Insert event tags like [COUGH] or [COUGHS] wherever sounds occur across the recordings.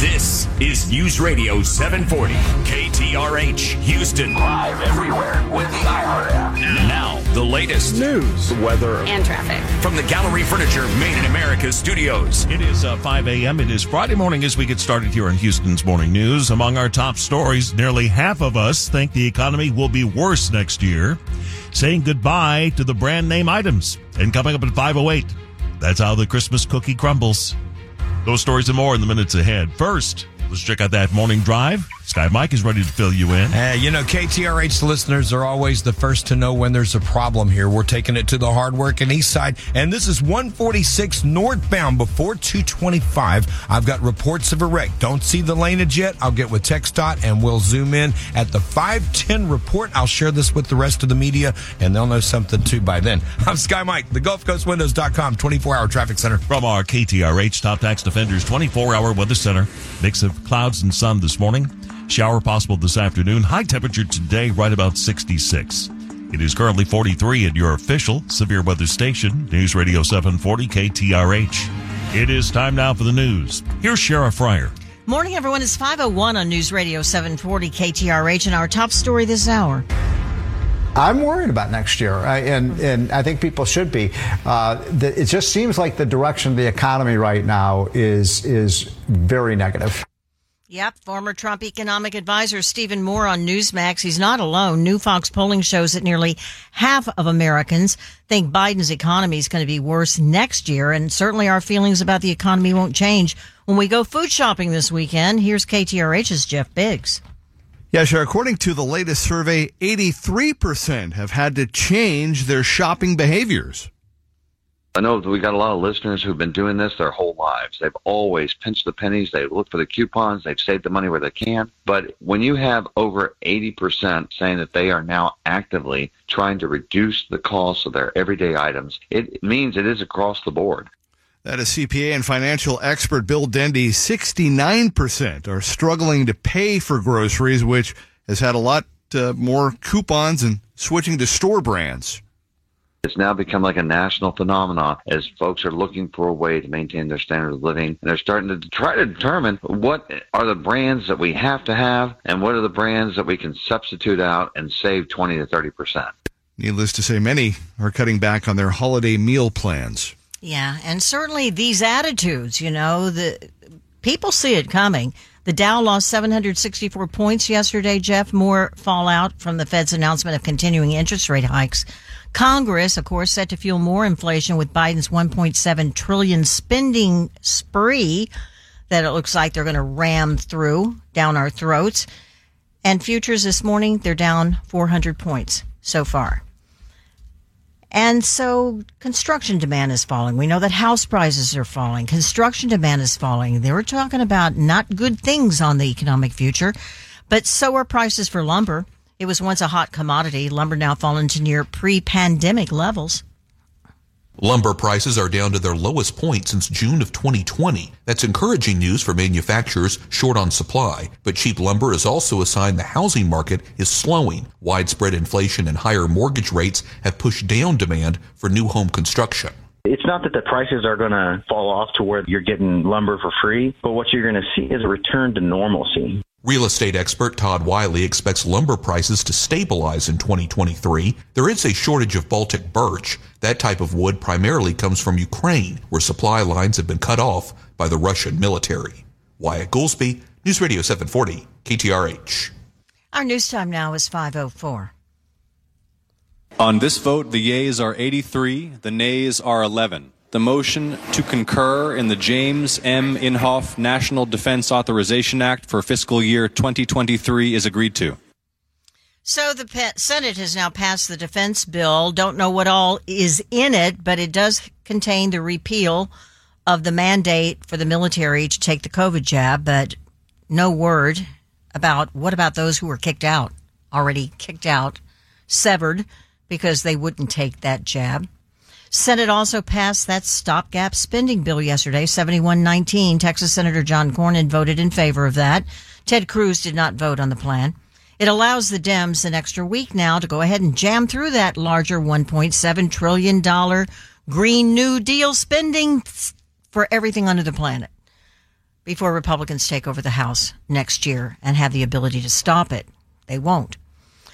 This is News Radio 740 KTRH Houston. Live everywhere with the iHeart app. Now, the latest news, weather, and traffic from the Gallery Furniture Made in America studios. It is uh, 5 a.m. It is Friday morning as we get started here in Houston's Morning News. Among our top stories, nearly half of us think the economy will be worse next year. Saying goodbye to the brand name items. And coming up at 508, that's how the Christmas cookie crumbles. Those stories and more in the minutes ahead. First, let's check out that morning drive. Sky Mike is ready to fill you in. Hey, you know, KTRH listeners are always the first to know when there's a problem here. We're taking it to the hard work and east side. And this is 146 northbound before 225. I've got reports of a wreck. Don't see the laneage yet. I'll get with TxDOT and we'll zoom in at the 510 report. I'll share this with the rest of the media and they'll know something too by then. [LAUGHS] I'm Sky Mike, the GulfCoastWindows.com 24 hour traffic center. From our KTRH Top Tax Defenders 24 hour weather center. Mix of clouds and sun this morning. Shower possible this afternoon. High temperature today, right about 66. It is currently 43 at your official severe weather station, News Radio 740 KTRH. It is time now for the news. Here's Shara Fryer. Morning, everyone. It's 501 on News Radio 740 KTRH, and our top story this hour. I'm worried about next year, and and I think people should be. Uh, the, it just seems like the direction of the economy right now is is very negative. Yep, former Trump economic advisor Stephen Moore on Newsmax. He's not alone. New Fox polling shows that nearly half of Americans think Biden's economy is going to be worse next year, and certainly our feelings about the economy won't change when we go food shopping this weekend. Here's KTRH's Jeff Biggs. Yeah, sure. According to the latest survey, 83% have had to change their shopping behaviors. I know we got a lot of listeners who've been doing this their whole lives. They've always pinched the pennies. They look for the coupons. They've saved the money where they can. But when you have over 80% saying that they are now actively trying to reduce the cost of their everyday items, it means it is across the board. That is CPA and financial expert Bill Dendy. 69% are struggling to pay for groceries, which has had a lot uh, more coupons and switching to store brands. It's now become like a national phenomenon as folks are looking for a way to maintain their standard of living. And they're starting to try to determine what are the brands that we have to have and what are the brands that we can substitute out and save 20 to 30%. Needless to say, many are cutting back on their holiday meal plans. Yeah, and certainly these attitudes, you know, the people see it coming. The Dow lost 764 points yesterday, Jeff. More fallout from the Fed's announcement of continuing interest rate hikes. Congress, of course, set to fuel more inflation with Biden's 1.7 trillion spending spree that it looks like they're going to ram through down our throats. And futures this morning, they're down 400 points so far. And so construction demand is falling. We know that house prices are falling. Construction demand is falling. They were talking about not good things on the economic future, but so are prices for lumber. It was once a hot commodity. Lumber now fallen to near pre-pandemic levels. Lumber prices are down to their lowest point since June of 2020. That's encouraging news for manufacturers short on supply. But cheap lumber is also a sign the housing market is slowing. Widespread inflation and higher mortgage rates have pushed down demand for new home construction. It's not that the prices are going to fall off to where you're getting lumber for free, but what you're going to see is a return to normalcy. Real estate expert Todd Wiley expects lumber prices to stabilize in 2023. There is a shortage of Baltic birch. That type of wood primarily comes from Ukraine, where supply lines have been cut off by the Russian military. Wyatt Goolsby, News Radio 740, KTRH. Our news time now is 504. On this vote, the yeas are 83, the nays are 11 the motion to concur in the James M. Inhofe National Defense Authorization Act for fiscal year 2023 is agreed to. So the Senate has now passed the defense bill. Don't know what all is in it, but it does contain the repeal of the mandate for the military to take the COVID jab, but no word about what about those who were kicked out, already kicked out, severed because they wouldn't take that jab. Senate also passed that stopgap spending bill yesterday, 7119. Texas Senator John Cornyn voted in favor of that. Ted Cruz did not vote on the plan. It allows the Dems an extra week now to go ahead and jam through that larger $1.7 trillion Green New Deal spending for everything under the planet before Republicans take over the House next year and have the ability to stop it. They won't.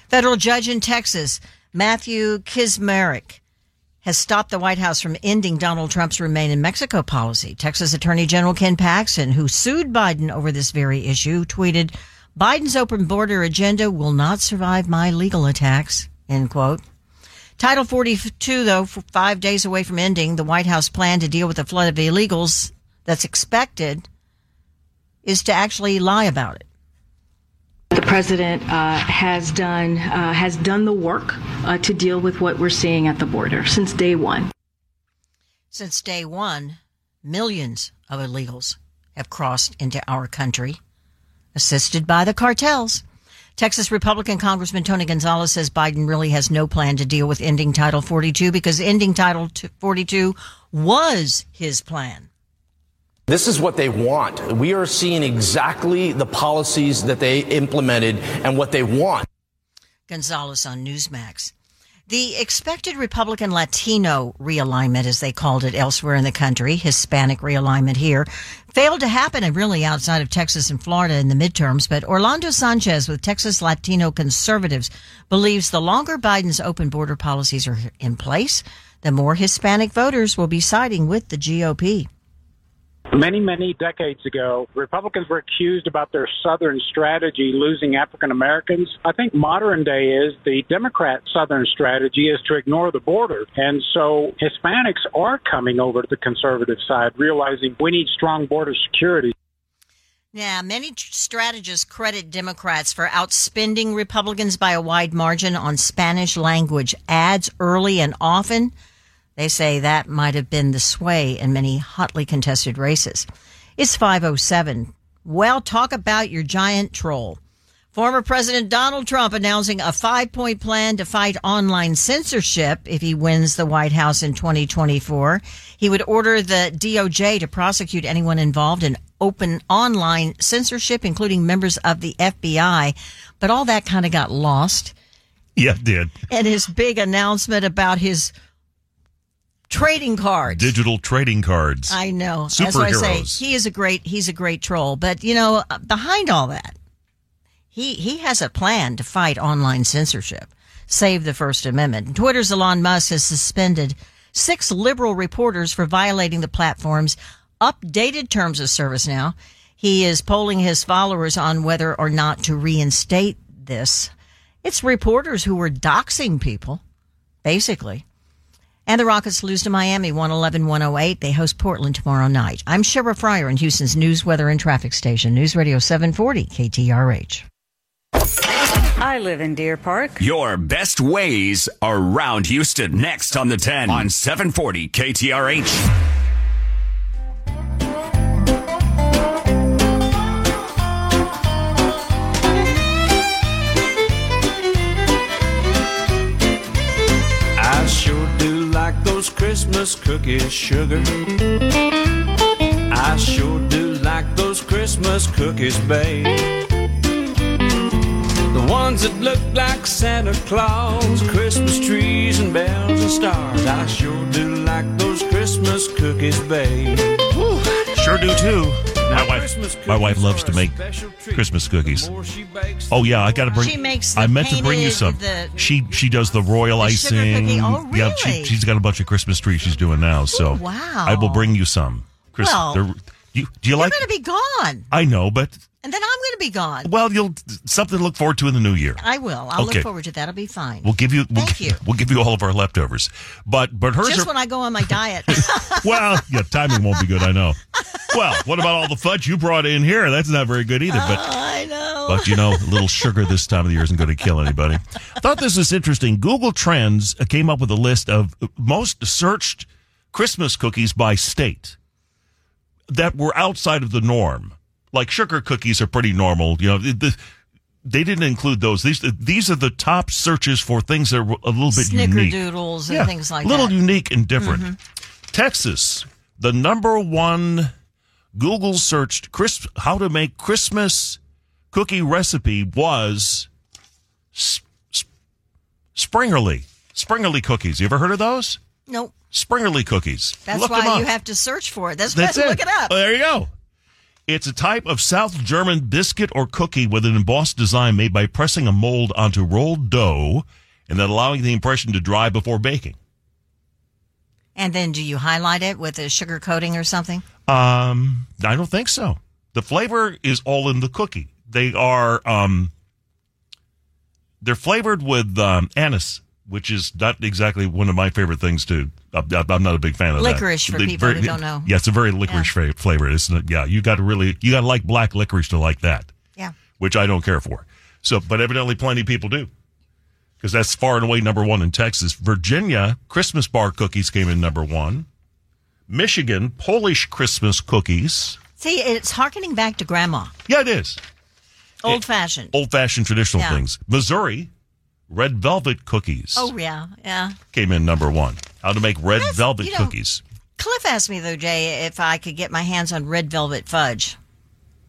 Federal judge in Texas, Matthew Kacsmaryk, has stopped the White House from ending Donald Trump's remain in Mexico policy. Texas Attorney General Ken Paxton, who sued Biden over this very issue, tweeted, Biden's open border agenda will not survive my legal attacks, end quote. Title 42, though, five days away from ending, the White House plan to deal with the flood of illegals that's expected is to actually lie about it. The president uh, has done uh, has done the work uh, to deal with what we're seeing at the border since day one. Since day one, millions of illegals have crossed into our country, assisted by the cartels. Texas Republican Congressman Tony Gonzalez says Biden really has no plan to deal with ending Title 42 because ending Title 42 was his plan. This is what they want. We are seeing exactly the policies that they implemented and what they want. Gonzalez on Newsmax. The expected Republican Latino realignment, as they called it elsewhere in the country, Hispanic realignment here, failed to happen really outside of Texas and Florida in the midterms. But Orlando Sanchez with Texas Latino Conservatives believes the longer Biden's open border policies are in place, the more Hispanic voters will be siding with the GOP. Many, many decades ago, Republicans were accused about their Southern strategy losing African Americans. I think modern day is the Democrat Southern strategy is to ignore the border. And so Hispanics are coming over to the conservative side, realizing we need strong border security. Yeah, many strategists credit Democrats for outspending Republicans by a wide margin on Spanish language ads early and often. They say that might have been the sway in many hotly contested races. It's 507. Well, talk about your giant troll. Former President Donald Trump announcing a five point plan to fight online censorship if he wins the White House in 2024. He would order the DOJ to prosecute anyone involved in open online censorship, including members of the FBI. But all that kind of got lost. Yeah, it did. And his big announcement about his trading cards. Digital trading cards. I know. That's why I say he is a great he's a great troll. But you know, uh, behind all that, he he has a plan to fight online censorship, save the First Amendment. Twitter's Elon Musk has suspended six liberal reporters for violating the platform's updated terms of service now. He is polling his followers on whether or not to reinstate this. It's reporters who were doxing people, basically. And the Rockets lose to Miami 111 108. They host Portland tomorrow night. I'm Shara Fryer in Houston's News, Weather, and Traffic Station, News Radio 740 KTRH. I live in Deer Park. Your best ways around Houston. Next on the 10 on 740 KTRH. Christmas cookies, sugar. I sure do like those Christmas cookies, babe. The ones that look like Santa Claus, Christmas trees and bells and stars. I sure do like those Christmas cookies, babe. Sure do too. My wife, my wife loves to make Christmas cookies. Oh yeah, I got to bring. She makes. I meant to bring you some. The, she she does the royal the icing. Oh, really? Yeah, she, she's got a bunch of Christmas trees she's doing now. So wow. I will bring you some. Chris, Well, you, do you You're like? going to be gone, I know, but and then I'm going to be gone. well, you'll something to look forward to in the new year. I will. I'll Okay. look forward to that. I'll be fine. We'll give you. We'll, Thank you. We'll give you all of our leftovers. But but hers Just are. when I go on my diet. [LAUGHS] [LAUGHS] well, yeah, timing won't be good. I know. Well, what about all the fudge you brought in here? That's not very good either. But I know. But you know, a little sugar this time of the year isn't going to kill anybody. I thought this was interesting. Google Trends uh, came up with a list of most searched Christmas cookies by state. that were outside of the norm. Like sugar cookies are pretty normal. You know, the, the, they didn't include those. These these are the top searches for things that are a little bit unique. Snickerdoodles and Yeah, things like little that. unique and different. Mhm. Texas, the number one Google searched Chris, how to make Christmas cookie recipe was S- S- Springerle. Springerle cookies. You ever heard of those? Nope. Springerle cookies. That's Look why you have to search for it. That's, That's why it. look it up. Oh, there you go. It's a type of South German biscuit or cookie with an embossed design made by pressing a mold onto rolled dough and then allowing the impression to dry before baking. And then do you highlight it with a sugar coating or something? Um, I don't think so. The flavor is all in the cookie. They are um, they're flavored with um, anise, which is not exactly one of my favorite things. To I'm, not a big fan of that. Licorice for They people who don't know. Yeah, it's a very licorice fa- flavor. It's not, yeah, you got to really you got to like black licorice to like that. Yeah. which I don't care for. So, but evidently, plenty of people do because that's far and away number one in Texas. Virginia Christmas bar cookies came in number one. Michigan Polish Christmas cookies. See, it's harkening back to grandma. Yeah, it is. Old fashioned. Old fashioned traditional Yeah. things. Missouri, red velvet cookies Oh, yeah. Yeah. came in number one. How to make red velvet you know- cookies. Cliff asked me, though, Jay, if I could get my hands on red velvet fudge.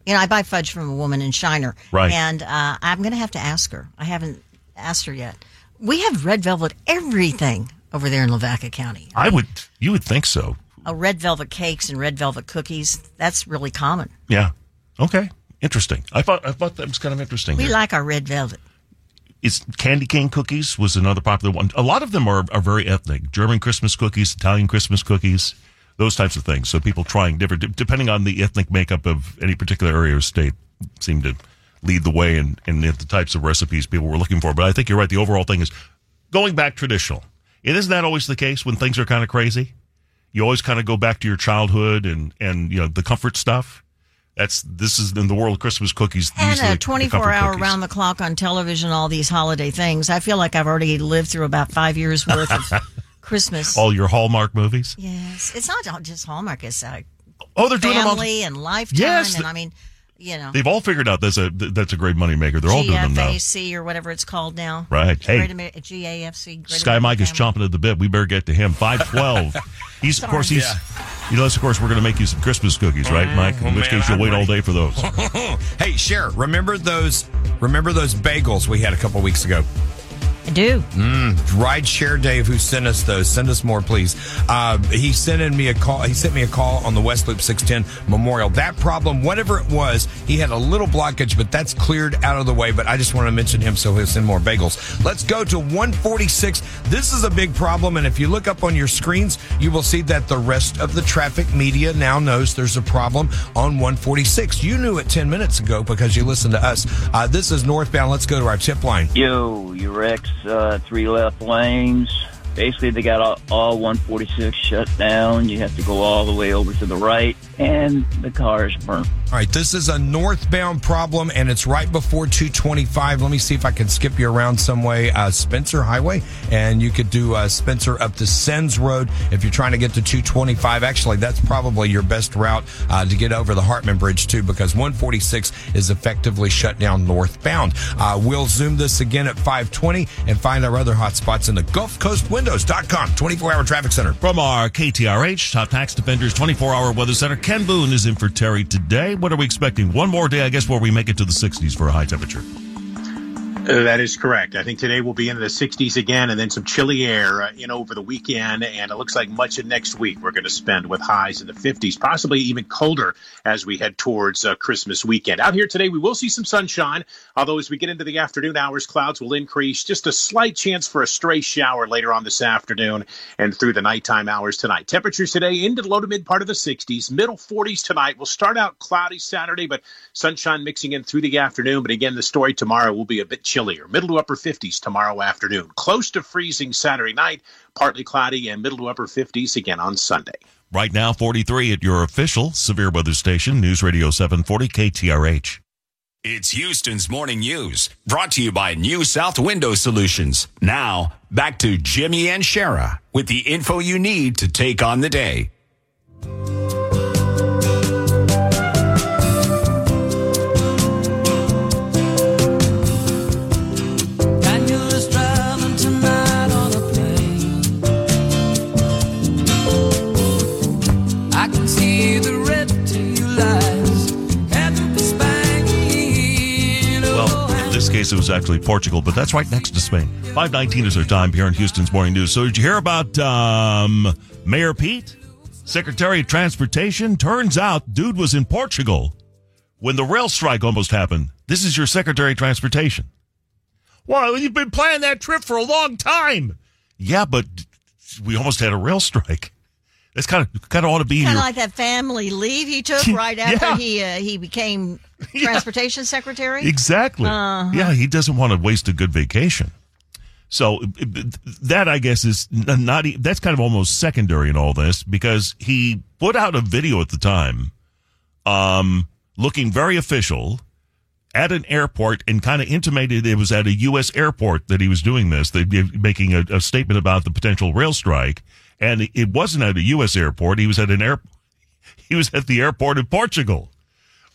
You know, I buy fudge from a woman in Shiner. Right. And uh, I'm going to have to ask her. I haven't asked her yet. We have red velvet everything over there in Lavaca County. I would, you would think so. Uh, red velvet cakes and red velvet cookies. That's really common. Yeah. Okay. Interesting. I thought, I thought that was kind of interesting. We there. like our red velvet. It's candy cane cookies was another popular one. A lot of them are, are very ethnic. German Christmas cookies, Italian Christmas cookies, those types of things. So people trying different, depending on the ethnic makeup of any particular area or state, seem to lead the way in, in the types of recipes people were looking for. But I think you're right. The overall thing is going back traditional. And isn't that always the case when things are kind of crazy? You always kind of go back to your childhood and, and, you know, the comfort stuff. That's, this is in the world of Christmas cookies. And these are the- a the 24 comfort hour cookies. round the clock on television, all these holiday things. I feel like I've already lived through about five years worth of [LAUGHS] Christmas. All your Hallmark movies? Yes. It's not just Hallmark, it's uh, Oh, they're doing them all- and lifetime. Yes, and I mean, you know, They've all figured out that's a that's a great moneymaker. They're all doing them now. GFAC or whatever it's called now. Right. Hey. Great GAFC. Great Sky American Mike is chomping at the bit. We better get to him. Five twelve. [LAUGHS] he's of course he's. You know, of course, we're going to make you some Christmas cookies, right, Mike? Mm-hmm. In Oh, which man, case, you'll I'm wait all day for those. [LAUGHS] hey, Cher, remember those? Remember those bagels we had a couple weeks ago? I do. Mm, Ride Share Dave, who sent us those. Send us more, please. Uh, he sent in me a call. He sent me a call on the West Loop 610 Memorial. That problem, whatever it was, he had a little blockage, but that's cleared out of the way. But I just want to mention him so he'll send more bagels. Let's go to 146. This is a big problem, and if you look up on your screens, you will see that the rest of the traffic media now knows there's a problem on 146. You knew it 10 minutes ago because you listened to us. Uh, this is northbound. Let's go to our tip line. Yo, your Rex, uh, three left lanes. Basically, they got all, all 146 shut down. You have to go all the way over to the right, and the car is burnt. All right, this is a northbound problem, and it's right before 225. Let me see if I can skip you around some way. Uh, Spencer Highway, and you could do uh, Spencer up to Sens Road if you're trying to get to 225. Actually, that's probably your best route uh, to get over the Hartman Bridge, too, because 146 is effectively shut down northbound. Uh, we'll zoom this again at 520 and find our other hot spots in the GulfCoastWindows.com 24 hour traffic center. From our KTRH Top Tax Defenders 24 hour weather center, Ken Boone is in for Terry today. What are we expecting? One more day, I guess, where we make it to the 60s for a high temperature. That is correct. I think today we'll be in the 60s again, and then some chilly air uh, in over the weekend. And it looks like much of next week we're going to spend with highs in the 50s, possibly even colder as we head towards uh, Christmas weekend. Out here today, we will see some sunshine, although as we get into the afternoon hours, clouds will increase. Just a slight chance for a stray shower later on this afternoon and through the nighttime hours tonight. Temperatures today into the low to mid part of the 60s, middle 40s tonight. We'll start out cloudy Saturday, but sunshine mixing in through the afternoon. But again, the story tomorrow will be a bit chillier. Middle to upper 50s tomorrow afternoon. Close to freezing Saturday night, partly cloudy, and middle to upper 50s again on Sunday. Right now, 43 at your official severe weather station, News Radio 740 KTRH. It's Houston's morning news, brought to you by New South Window Solutions. Now, back to Jimmy and Shara with the info you need to take on the day. Case, it was actually Portugal, but that's right next to Spain. 519 is our time here in Houston's Morning News. So, did you hear about um, Mayor Pete? Secretary of Transportation? Turns out, dude was in Portugal when the rail strike almost happened. This is your Secretary of Transportation. Well, you've been planning that trip for a long time. Yeah, but we almost had a rail [LAUGHS] strike. That's kind of kind of ought to be Kind of like that family leave he took [LAUGHS] right after Yeah. he uh, he became [LAUGHS] transportation secretary. Exactly. Uh-huh. Yeah, he doesn't want to waste a good vacation. So that I guess is not that's kind of almost secondary in all this because he put out a video at the time um looking very official at an airport and kind of intimated it was at a US airport that he was doing this they'd be making a, a statement about the potential rail strike and it wasn't at a US airport. He was at an air he was at the airport in Portugal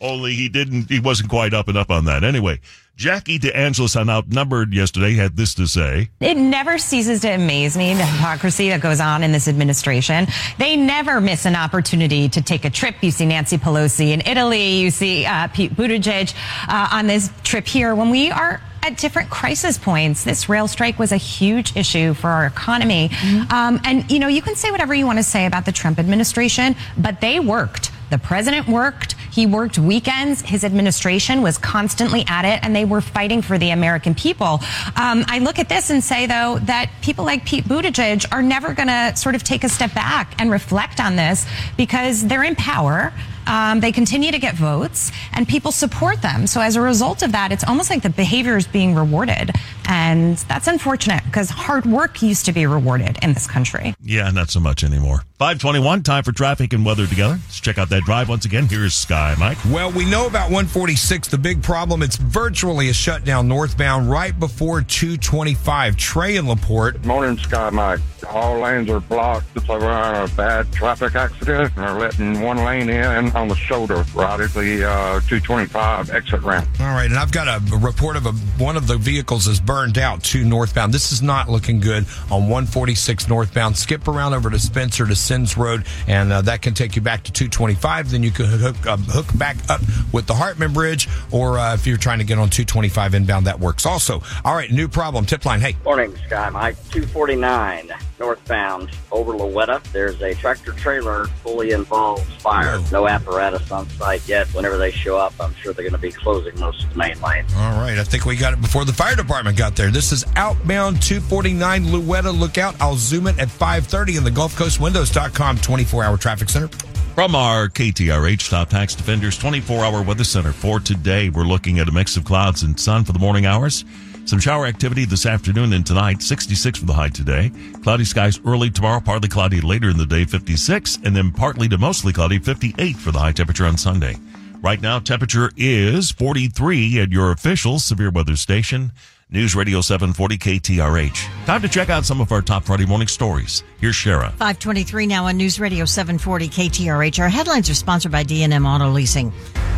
only he didn't he wasn't quite up and up on that anyway Jackie DeAngelis on Outnumbered yesterday had this to say It never ceases to amaze me the hypocrisy that goes on in this administration. They never miss an opportunity to take a trip. You see Nancy Pelosi in Italy. You see uh, Pete Buttigieg uh, on this trip here. When we are at different crisis points, this rail strike was a huge issue for our economy. Um, and you know, you can say whatever you want to say about the Trump administration, but they worked. The president worked. He worked weekends. His administration was constantly at it, and they were fighting for the American people. Um, I look at this and say, though, that people like Pete Buttigieg are never going to sort of take a step back and reflect on this because they're in power. Um, they continue to get votes, and people support them. So as a result of that, it's almost like the behavior is being rewarded, and that's unfortunate because hard work used to be rewarded in this country. yeah not so much anymore 521 time for traffic and weather together let's check out that drive once again here's Sky Mike Well, we know about 146. The big problem, it's virtually a shutdown northbound right before 225. Trey in Laporte. Morning, Sky Mike. All lanes are blocked. It's like we're on a bad traffic accident. They're letting one lane in on the shoulder right at the uh, 225 exit ramp. All right, and I've got a report of a, one of the vehicles is burned out to northbound. This is not looking good on 146 northbound. Skip around over to Spencer to Sens Road, and uh, that can take you back to 225. Then you can hook um, hook back up with the Hartman Bridge, or uh, if you're trying to get on 225 inbound, that works also. All right, new problem. Tip line. Hey, Morning, Sky Mike. 249 northbound over Louetta. There's a tractor trailer fully involved fire. No apparatus on site yet. Whenever they show up, I'm sure they're going to be closing most of the main lane. All right, I think we got it before the fire department got there. This is outbound 249 Louetta. Look out. I'll zoom it at 530 in the Gulf Coast Windows.com 24 hour traffic center. From our KTRH Top Tax Defenders 24 hour weather center for today, we're looking at a mix of clouds and sun for the morning hours. Some shower activity this afternoon and tonight, 66 for the high today. Cloudy skies early tomorrow, partly cloudy later in the day, 56, and then partly to mostly cloudy, 58 for the high temperature on Sunday. Right now, temperature is 43 at your official severe weather station, News Radio 740 KTRH. Time to check out some of our top Friday morning stories. Here's Shara. 523 now on News Radio 740 KTRH. Our headlines are sponsored by D&M Auto Leasing.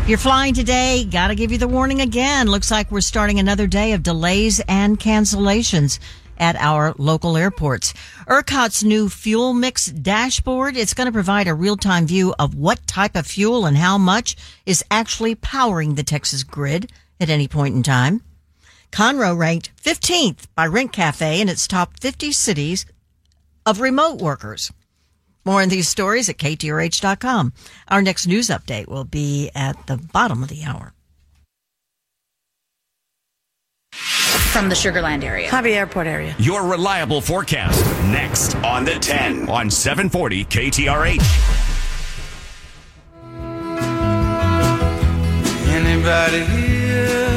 You're flying today, gotta give you the warning again. Looks like we're starting another day of delays and cancellations at our local airports. ERCOT's new fuel mix dashboard, it's going to provide a real-time view of what type of fuel and how much is actually powering the Texas grid at any point in time. Conroe ranked 15th by Rent Cafe in its top 50 cities of remote workers. More on these stories at KTRH.com. Our next news update will be at the bottom of the hour. From the Sugarland area. Hobby Airport area. Your reliable forecast next on the 10 on 740 KTRH. Anybody here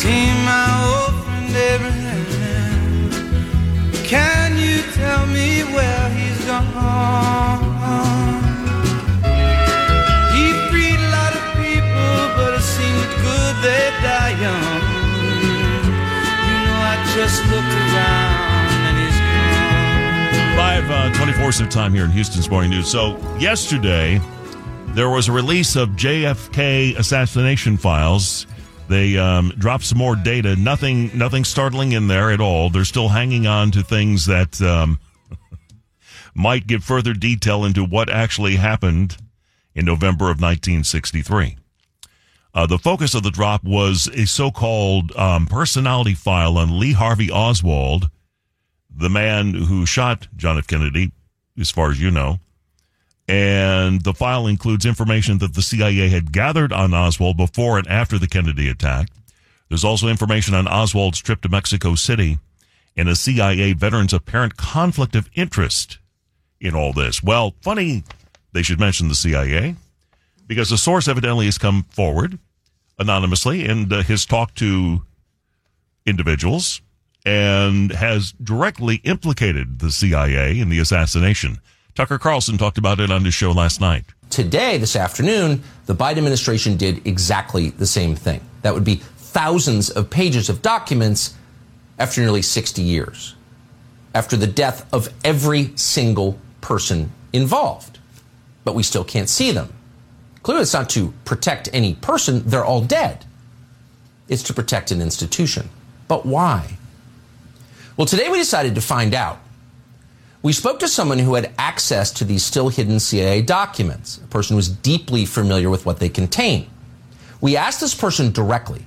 seen my old friend Abraham? Can you tell me where he's gone? He freed a lot of people, but it seems good they die young. You know, I just look around uh, 24 of time here in Houston's Morning News. So, yesterday, there was a release of JFK assassination files. They um, dropped some more data. Nothing, nothing startling in there at all. They're still hanging on to things that um, [LAUGHS] might give further detail into what actually happened in November of 1963. Uh, the focus of the drop was a so-called um, personality file on Lee Harvey Oswald, the man who shot John F. Kennedy, as far as you know. And the file includes information that the CIA had gathered on Oswald before and after the Kennedy attack. There's also information on Oswald's trip to Mexico City and a CIA veteran's apparent conflict of interest in all this. Well, funny they should mention the CIA because the source evidently has come forward anonymously and uh, has talked to individuals and has directly implicated the CIA in the assassination. Tucker Carlson talked about it on his show last night. Today, this afternoon, the Biden administration did exactly the same thing. That would be thousands of pages of documents after nearly 60 years, after the death of every single person involved. But we still can't see them. Clearly, it's not to protect any person, they're all dead. It's to protect an institution. But why? Well, today we decided to find out. We spoke to someone who had access to these still hidden CIA documents, a person who was deeply familiar with what they contain. We asked this person directly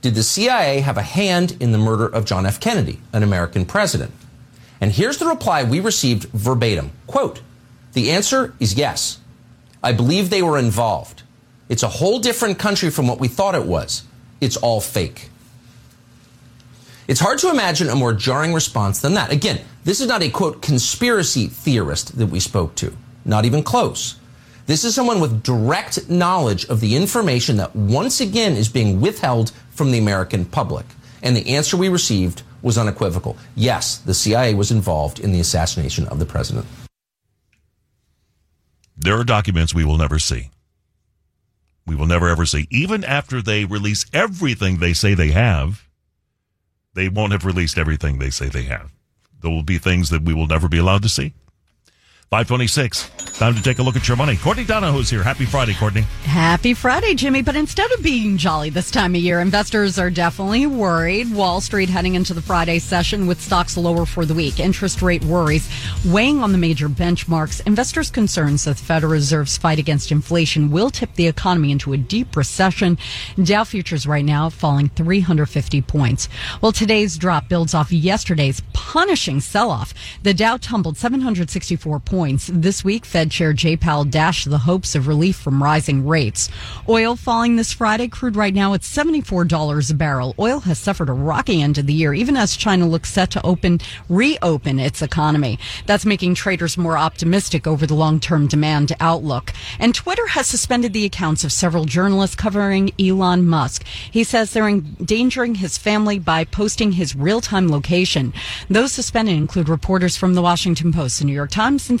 Did the CIA have a hand in the murder of John F. Kennedy, an American president? And here's the reply we received verbatim quote, The answer is yes. I believe they were involved. It's a whole different country from what we thought it was. It's all fake. It's hard to imagine a more jarring response than that. Again, this is not a quote conspiracy theorist that we spoke to, not even close. This is someone with direct knowledge of the information that once again is being withheld from the American public. And the answer we received was unequivocal. Yes, the CIA was involved in the assassination of the president. There are documents we will never see. We will never ever see. Even after they release everything they say they have, they won't have released everything they say they have. There will be things that we will never be allowed to see. 526. Time to take a look at your money. Courtney Donohoe's here. Happy Friday, Courtney. Happy Friday, Jimmy. But instead of being jolly this time of year, investors are definitely worried. Wall Street heading into the Friday session with stocks lower for the week. Interest rate worries weighing on the major benchmarks. Investors' concerns that the Federal Reserve's fight against inflation will tip the economy into a deep recession. Dow futures right now falling 350 points. Well, today's drop builds off yesterday's punishing sell off. The Dow tumbled 764 points. This week, Fed Chair Jay Powell dashed the hopes of relief from rising rates. Oil falling this Friday. Crude right now at $74 a barrel. Oil has suffered a rocky end of the year, even as China looks set to open, reopen its economy. That's making traders more optimistic over the long-term demand outlook. And Twitter has suspended the accounts of several journalists covering Elon Musk. He says they're endangering his family by posting his real-time location. Those suspended include reporters from the Washington Post, the New York Times, and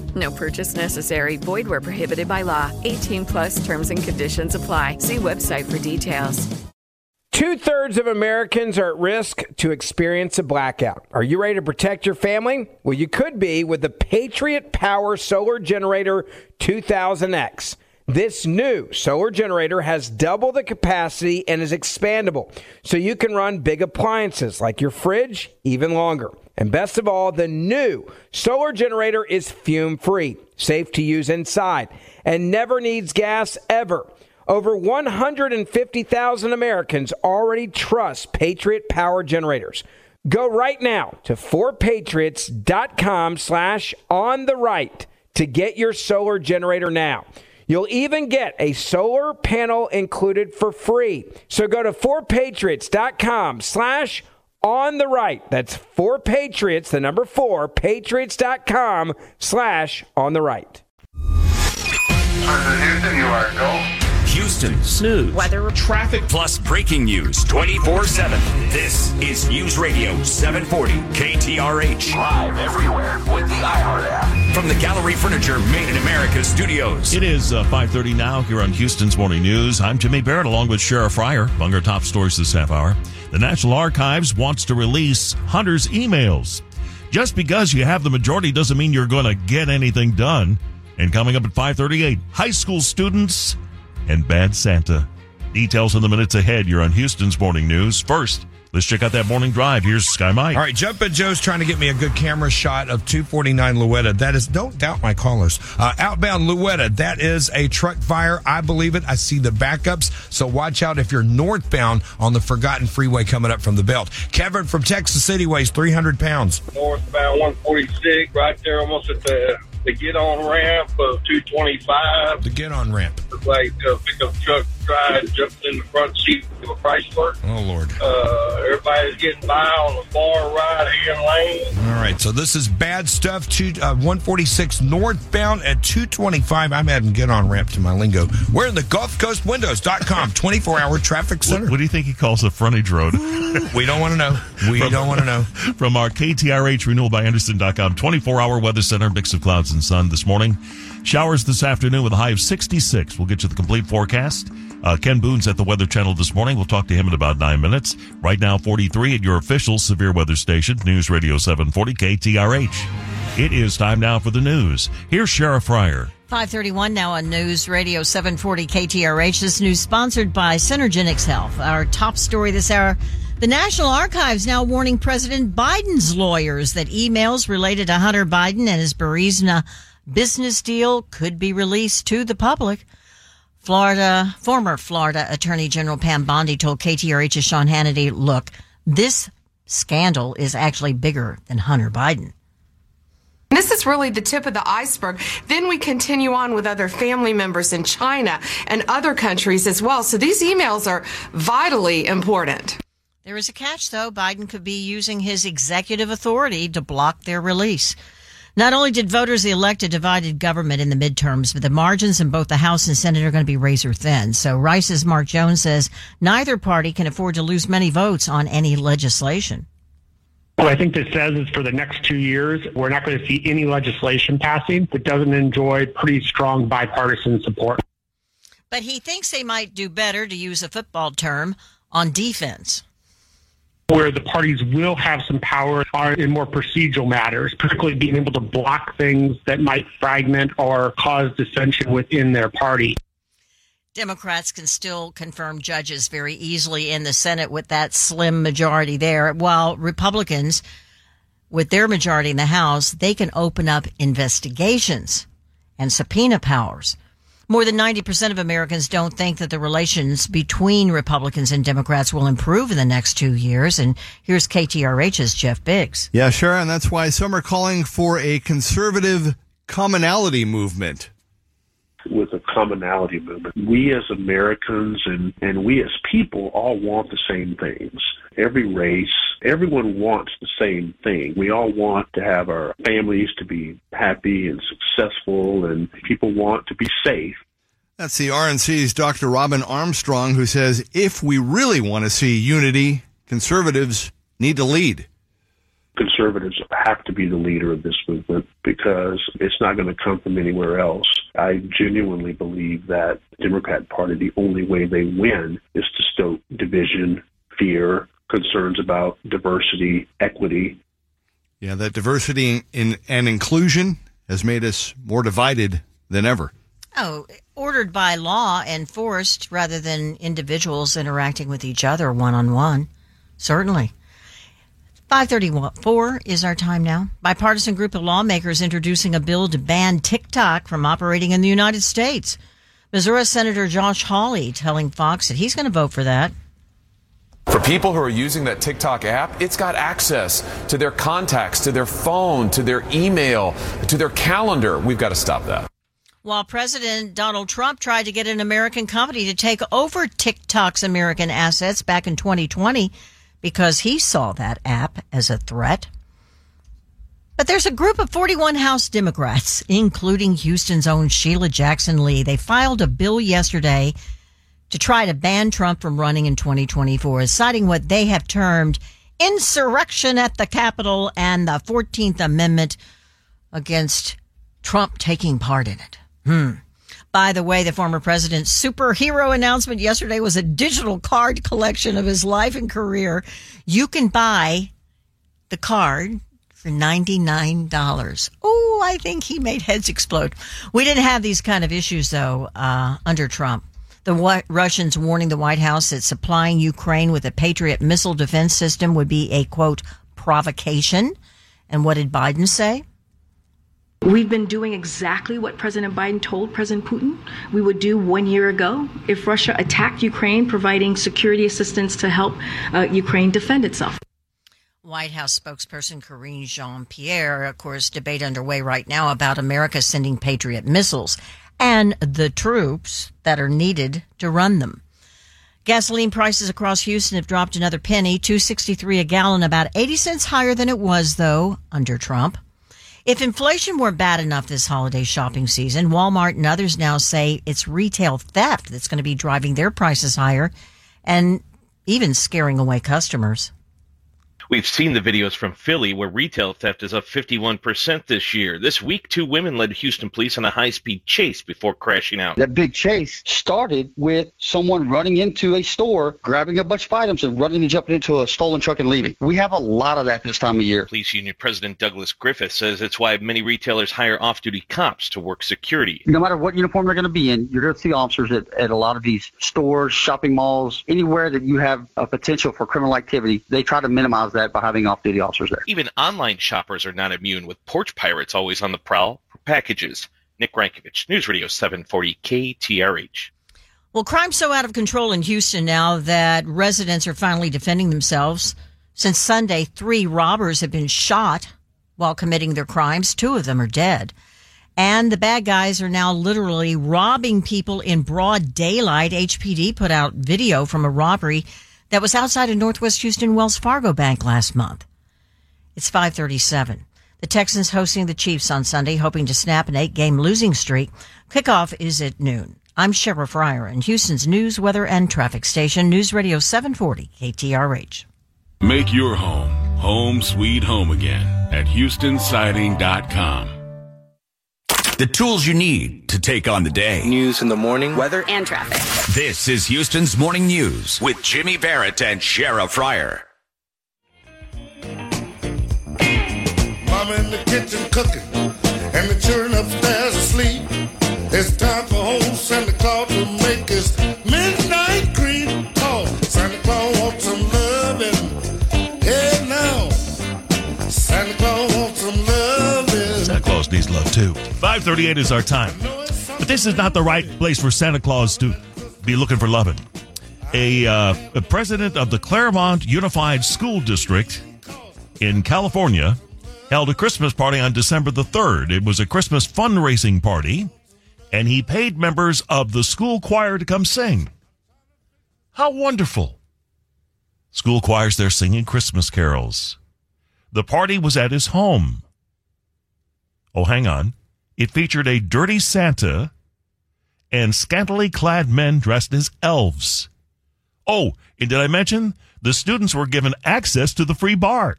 No purchase necessary. Void where prohibited by law. 18 plus terms and conditions apply. See website for details. Two thirds of Americans are at risk to experience a blackout. Are you ready to protect your family? Well, you could be with the Patriot Power Solar Generator 2000X. This new solar generator has double the capacity and is expandable, so you can run big appliances like your fridge even longer. And best of all, the new solar generator is fume free, safe to use inside, and never needs gas ever. Over 150,000 Americans already trust Patriot Power Generators. Go right now to 4patriots.com slash on the right to get your solar generator now. You'll even get a solar panel included for free. So go to 4patriots.com slash on the right. That's for Patriots, the number 4, patriots.com slash on the right. President Houston, you are go. Houston's news, weather, traffic, plus breaking news 24 7. This is News Radio 740 KTRH. Live everywhere with the iHeart app. From the Gallery Furniture Made in America studios. It is uh, 5.30 now here on Houston's Morning News. I'm Jimmy Barrett along with Shara Fryer. Among our top stories this half hour, the National Archives wants to release Hunter's emails. Just because you have the majority doesn't mean you're going to get anything done. And coming up at 538, high school students and Bad Santa. Details in the minutes ahead. You're on Houston's Morning News. First, let's check out that morning drive. Here's Sky Mike. All right, Jumpin' Joe's trying to get me a good camera shot of 249 Louetta. That is, don't doubt my callers. Uh, outbound Louetta, that is a truck fire. I believe it. I see the backups. So watch out if you're northbound on the Forgotten Freeway coming up from the belt. Kevin from Texas City weighs 300 pounds. northbound 146, right there almost at the, the get on ramp of 225. The get on ramp. Like a pickup truck tried jumped in the front seat of a Chrysler. Oh, Lord. Uh, everybody's getting by on the far right hand lane. All right, so this is bad stuff. Two, uh, 146 northbound at 225. I'm adding get on ramp to my lingo. We're in the Gulf Coast Windows.com [LAUGHS] 24 hour traffic center. What, what do you think he calls the frontage road? [LAUGHS] we don't want to know. We don't want to know. [LAUGHS] From our KTRH renewal by Andersen.com 24 hour weather center, mix of clouds and sun this morning. Showers this afternoon with a high of 66. We'll get you the complete forecast. Uh, Ken Boone's at the Weather Channel this morning. We'll talk to him in about nine minutes. Right now, 43 at your official severe weather station, News Radio 740 KTRH. It is time now for the news. Here's Shara Fryer. 531 now on News Radio 740 KTRH. This news sponsored by Synergenics Health. Our top story this hour. The National Archives now warning President Biden's lawyers that emails related to Hunter Biden and his Burisma business deal could be released to the public. Florida, former Florida Attorney General Pam Bondi told KTRH's Sean Hannity, look, this scandal is actually bigger than Hunter Biden. This is really the tip of the iceberg. Then we continue on with other family members in China and other countries as well. So these emails are vitally important. There is a catch, though. Biden could be using his executive authority to block their release. Not only did voters elect a divided government in the midterms, but the margins in both the House and Senate are going to be razor thin. So Rice's Mark Jones says neither party can afford to lose many votes on any legislation. What I think this says is for the next two years, we're not going to see any legislation passing that doesn't enjoy pretty strong bipartisan support. But he thinks they might do better, to use a football term, on defense. Where the parties will have some power are in more procedural matters, particularly being able to block things that might fragment or cause dissension within their party. Democrats can still confirm judges very easily in the Senate with that slim majority there, while Republicans, with their majority in the House, they can open up investigations and subpoena powers. More than 90% of Americans don't think that the relations between Republicans and Democrats will improve in the next two years. And here's KTRH's Jeff Biggs. Yeah, sure. And that's why some are calling for a conservative commonality movement. With a commonality movement. We as Americans and, and we as people all want the same things. Every race, everyone wants the same thing. We all want to have our families to be happy and successful and people want to be safe. That's the RNC's Dr. Robin Armstrong, who says if we really want to see unity, conservatives need to lead. Conservatives have to be the leader of this movement because it's not going to come from anywhere else. I genuinely believe that the Democrat Party, the only way they win is to stoke division, fear, concerns about diversity, equity. Yeah, that diversity in, and inclusion has made us more divided than ever. Oh, ordered by law and forced rather than individuals interacting with each other one on one. Certainly. 534 is our time now. Bipartisan group of lawmakers introducing a bill to ban TikTok from operating in the United States. Missouri Senator Josh Hawley telling Fox that he's going to vote for that. For people who are using that TikTok app, it's got access to their contacts, to their phone, to their email, to their calendar. We've got to stop that. While President Donald Trump tried to get an American company to take over TikTok's American assets back in 2020 because he saw that app as a threat. But there's a group of 41 House Democrats, [LAUGHS] including Houston's own Sheila Jackson Lee. They filed a bill yesterday to try to ban Trump from running in 2024, citing what they have termed insurrection at the Capitol and the 14th Amendment against Trump taking part in it. Hmm. By the way, the former president's superhero announcement yesterday was a digital card collection of his life and career. You can buy the card for $99. Oh, I think he made heads explode. We didn't have these kind of issues, though, uh, under Trump. The Russians warning the White House that supplying Ukraine with a Patriot missile defense system would be a quote provocation. And what did Biden say? We've been doing exactly what President Biden told President Putin we would do one year ago if Russia attacked Ukraine, providing security assistance to help uh, Ukraine defend itself. White House spokesperson Karine Jean Pierre, of course, debate underway right now about America sending Patriot missiles and the troops that are needed to run them. Gasoline prices across Houston have dropped another penny, 263 a gallon, about 80 cents higher than it was though under Trump. If inflation were bad enough this holiday shopping season, Walmart and others now say it's retail theft that's going to be driving their prices higher and even scaring away customers. We've seen the videos from Philly where retail theft is up 51% this year. This week, two women led Houston police on a high speed chase before crashing out. That big chase started with someone running into a store, grabbing a bunch of items, and running and jumping into a stolen truck and leaving. We have a lot of that this time of year. Police Union President Douglas Griffith says it's why many retailers hire off duty cops to work security. No matter what uniform they're going to be in, you're going to see officers at, at a lot of these stores, shopping malls, anywhere that you have a potential for criminal activity. They try to minimize that by having off duty officers there. Even online shoppers are not immune, with porch pirates always on the prowl for packages. Nick Rankovich, News Radio 740 KTRH. Well, crime's so out of control in Houston now that residents are finally defending themselves. Since Sunday, three robbers have been shot while committing their crimes. Two of them are dead. And the bad guys are now literally robbing people in broad daylight. HPD put out video from a robbery that was outside of Northwest Houston Wells Fargo Bank last month. It's 537. The Texans hosting the Chiefs on Sunday, hoping to snap an eight game losing streak. Kickoff is at noon. I'm Shara Fryer in Houston's news, weather, and traffic station, News Radio 740 KTRH. Make your home home sweet home again at HoustonSiding.com. The tools you need to take on the day. News in the morning, weather, and traffic. This is Houston's Morning News with Jimmy Barrett and Shara Fryer. Mama in the kitchen cooking, and the children upstairs asleep. It's time for old Santa Claus to too. 538 is our time. But this is not the right place for Santa Claus to be looking for loving. A, uh, a president of the Claremont Unified School District in California held a Christmas party on December the 3rd. It was a Christmas fundraising party, and he paid members of the school choir to come sing. How wonderful! School choirs there singing Christmas carols. The party was at his home. Oh, hang on. It featured a dirty Santa and scantily clad men dressed as elves. Oh, and did I mention the students were given access to the free bar?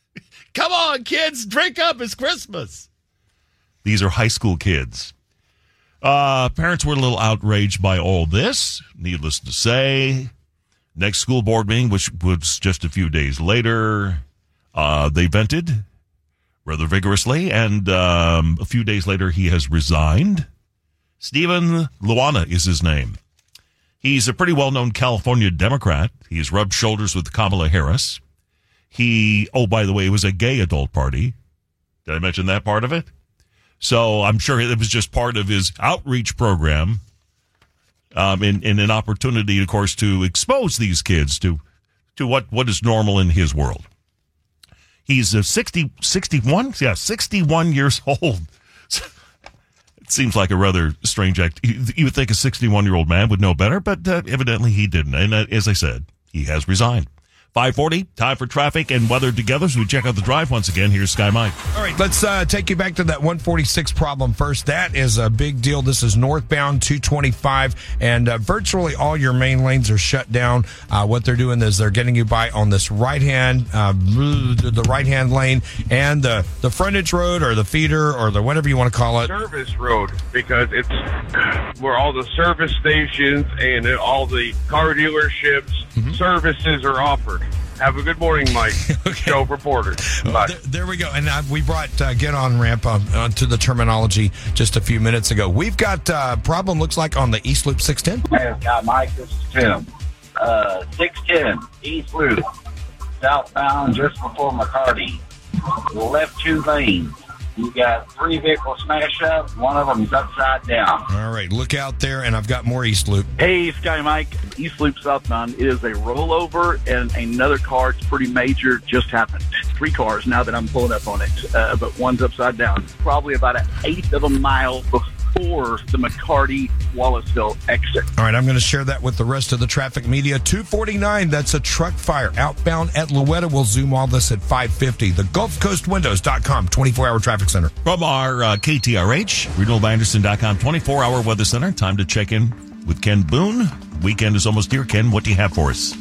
[LAUGHS] Come on, kids, drink up. It's Christmas. These are high school kids. Uh, parents were a little outraged by all this, needless to say. Next school board meeting, which was just a few days later, uh, they vented rather vigorously, and um, a few days later, he has resigned. Steven Llanusa is his name. He's a pretty well known California Democrat. He's rubbed shoulders with Kamala Harris. He, oh, by the way, it was a gay adult party. Did I mention that part of it? So I'm sure it was just part of his outreach program um, in, in an opportunity, of course, to expose these kids to, to what, what is normal in his world. He's a 60, 61, yeah, 61 years [LAUGHS] old. It seems like a rather strange act. You would think a 61 year old man would know better, but uh, evidently he didn't. And uh, as I said, he has resigned. 540, time for traffic and weather together So we check out the drive once again. Here's Sky Mike. All right, let's uh, take you back to that 146 problem first. That is a big deal. This is northbound 225, and uh, virtually all your main lanes are shut down. Uh, what they're doing is they're getting you by on this right hand, uh, the right hand lane, and the the frontage road or the feeder or the whatever you want to call it. Service road because it's where all the service stations and all the car dealerships services are offered. Have a good morning, Mike. [LAUGHS] Show reporter. Bye. There, there we go. And uh, we brought uh, get on ramp uh, onto the terminology just a few minutes ago. We've got uh, problem looks like on the East Loop 610. Hey, yeah, Mike, this is Tim. Uh, 610 East Loop, southbound just before McCarty. Left two lanes. You got three vehicles smashed up. One of them's upside down. All right, look out there, and I've got more East Loop. Hey, Sky Mike, East Loop southbound. It is a rollover, and another car, it's pretty major, just happened. Three cars now that I'm pulling up on it, uh, but one's upside down. Probably about an eighth of a mile before the McCarty Wallisville exit. All right, I'm going to share that with the rest of the traffic media. 249, that's a truck fire outbound at Louetta. We'll zoom all this at 550. The GulfCoastWindows.com 24 hour traffic center. From our uh, KTRH, RenewalByAndersen.com 24 hour weather center. Time to check in with Ken Boone. Weekend is almost here. Ken, what do you have for us?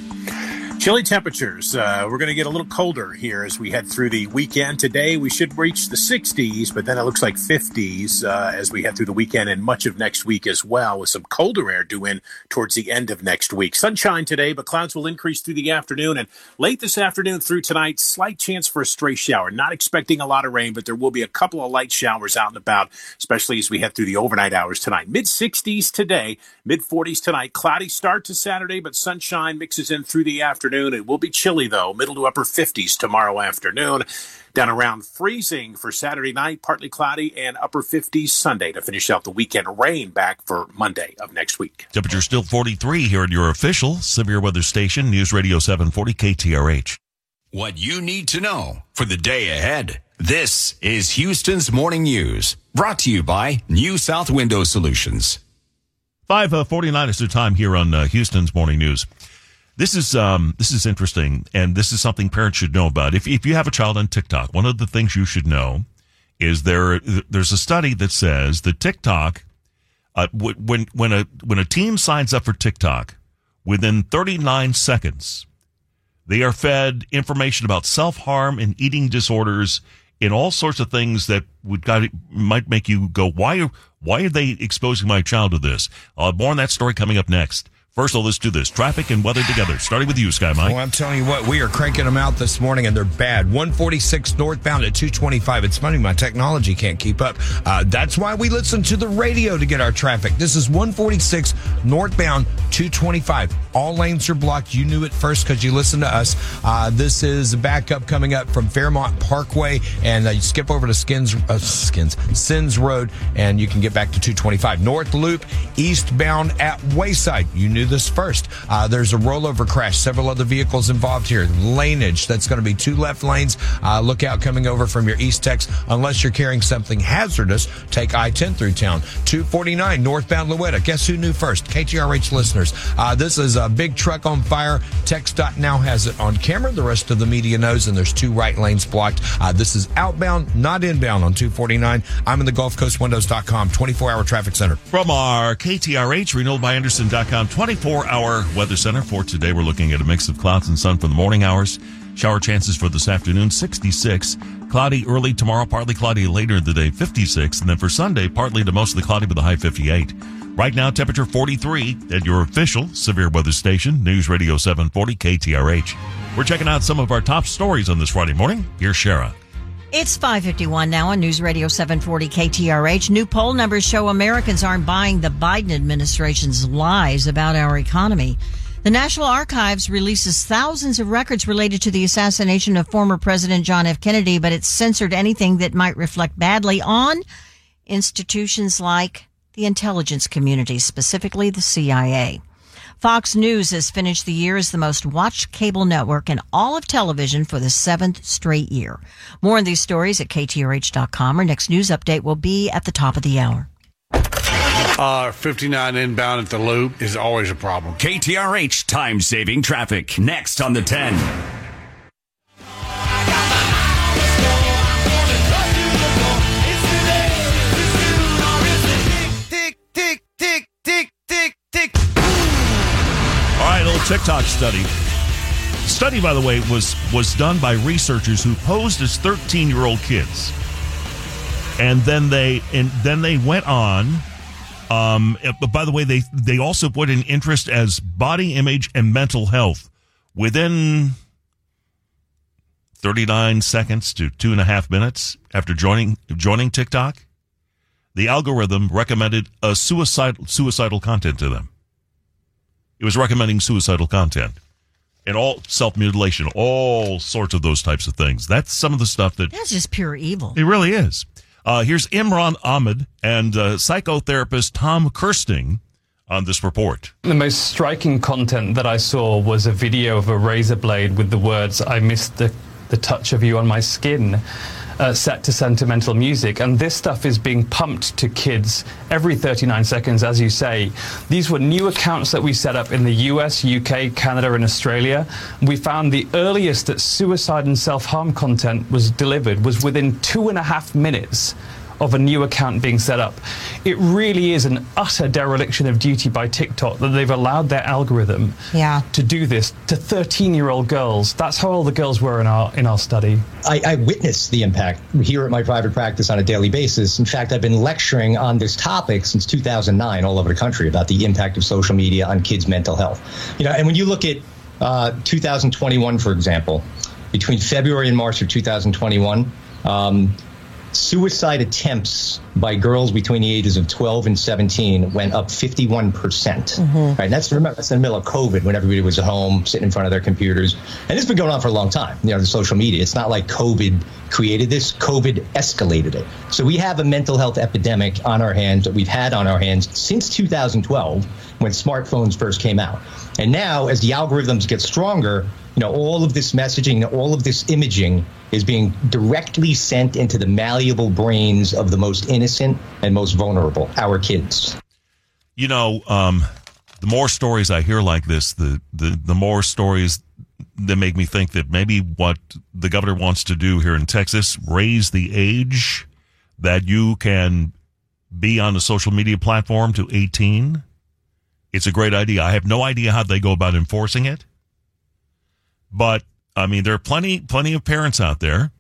Chilly temperatures. Uh, we're going to get a little colder here as we head through the weekend. Today, we should reach the 60s, but then it looks like 50s uh, as we head through the weekend and much of next week as well, with some colder air due in towards the end of next week. Sunshine today, but clouds will increase through the afternoon and late this afternoon through tonight. Slight chance for a stray shower. Not expecting a lot of rain, but there will be a couple of light showers out and about, especially as we head through the overnight hours tonight. Mid 60s today, mid 40s tonight. Cloudy start to Saturday, but sunshine mixes in through the afternoon. It will be chilly though, middle to upper 50s tomorrow afternoon. Down around freezing for Saturday night, partly cloudy and upper 50s Sunday to finish out the weekend. Rain back for Monday of next week. Temperature still 43 here at your official severe weather station, News Radio 740 KTRH. What you need to know for the day ahead. This is Houston's Morning News, brought to you by New South Window Solutions. 549 is the time here on uh, Houston's Morning News. This is um, this is interesting, and this is something parents should know about. If if you have a child on TikTok, one of the things you should know is there there's a study that says that TikTok, uh, when when a when a teen signs up for TikTok, within 39 seconds, they are fed information about self harm and eating disorders and all sorts of things that would got, might make you go, why why are they exposing my child to this? Uh, more on that story coming up next. First, all, let's do this. Traffic and weather together. Starting with you, Sky Mike. Well, I'm telling you what, we are cranking them out this morning, and they're bad. 146 northbound at 225. It's funny, my technology can't keep up. Uh, that's why we listen to the radio to get our traffic. This is 146 northbound 225. All lanes are blocked. You knew it first because you listened to us. Uh, this is a backup coming up from Fairmont Parkway, and uh, you skip over to Skins, uh, Skins, Sens Road, and you can get back to 225. North Loop, eastbound at Wayside. You knew this first. Uh, there's a rollover crash. Several other vehicles involved here. Laneage. That's going to be two left lanes. Uh, look out coming over from your east tex. Unless you're carrying something hazardous, take I-10 through town. 249 northbound Louetta. Guess who knew first? KTRH listeners. Uh, this is a big truck on fire. Text.now has it on camera. The rest of the media knows, and there's two right lanes blocked. Uh, this is outbound, not inbound on 249. I'm in the GulfCoastWindows.com 24-hour traffic center. From our KTRH, RenewalByAndersen.com 24 hour weather center for today. We're looking at a mix of clouds and sun for the morning hours. Shower chances for this afternoon, 66. Cloudy early tomorrow, partly cloudy later in the day, 56. And then for Sunday, partly to mostly cloudy with a high 58. Right now, temperature 43 at your official severe weather station, News Radio 740 KTRH. We're checking out some of our top stories on this Friday morning. Here's Shara. It's 551 now on News Radio 740 KTRH. New poll numbers show Americans aren't buying the Biden administration's lies about our economy. The National Archives releases thousands of records related to the assassination of former President John F. Kennedy, but it's censored anything that might reflect badly on institutions like the intelligence community, specifically the CIA. Fox News has finished the year as the most watched cable network in all of television for the seventh straight year. More on these stories at KTRH.com. Our next news update will be at the top of the hour. Uh, 59 inbound at the loop is always a problem. KTRH time saving traffic. Next on the 10. Tick, tick, tick, tick, little TikTok study. Study, by the way, was was done by researchers who posed as 13 year old kids, and then they and then they went on. Um, but by the way, they they also put an interest as body image and mental health within 39 seconds to two and a half minutes after joining joining TikTok. The algorithm recommended a suicidal suicidal content to them. It was recommending suicidal content and all self mutilation, all sorts of those types of things. That's some of the stuff that That's just pure evil. it really is. Uh, here's Imran Ahmed and uh, psychotherapist Tom Kersting on this report. The most striking content that I saw was a video of a razor blade with the words, I missed the, the touch of you on my skin. Uh, set to sentimental music, and this stuff is being pumped to kids every 39 seconds, as you say. These were new accounts that we set up in the US, UK, Canada, and Australia. We found the earliest that suicide and self harm content was delivered was within two and a half minutes of a new account being set up. It really is an utter dereliction of duty by TikTok that they've allowed their algorithm Yeah. to do this to 13-year-old girls. That's how old the girls were in our in our study. I, I witness the impact here at my private practice on a daily basis. In fact, I've been lecturing on this topic since 2009 all over the country about the impact of social media on kids' mental health. You know, and when you look at uh, 2021, for example, between February and March of 2021, um, suicide attempts by girls between the ages of 12 and 17 went up 51 percent. Mm-hmm. Right, that's remember that's in the middle of COVID when everybody was at home sitting in front of their computers, and it's been going on for a long time. You know, the social media. It's not like COVID created this; COVID escalated it. So we have a mental health epidemic on our hands that we've had on our hands since 2012 when smartphones first came out, and now as the algorithms get stronger, you know, all of this messaging, all of this imaging is being directly sent into the malleable brains of the most innocent and most vulnerable, our kids. You know, um, the more stories I hear like this, the, the, the more stories that make me think that maybe what the governor wants to do here in Texas, raise the age that you can be on a social media platform to 18. It's a great idea. I have no idea how they go about enforcing it. But I mean, there are plenty, plenty of parents out there.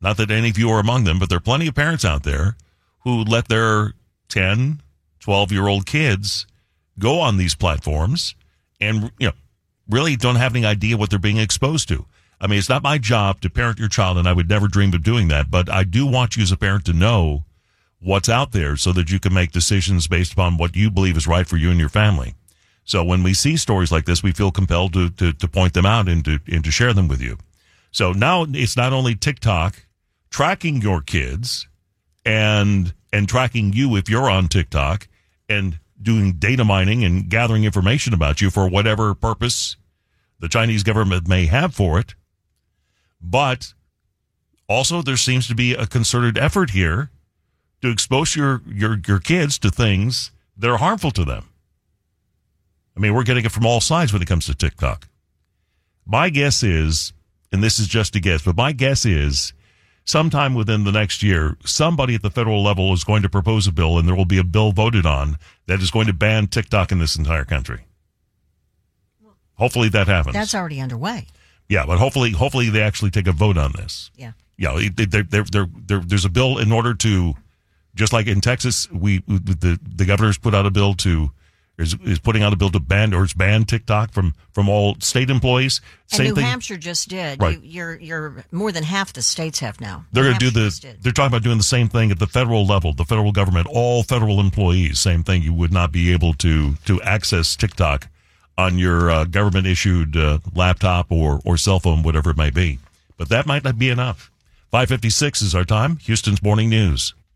Not that any of you are among them, but there are plenty of parents out there who let their 10, 12 year old kids go on these platforms and, you know, really don't have any idea what they're being exposed to. I mean, it's not my job to parent your child, and I would never dream of doing that, but I do want you as a parent to know what's out there so that you can make decisions based upon what you believe is right for you and your family. So when we see stories like this, we feel compelled to, to, to point them out and to, and to share them with you. So now it's not only TikTok tracking your kids and, and tracking you if you're on TikTok and doing data mining and gathering information about you for whatever purpose the Chinese government may have for it. But also there seems to be a concerted effort here to expose your, your, your kids to things that are harmful to them. I mean, we're getting it from all sides when it comes to TikTok. My guess is, and this is just a guess, but my guess is sometime within the next year, somebody at the federal level is going to propose a bill and there will be a bill voted on that is going to ban TikTok in this entire country. Hopefully that happens. That's already underway. Yeah, but hopefully, hopefully they actually take a vote on this. Yeah. Yeah, there, there, there, there's a bill in order to, just like in Texas, we the the governor's put out a bill to is is putting out a bill to ban or it's banned TikTok from from all state employees. And New Hampshire just did. Right. You, you're you're more than half the states have now. They're going to do the. They're talking about doing the same thing at the federal level, the federal government, all federal employees. Same thing. You would not be able to to access TikTok on your uh, government issued uh, laptop or or cell phone, whatever it may be. But that might not be enough. Five fifty six is our time. Houston's morning news.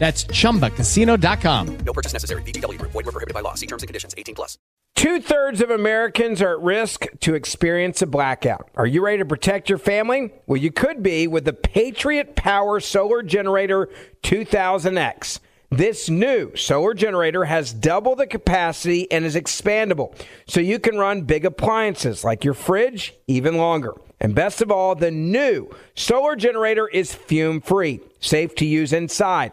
That's chumbacasino.com. No purchase necessary. VGW Group. Void were prohibited by law. See terms and conditions. 18 plus. Two thirds of Americans are at risk to experience a blackout. Are you ready to protect your family? Well, you could be with the Patriot Power Solar Generator 2000X. This new solar generator has double the capacity and is expandable, so you can run big appliances like your fridge even longer. And best of all, the new solar generator is fume free, safe to use inside,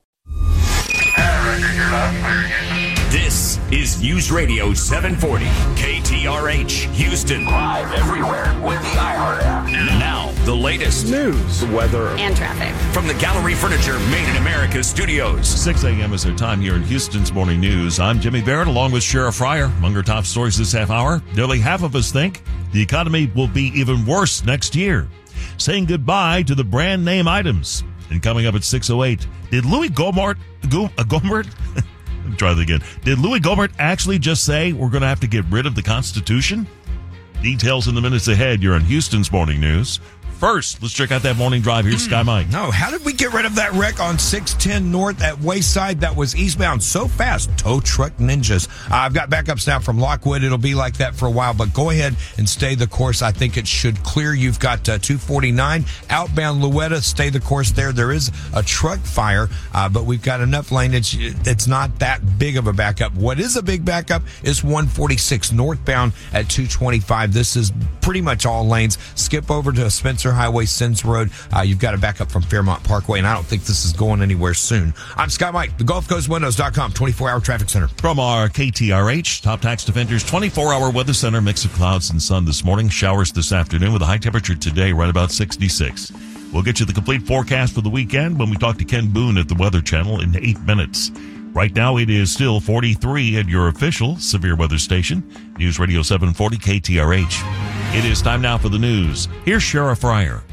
This is News Radio 740 KTRH Houston. Live everywhere with the iHeart app. Now, the latest news, weather, and traffic from the Gallery Furniture Made in America studios. 6 a.m. is our time here in Houston's Morning News. I'm Jimmy Barrett along with Shara Fryer. Among our top stories this half hour, nearly half of us think the economy will be even worse next year. Saying goodbye to the brand name items. And coming up at 6.08, did Louis Gohmert, Go, me try that again. Did Louis Gohmert actually just say we're going to have to get rid of the Constitution? Details in the minutes ahead. You're on Houston's Morning News. First, let's check out that morning drive. Here's Sky Mike. No, how did we get rid of that wreck on 610 North at Wayside that was eastbound so fast? Tow truck ninjas. I've got backups now from Lockwood. It'll be like that for a while, but go ahead and stay the course. I think it should clear. You've got uh, 249 outbound Louetta. Stay the course there. There is a truck fire, uh, but we've got enough lane. It's, it's not that big of a backup. What is a big backup is 146 northbound at 225. This is pretty much all lanes. Skip over to Spencer Highway, Sens Road. Uh, you've got a backup from Fairmont Parkway, and I don't think this is going anywhere soon. I'm Sky Mike, the Gulf Coast Windows.com 24 hour traffic center. From our KTRH Top Tax Defenders 24 hour weather center, mix of clouds and sun this morning, showers this afternoon with a high temperature today right about 66. We'll get you the complete forecast for the weekend when we talk to Ken Boone at the Weather Channel in eight minutes. Right now, it is still 43 at your official severe weather station, News Radio 740 KTRH. It is time now for the news. Here's Shara Fryer.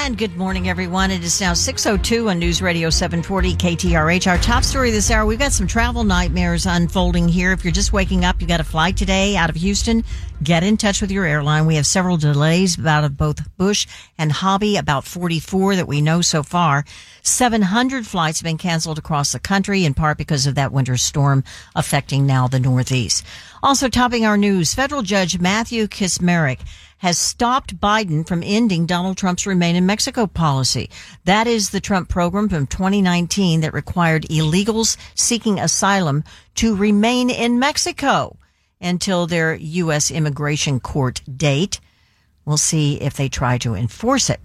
And good morning, everyone. It is now 6.02 on News Radio 740 KTRH. Our top story this hour, we've got some travel nightmares unfolding here. If you're just waking up, you got a flight today out of Houston, get in touch with your airline. We have several delays out of both Bush and Hobby, about 44 that we know so far. 700 flights have been canceled across the country, in part because of that winter storm affecting now the Northeast. Also topping our news, federal judge Matthew Kacsmaryk has stopped Biden from ending Donald Trump's Remain in Mexico policy. That is the Trump program from 2019 that required illegals seeking asylum to remain in Mexico until their U.S. immigration court date. We'll see if they try to enforce it.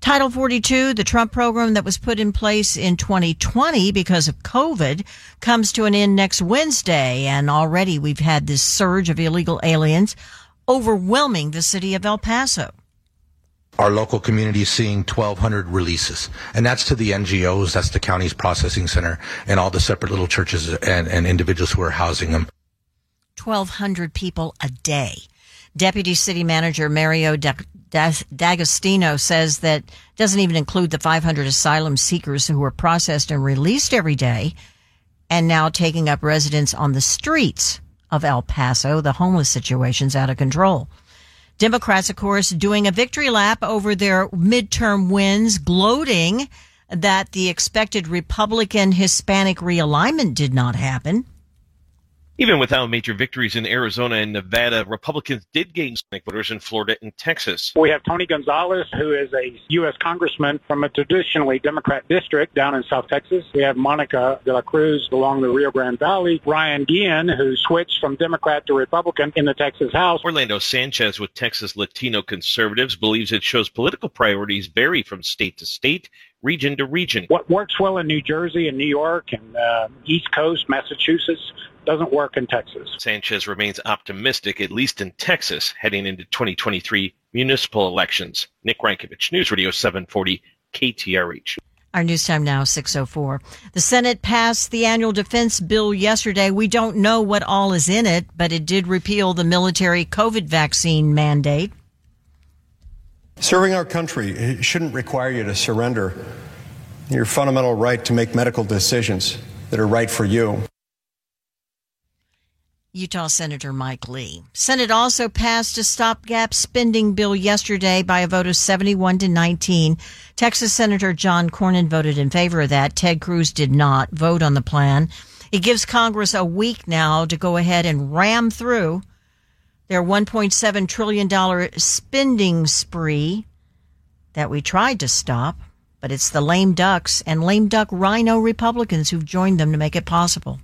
Title 42, the Trump program that was put in place in 2020 because of COVID, comes to an end next Wednesday. And already we've had this surge of illegal aliens overwhelming the city of El Paso. Our local community is seeing 1,200 releases, and that's to the NGOs, that's the county's processing center, and all the separate little churches and, and individuals who are housing them. 1,200 people a day. Deputy City Manager Mario D'Agostino says that doesn't even include the 500 asylum seekers who are processed and released every day and now taking up residence on the streets of El Paso. The homeless situation's out of control. Democrats, of course, doing a victory lap over their midterm wins, gloating that the expected Republican Hispanic realignment did not happen. Even without major victories in Arizona and Nevada, Republicans did gain Hispanic voters in Florida and Texas. We have Tony Gonzales, who is a U.S. congressman from a traditionally Democrat district down in South Texas. We have Monica de la Cruz along the Rio Grande Valley. Ryan Guillen, who switched from Democrat to Republican in the Texas House. Orlando Sanchez with Texas Latino Conservatives believes it shows political priorities vary from state to state, region to region. What works well in New Jersey and New York and uh, East Coast, Massachusetts, doesn't work in Texas. Sanchez remains optimistic, at least in Texas, heading into 2023 municipal elections. Nick Rankovich, News Radio 740 KTRH. Our news time now, 604. The Senate passed the annual defense bill yesterday. We don't know what all is in it, but it did repeal the military COVID vaccine mandate. Serving our country it shouldn't require you to surrender your fundamental right to make medical decisions that are right for you. Utah Senator Mike Lee. Senate also passed a stopgap spending bill yesterday by a vote of 71 to 19. Texas Senator John Cornyn voted in favor of that. Ted Cruz did not vote on the plan. It gives Congress a week now to go ahead and ram through their $1.7 trillion spending spree that we tried to stop, but it's the lame ducks and lame duck rhino Republicans who've joined them to make it possible.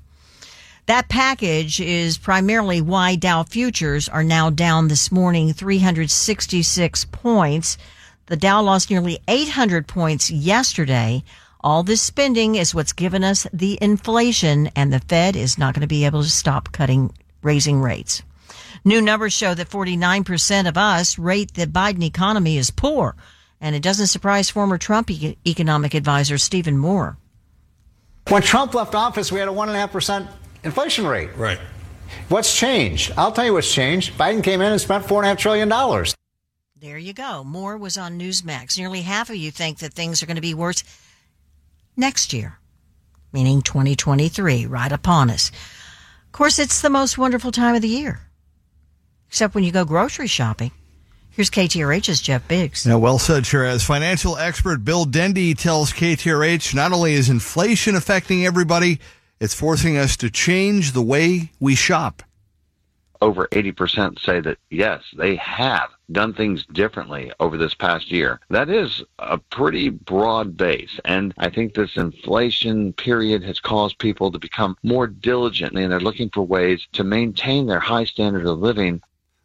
That package is primarily why Dow futures are now down this morning 366 points. The Dow lost nearly 800 points yesterday. All this spending is what's given us the inflation, and the Fed is not going to be able to stop cutting, raising rates. New numbers show that 49% of us rate the Biden economy as poor, and it doesn't surprise former Trump e- economic advisor Stephen Moore. When Trump left office, we had a 1.5% inflation rate. Right. What's changed? I'll tell you what's changed. Biden came in and spent $4.5 trillion. There you go. Moore was on Newsmax. Nearly half of you think that things are going to be worse next year, meaning 2023, right upon us. Of course, it's the most wonderful time of the year, except when you go grocery shopping. Here's KTRH's Jeff Biggs. Yeah, well said, Shiraz. Financial expert Bill Dendy tells KTRH not only is inflation affecting everybody, it's forcing us to change the way we shop. Over 80% say that yes, they have done things differently over this past year. That is a pretty broad base. And I think this inflation period has caused people to become more diligent and they're looking for ways to maintain their high standard of living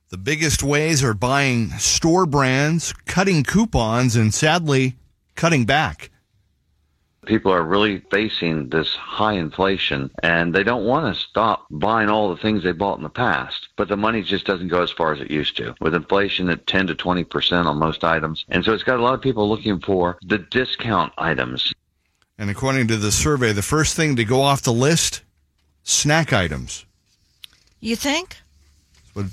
The biggest ways are buying store brands, cutting coupons, and sadly, cutting back. People are really facing this high inflation and they don't want to stop buying all the things they bought in the past but the money just doesn't go as far as it used to with inflation at 10 to 20% on most items and so it's got a lot of people looking for the discount items And according to the survey, the first thing to go off the list snack items. You think? What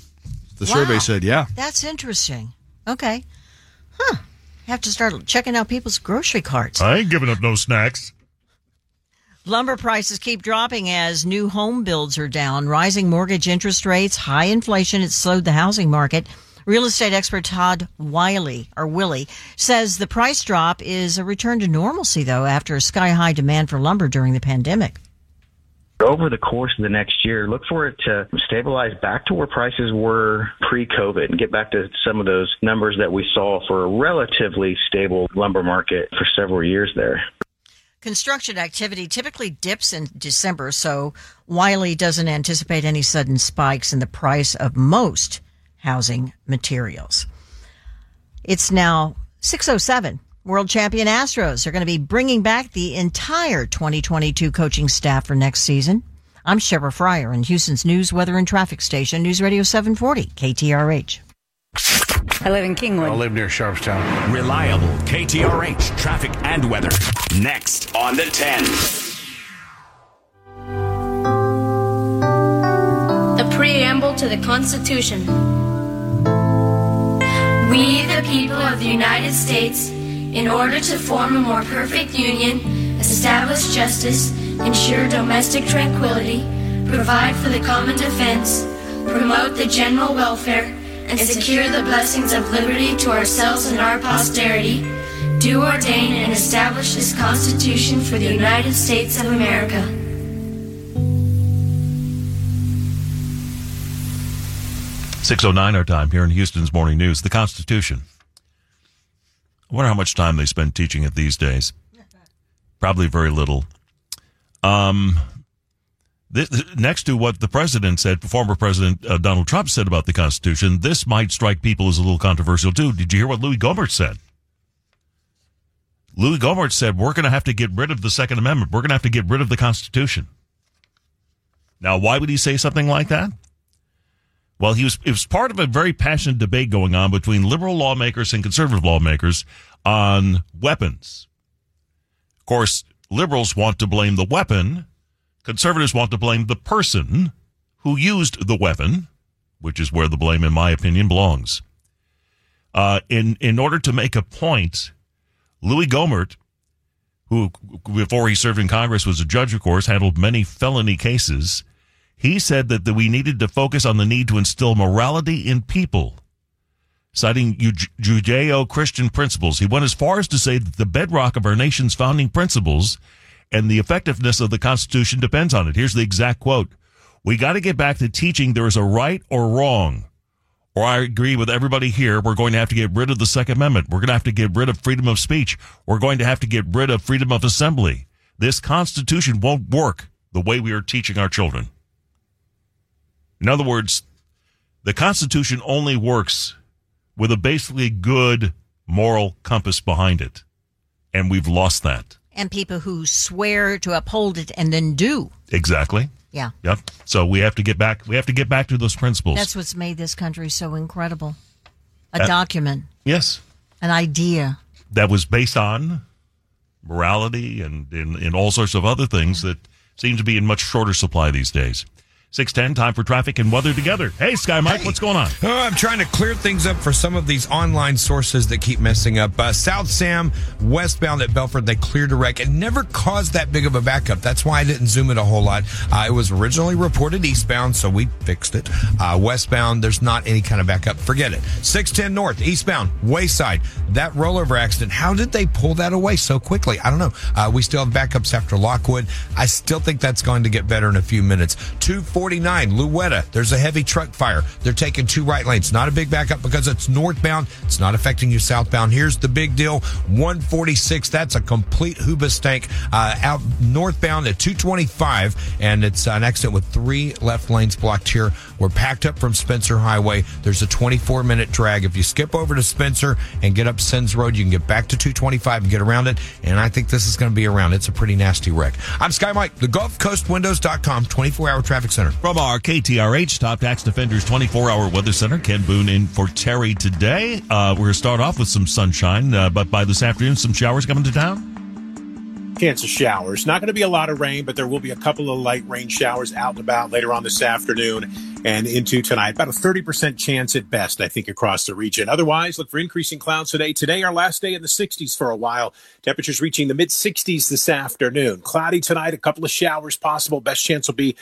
the survey said, yeah. That's interesting. Okay. Huh. Have to start checking out people's grocery carts. I ain't giving up no snacks. Lumber prices keep dropping as new home builds are down. Rising mortgage interest rates, high inflation, it slowed the housing market. Real estate expert Todd Wiley, or Willie, says the price drop is a return to normalcy, though, after a sky high demand for lumber during the pandemic. Over the course of the next year, look for it to stabilize back to where prices were pre-COVID and get back to some of those numbers that we saw for a relatively stable lumber market for several years there. Construction activity typically dips in December, so Wiley doesn't anticipate any sudden spikes in the price of most housing materials. It's now 607. World champion Astros are going to be bringing back the entire 2022 coaching staff for next season. I'm Shepard Fryer in Houston's news, weather, and traffic station, News Radio 740, KTRH. I live in Kingwood. I live near Sharpstown. Reliable KTRH traffic and weather. Next on the 10. The preamble to the Constitution. We, the people of the United States, in order to form a more perfect union, establish justice, ensure domestic tranquility, provide for the common defense, promote the general welfare, and secure the blessings of liberty to ourselves and our posterity, do ordain and establish this Constitution for the United States of America. 609 our time here in Houston's Morning News. The Constitution. I wonder how much time they spend teaching it these days. Probably very little. Um, next to what the president said, former President uh, Donald Trump said about the Constitution, this might strike people as a little controversial too. Did you hear what Louis Gohmert said? Louis Gohmert said, We're going to have to get rid of the Second Amendment. We're going to have to get rid of the Constitution. Now, why would he say something like that? Well, he was it was part of a very passionate debate going on between liberal lawmakers and conservative lawmakers on weapons. Of course, liberals want to blame the weapon, conservatives want to blame the person who used the weapon, which is where the blame, in my opinion, belongs. Uh, in in order to make a point, Louis Gohmert, who before he served in Congress was a judge, of course, handled many felony cases he said that, that we needed to focus on the need to instill morality in people. Citing Judeo Christian principles, he went as far as to say that the bedrock of our nation's founding principles and the effectiveness of the Constitution depends on it. Here's the exact quote We got to get back to teaching there is a right or wrong. Or I agree with everybody here, we're going to have to get rid of the Second Amendment. We're going to have to get rid of freedom of speech. We're going to have to get rid of freedom of assembly. This Constitution won't work the way we are teaching our children. In other words, the Constitution only works with a basically good moral compass behind it. And we've lost that. And people who swear to uphold it and then do. Exactly. Yeah. Yep. So we have to get back we have to get back to those principles. That's what's made this country so incredible. A document, yes. an idea. That was based on morality and in, in all sorts of other things mm. that seem to be in much shorter supply these days. 610, time for traffic and weather together. Hey, Sky Mike, what's going on? Oh, I'm trying to clear things up for some of these online sources that keep messing up. Uh, South Sam, westbound at Belford, they cleared a wreck. It never caused that big of a backup. That's why I didn't zoom it a whole lot. Uh, it was originally reported eastbound, so we fixed it. Uh, westbound, there's not any kind of backup. Forget it. 610 north, eastbound, wayside. That rollover accident, how did they pull that away so quickly? I don't know. Uh, we still have backups after Lockwood. I still think that's going to get better in a few minutes. 240 49, Louetta. There's a heavy truck fire. They're taking two right lanes. Not a big backup because it's northbound. It's not affecting you southbound. Here's the big deal 146. That's a complete hoobastank uh, out northbound at 225. And it's an accident with three left lanes blocked here. We're packed up from Spencer Highway. There's a 24 minute drag. If you skip over to Spencer and get up Sens Road, you can get back to 225 and get around it. And I think this is going to be around. It's a pretty nasty wreck. I'm Sky Mike, the Gulf Coast Windows.com 24 hour traffic center. From our KTRH Top Tax Defenders 24 hour weather center, Ken Boone in for Terry today. Uh, we're going to start off with some sunshine, uh, but by this afternoon, some showers coming to town. Chance of showers. Not going to be a lot of rain, but there will be a couple of light rain showers out and about later on this afternoon and into tonight. About a 30% chance at best, I think, across the region. Otherwise, look for increasing clouds today. Today, our last day in the 60s for a while. Temperatures reaching the mid 60s this afternoon. Cloudy tonight, a couple of showers possible. Best chance will be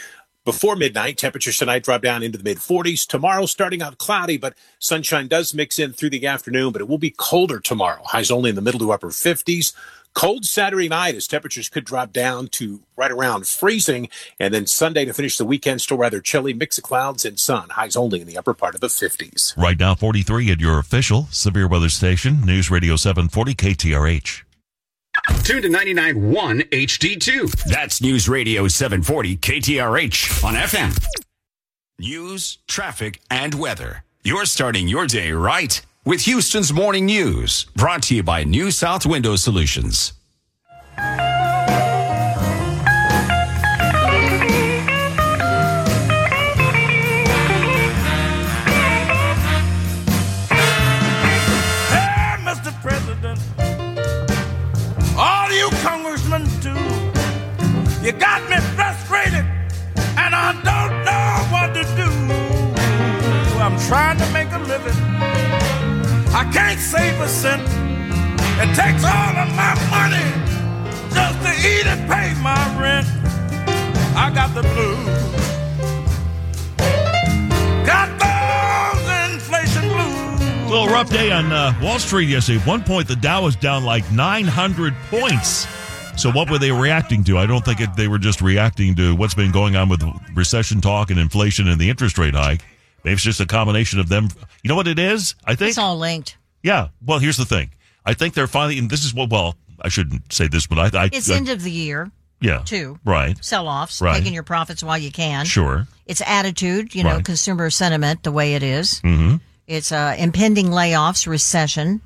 before midnight. Temperatures tonight drop down into the mid 40s. Tomorrow, starting out cloudy, but sunshine does mix in through the afternoon, but it will be colder tomorrow. Highs only in the middle to upper 50s. Cold Saturday night as temperatures could drop down to right around freezing. And then Sunday to finish the weekend, still rather chilly. Mix of clouds and sun. Highs only in the upper part of the 50s. Right now, 43 at your official severe weather station, News Radio 740 KTRH. Tune to 99.1 HD2. That's News Radio 740 KTRH on FM. News, traffic, and weather. You're starting your day right with Houston's Morning News. Brought to you by New South Window Solutions. Hey, Mr. President, all you congressmen too, you got me frustrated, and I don't know what to do. I'm trying to make a living. I can't save a cent. It takes all of my money just to eat and pay my rent. I got the blues. Got those inflation blues. A little rough day on uh, Wall Street yesterday. At one point, the Dow was down like 900 points. So, what were they reacting to? I don't think it, they were just reacting to what's been going on with recession talk and inflation and the interest rate hike. Maybe it's just a combination of them. You know what it is? I think It's all linked. Yeah. Well, here's the thing. I think they're finally, and this is what. Well, I shouldn't say this, but I. I It's I- end of the year. Yeah. Too. Right. Sell offs, Right. taking your profits while you can. Sure. It's attitude, you know, Right. consumer sentiment, the way it is. Mm-hmm. It's uh, impending layoffs, recession.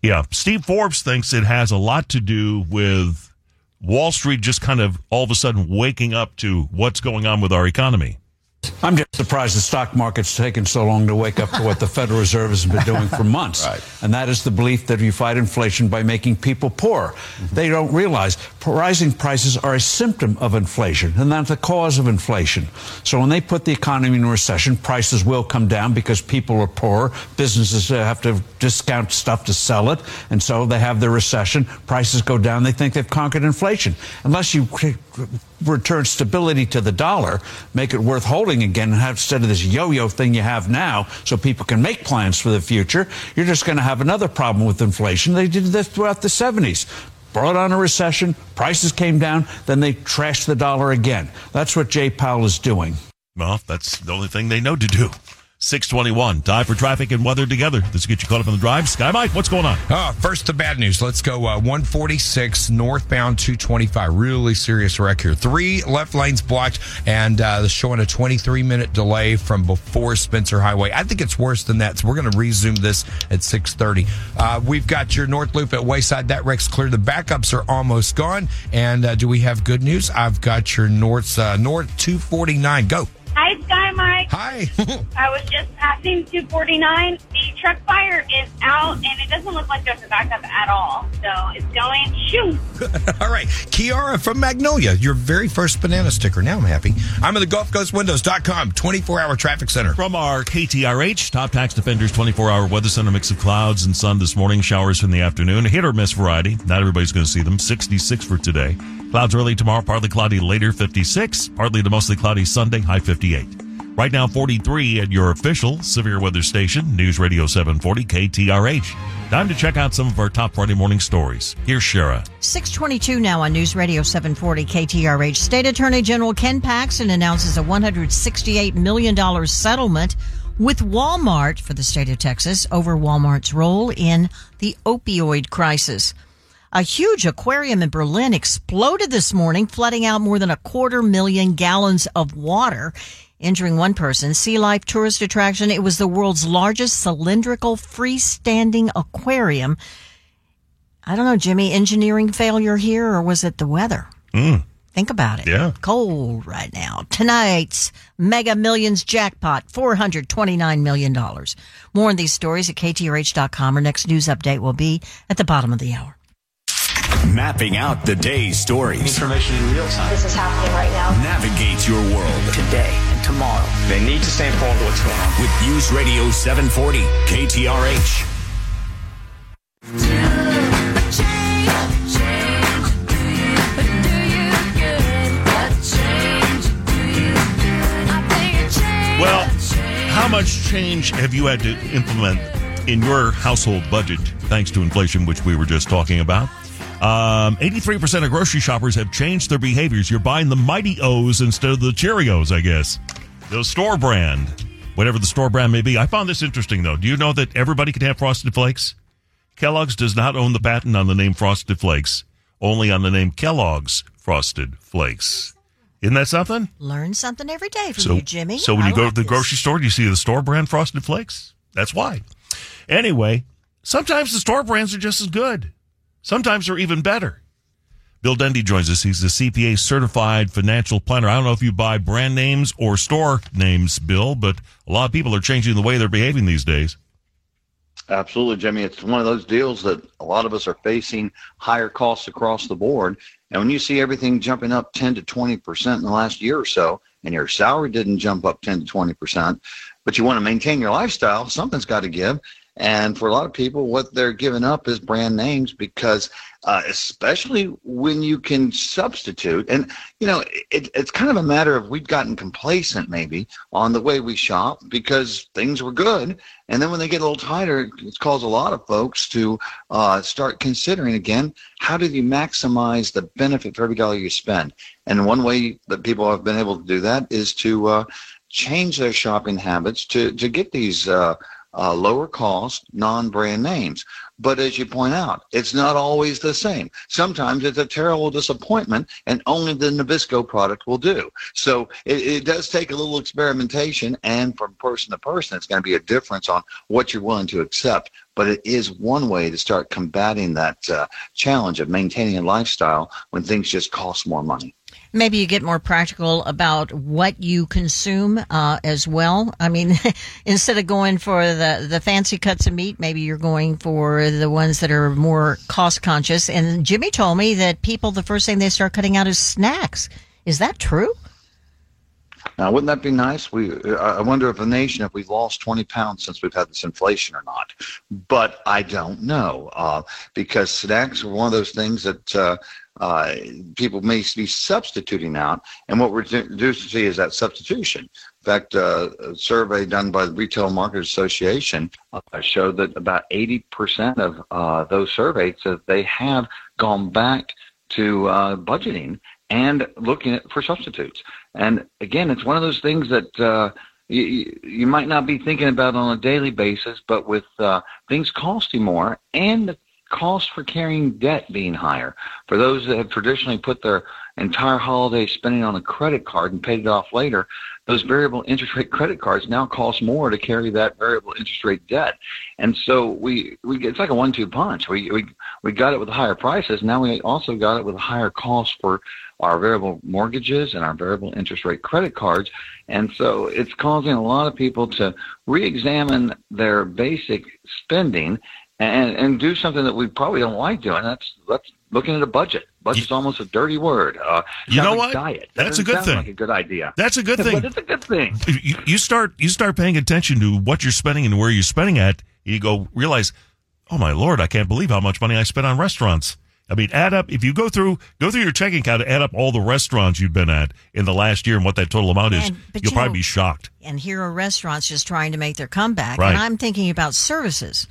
Yeah. Steve Forbes thinks it has a lot to do with Wall Street just kind of all of a sudden waking up to what's going on with our economy. I'm just surprised the stock market's taken so long to wake up to what the Federal Reserve has been doing for months. [LAUGHS] And that is the belief that you fight inflation by making people poor. They don't realize rising prices are a symptom of inflation and not the cause of inflation. So when they put the economy in recession, prices will come down because people are poor. Businesses uh, have to discount stuff to sell it. And so they have their recession. Prices go down. They think they've conquered inflation. Unless you return stability to the dollar, make it worth holding again, and have instead of this yo-yo thing you have now, so people can make plans for the future, you're just going to have another problem with inflation. They did this throughout the 70s. Brought on a recession, prices came down, then they trashed the dollar again. That's what Jay Powell is doing. Well, that's the only thing they know to do. 621. Time for traffic and weather together. This will get you caught up on the drive. Sky Mike, what's going on? Uh, first, the bad news. Let's go uh, 146 northbound 225. Really serious wreck here. Three left lanes blocked and uh, showing a 23 minute delay from before Spencer Highway. I think it's worse than that, so we're going to resume this at 630. Uh, we've got your north loop at Wayside. That wreck's clear. The backups are almost gone. And uh, do we have good news? I've got your north, uh, north 249. Go. Hi, Sky Mike. Hi. [LAUGHS] I was just passing 249. The truck fire is out, and it doesn't look like there's a backup at all. So it's going shoo. [LAUGHS] All right. Kiara from Magnolia, your very first banana sticker. Now I'm happy. I'm at the GulfCoastWindows.com 24 hour traffic center. From our KTRH Top Tax Defenders 24 hour weather center mix of clouds and sun this morning, showers in the afternoon, hit or miss variety. Not everybody's going to see them. 66 for today. Clouds early tomorrow, partly cloudy later, 56. Partly to mostly cloudy Sunday, high 58. Right now, 43 at your official severe weather station, News Radio 740 KTRH. Time to check out some of our top Friday morning stories. Here's Shara. 622 now on News Radio 740 KTRH. State Attorney General Ken Paxton announces a $168 million settlement with Walmart for the state of Texas over Walmart's role in the opioid crisis. A huge aquarium in Berlin exploded this morning, flooding out more than a quarter million gallons of water, injuring one person. Sea Life tourist attraction. It was the world's largest cylindrical freestanding aquarium. I don't know, Jimmy, engineering failure here, or was it the weather? Mm. Think about it. Yeah. Cold right now. Tonight's Mega Millions jackpot, $429 million. More on these stories at KTRH.com. Our next news update will be at the bottom of the hour. Mapping out the day's stories. Information in real time. This is happening right now. Navigate your world Today and tomorrow. They need to stay informed of what's going on. with News Radio 740 KTRH. Well, how much change have you had to implement in your household budget thanks to inflation, which we were just talking about? Um, 83% of grocery shoppers have changed their behaviors. You're buying the Mighty O's instead of the Cheerios, I guess. The store brand, whatever the store brand may be. I found this interesting, though. Do you know that everybody can have Frosted Flakes? Kellogg's does not own the patent on the name Frosted Flakes, only on the name Kellogg's Frosted Flakes. Isn't that something? Learn something every day from So, you, Jimmy. so when I you go like to the this. grocery store, do you see the store brand Frosted Flakes? That's why. Anyway, sometimes the store brands are just as good. Sometimes they're even better. Bill Dendy joins us. He's a CPA certified financial planner. I don't know if you buy brand names or store names, Bill, but a lot of people are changing the way they're behaving these days. Absolutely, Jimmy. It's one of those deals that a lot of us are facing higher costs across the board. And when you see everything jumping up 10 to 20% in the last year or so, and your salary didn't jump up 10 to 20%, but you want to maintain your lifestyle, something's got to give. And for a lot of people, what they're giving up is brand names because, uh, especially when you can substitute, and you know, it, it's kind of a matter of we've gotten complacent maybe on the way we shop because things were good, and then when they get a little tighter, it's caused a lot of folks to uh, start considering again how do you maximize the benefit for every dollar you spend. And one way that people have been able to do that is to uh, change their shopping habits to, to get these uh, uh, lower cost, non brand names. But as you point out, it's not always the same. Sometimes it's a terrible disappointment, and only the Nabisco product will do. So it, it does take a little experimentation, and from person to person, it's going to be a difference on what you're willing to accept. But it is one way to start combating that uh, challenge of maintaining a lifestyle when things just cost more money. Maybe you get more practical about what you consume uh, as well. I mean, [LAUGHS] instead of going for the, the fancy cuts of meat, maybe you're going for the ones that are more cost conscious. And Jimmy told me that people, the first thing they start cutting out is snacks. Is that true? Now, wouldn't that be nice? We, I wonder if a nation, if we've lost 20 pounds since we've had this inflation or not. But I don't know uh, because snacks are one of those things that uh, uh, people may be substituting out. And what we're do to see is that substitution. In fact, uh, a survey done by the Retail Market Association uh, showed that about 80% of uh, those surveyed said they have gone back to uh, budgeting and looking at, for substitutes. And again, it's one of those things that uh, you, you might not be thinking about on a daily basis, but with uh, things costing more and the cost for carrying debt being higher, for those that have traditionally put their entire holiday spending on a credit card and paid it off later, those variable interest rate credit cards now cost more to carry that variable interest rate debt. And so we, we it's like a one-two punch. We, we, we got it with higher prices. Now we also got it with higher costs for our variable mortgages and our variable interest rate credit cards. And so it's causing a lot of people to re-examine their basic spending and, and do something that we probably don't like doing. That's, that's looking at a budget. Budget's you, almost a dirty word. Uh, you know what? Diet. That That's a good thing. Like a good idea. That's a good thing. but it's a good thing. You, you start you start paying attention to what you're spending and where you're spending at. You go realize, oh my lord, I can't believe how much money I spent on restaurants. I mean, add up if you go through go through your checking account, add up all the restaurants you've been at in the last year and what that total amount is. And, you'll you probably know, be shocked. And here are restaurants just trying to make their comeback. Right. And I'm thinking about services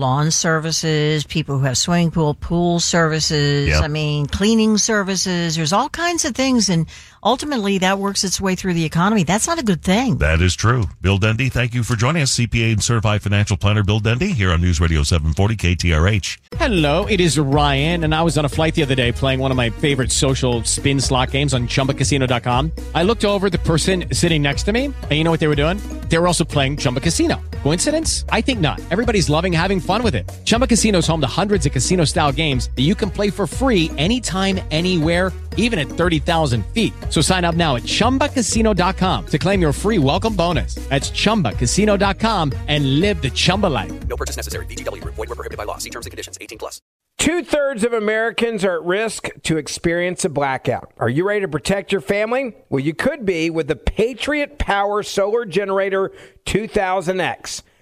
lawn services, people who have swimming pool, pool services. Yep. I mean, cleaning services. There's all kinds of things. And ultimately that works its way through the economy. That's not a good thing. That is true. Bill Dendy, thank you for joining us. CPA and certified financial planner Bill Dendy here on News Radio 740 KTRH. Hello, it is Ryan, and I was on a flight the other day playing one of my favorite social spin slot games on chumbacasino.com. I looked over at the person sitting next to me, and you know what they were doing? They were also playing Chumba Casino. Coincidence? I think not. Everybody's loving having fun with it. Chumba Casino is home to hundreds of casino style games that you can play for free anytime, anywhere, even at 30,000 feet. So sign up now at chumbacasino.com to claim your free welcome bonus. That's chumbacasino.com and live the Chumba life. No purchase necessary. VGW. Void were prohibited by law. See terms and conditions. 18 plus. Two thirds of Americans are at risk to experience a blackout. Are you ready to protect your family? Well, you could be with the Patriot Power Solar Generator 2000X.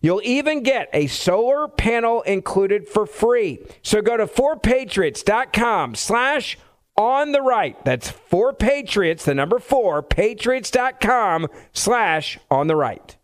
You'll even get a solar panel included for free. So go to 4patriots.com slash on the right. That's 4patriots, the number 4, patriots.com slash on the right.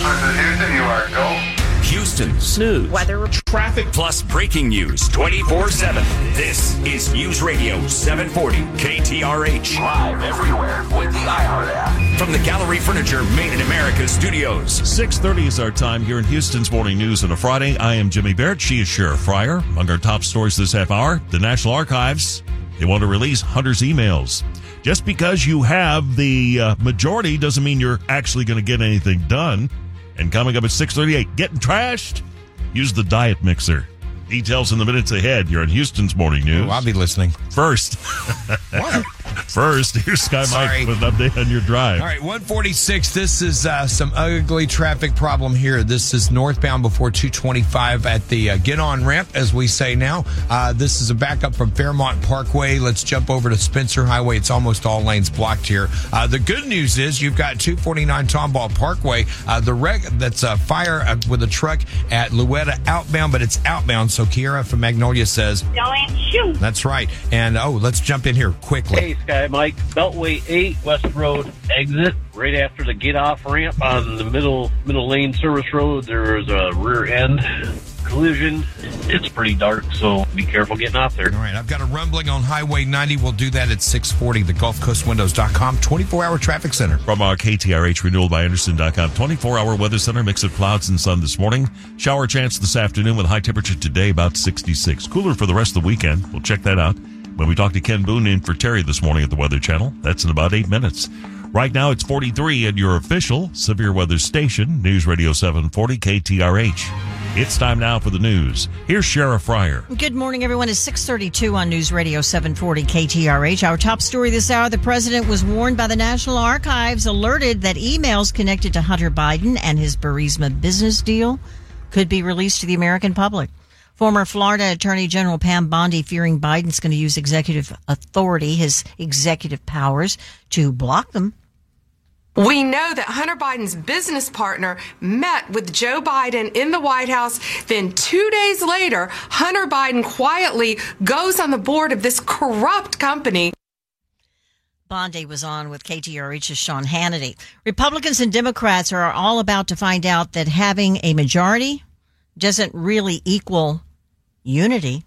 Houston, you are go. Houston's news, weather, traffic, plus breaking news 24 7. This is News Radio 740 KTRH. Live everywhere with the iHeart app. From the Gallery Furniture Made in America studios. 6.30 is our time here in Houston's Morning News on a Friday. I am Jimmy Barrett. She is Shara Fryer. Among our top stories this half hour, the National Archives. They want to release Hunter's emails. Just because you have the uh, majority doesn't mean you're actually going to get anything done. And coming up at 638, getting trashed? Use the diet mixer. Details in the minutes ahead. You're in Houston's morning news. I'll be listening. First. [LAUGHS] what? First, [LAUGHS] here's Sky Sorry. Mike with an update on your drive. All right, 146. This is uh, some ugly traffic problem here. This is northbound before 225 at the uh, get on ramp, as we say now. Uh, this is a backup from Fairmont Parkway. Let's jump over to Spencer Highway. It's almost all lanes blocked here. Uh, the good news is you've got 249 Tomball Parkway. Uh, the wreck that's a fire uh, with a truck at Louetta outbound, but it's outbound. So Kiera from Magnolia says, Don't shoot. that's right. And oh, let's jump in here quickly. Hey, Sky Mike. Beltway 8 West Road exit. Right after the get off ramp on the middle middle lane service road, there is a rear end collision. It's pretty dark, so be careful getting off there. All right, I've got a rumbling on Highway 90. We'll do that at 640. The GulfCoastWindows.com 24 hour traffic center. From uh, our KTRH renewal by Andersen.com 24 hour weather center, mix of clouds and sun this morning. Shower chance this afternoon with high temperature today about 66. Cooler for the rest of the weekend. We'll check that out when we talk to Ken Boone in for Terry this morning at the Weather Channel. That's in about eight minutes. Right now it's 43 at your official severe weather station, News Radio 740 KTRH. It's time now for the news. Here's Shara Fryer. Good morning, everyone. It's 632 on News Radio 740 KTRH. Our top story this hour, the president was warned by the National Archives, alerted that emails connected to Hunter Biden and his Burisma business deal could be released to the American public. Former Florida Attorney General Pam Bondi fearing Biden's going to use executive authority, his executive powers, to block them. We know that Hunter Biden's business partner met with Joe Biden in the White House. Then two days later, Hunter Biden quietly goes on the board of this corrupt company. Bondi was on with KTRH's Sean Hannity. Republicans and Democrats are all about to find out that having a majority doesn't really equal unity.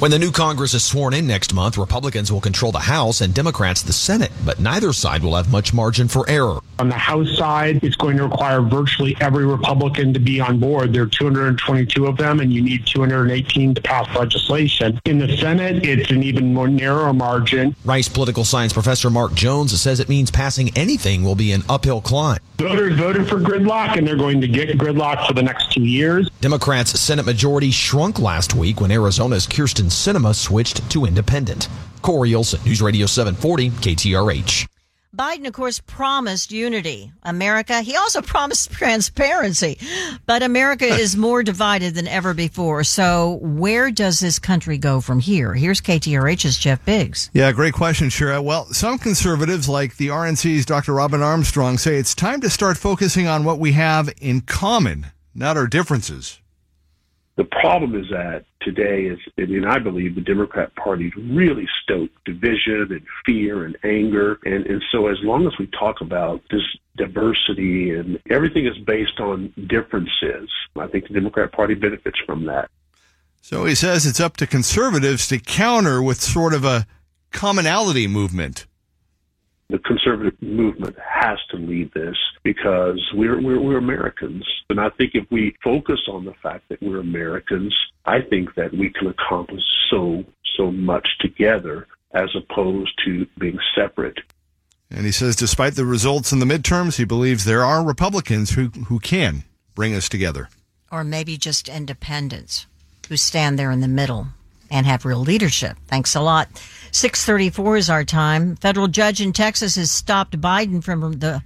When the new Congress is sworn in next month, Republicans will control the House and Democrats the Senate, but neither side will have much margin for error. On the House side, it's going to require virtually every Republican to be on board. There are 222 of them, and you need 218 to pass legislation. In the Senate, it's an even more narrow margin. Rice political science professor Mark Jones says it means passing anything will be an uphill climb. Voters voted for gridlock, and they're going to get gridlock for the next two years. Democrats' Senate majority shrunk last week when Arizona's Kyrsten Sinema switched to independent. Corey Olson, News Radio 740, KTRH. Biden, of course, promised unity. America, he also [LAUGHS] promised transparency. But America [LAUGHS] is more divided than ever before. So where does this country go from here? Here's KTRH's Jeff Biggs. Yeah, great question, Shara. Well, some conservatives, like the RNC's Dr. Robin Armstrong, say it's time to start focusing on what we have in common, not our differences. The problem is that today is, I mean, I believe the Democrat Party really stoked division and fear and anger. And, and so as long as we talk about this diversity and everything is based on differences, I think the Democrat Party benefits from that. So he says it's up to conservatives to counter with sort of a commonality movement. The conservative movement has to lead this because we're, we're, we're Americans. And I think if we focus on the fact that we're Americans, I think that we can accomplish so, so much together as opposed to being separate. And he says despite the results in the midterms, he believes there are Republicans who, who can bring us together. Or maybe just independents who stand there in the middle and have real leadership. Thanks a lot. 634 is our time. Federal judge in Texas has stopped Biden from the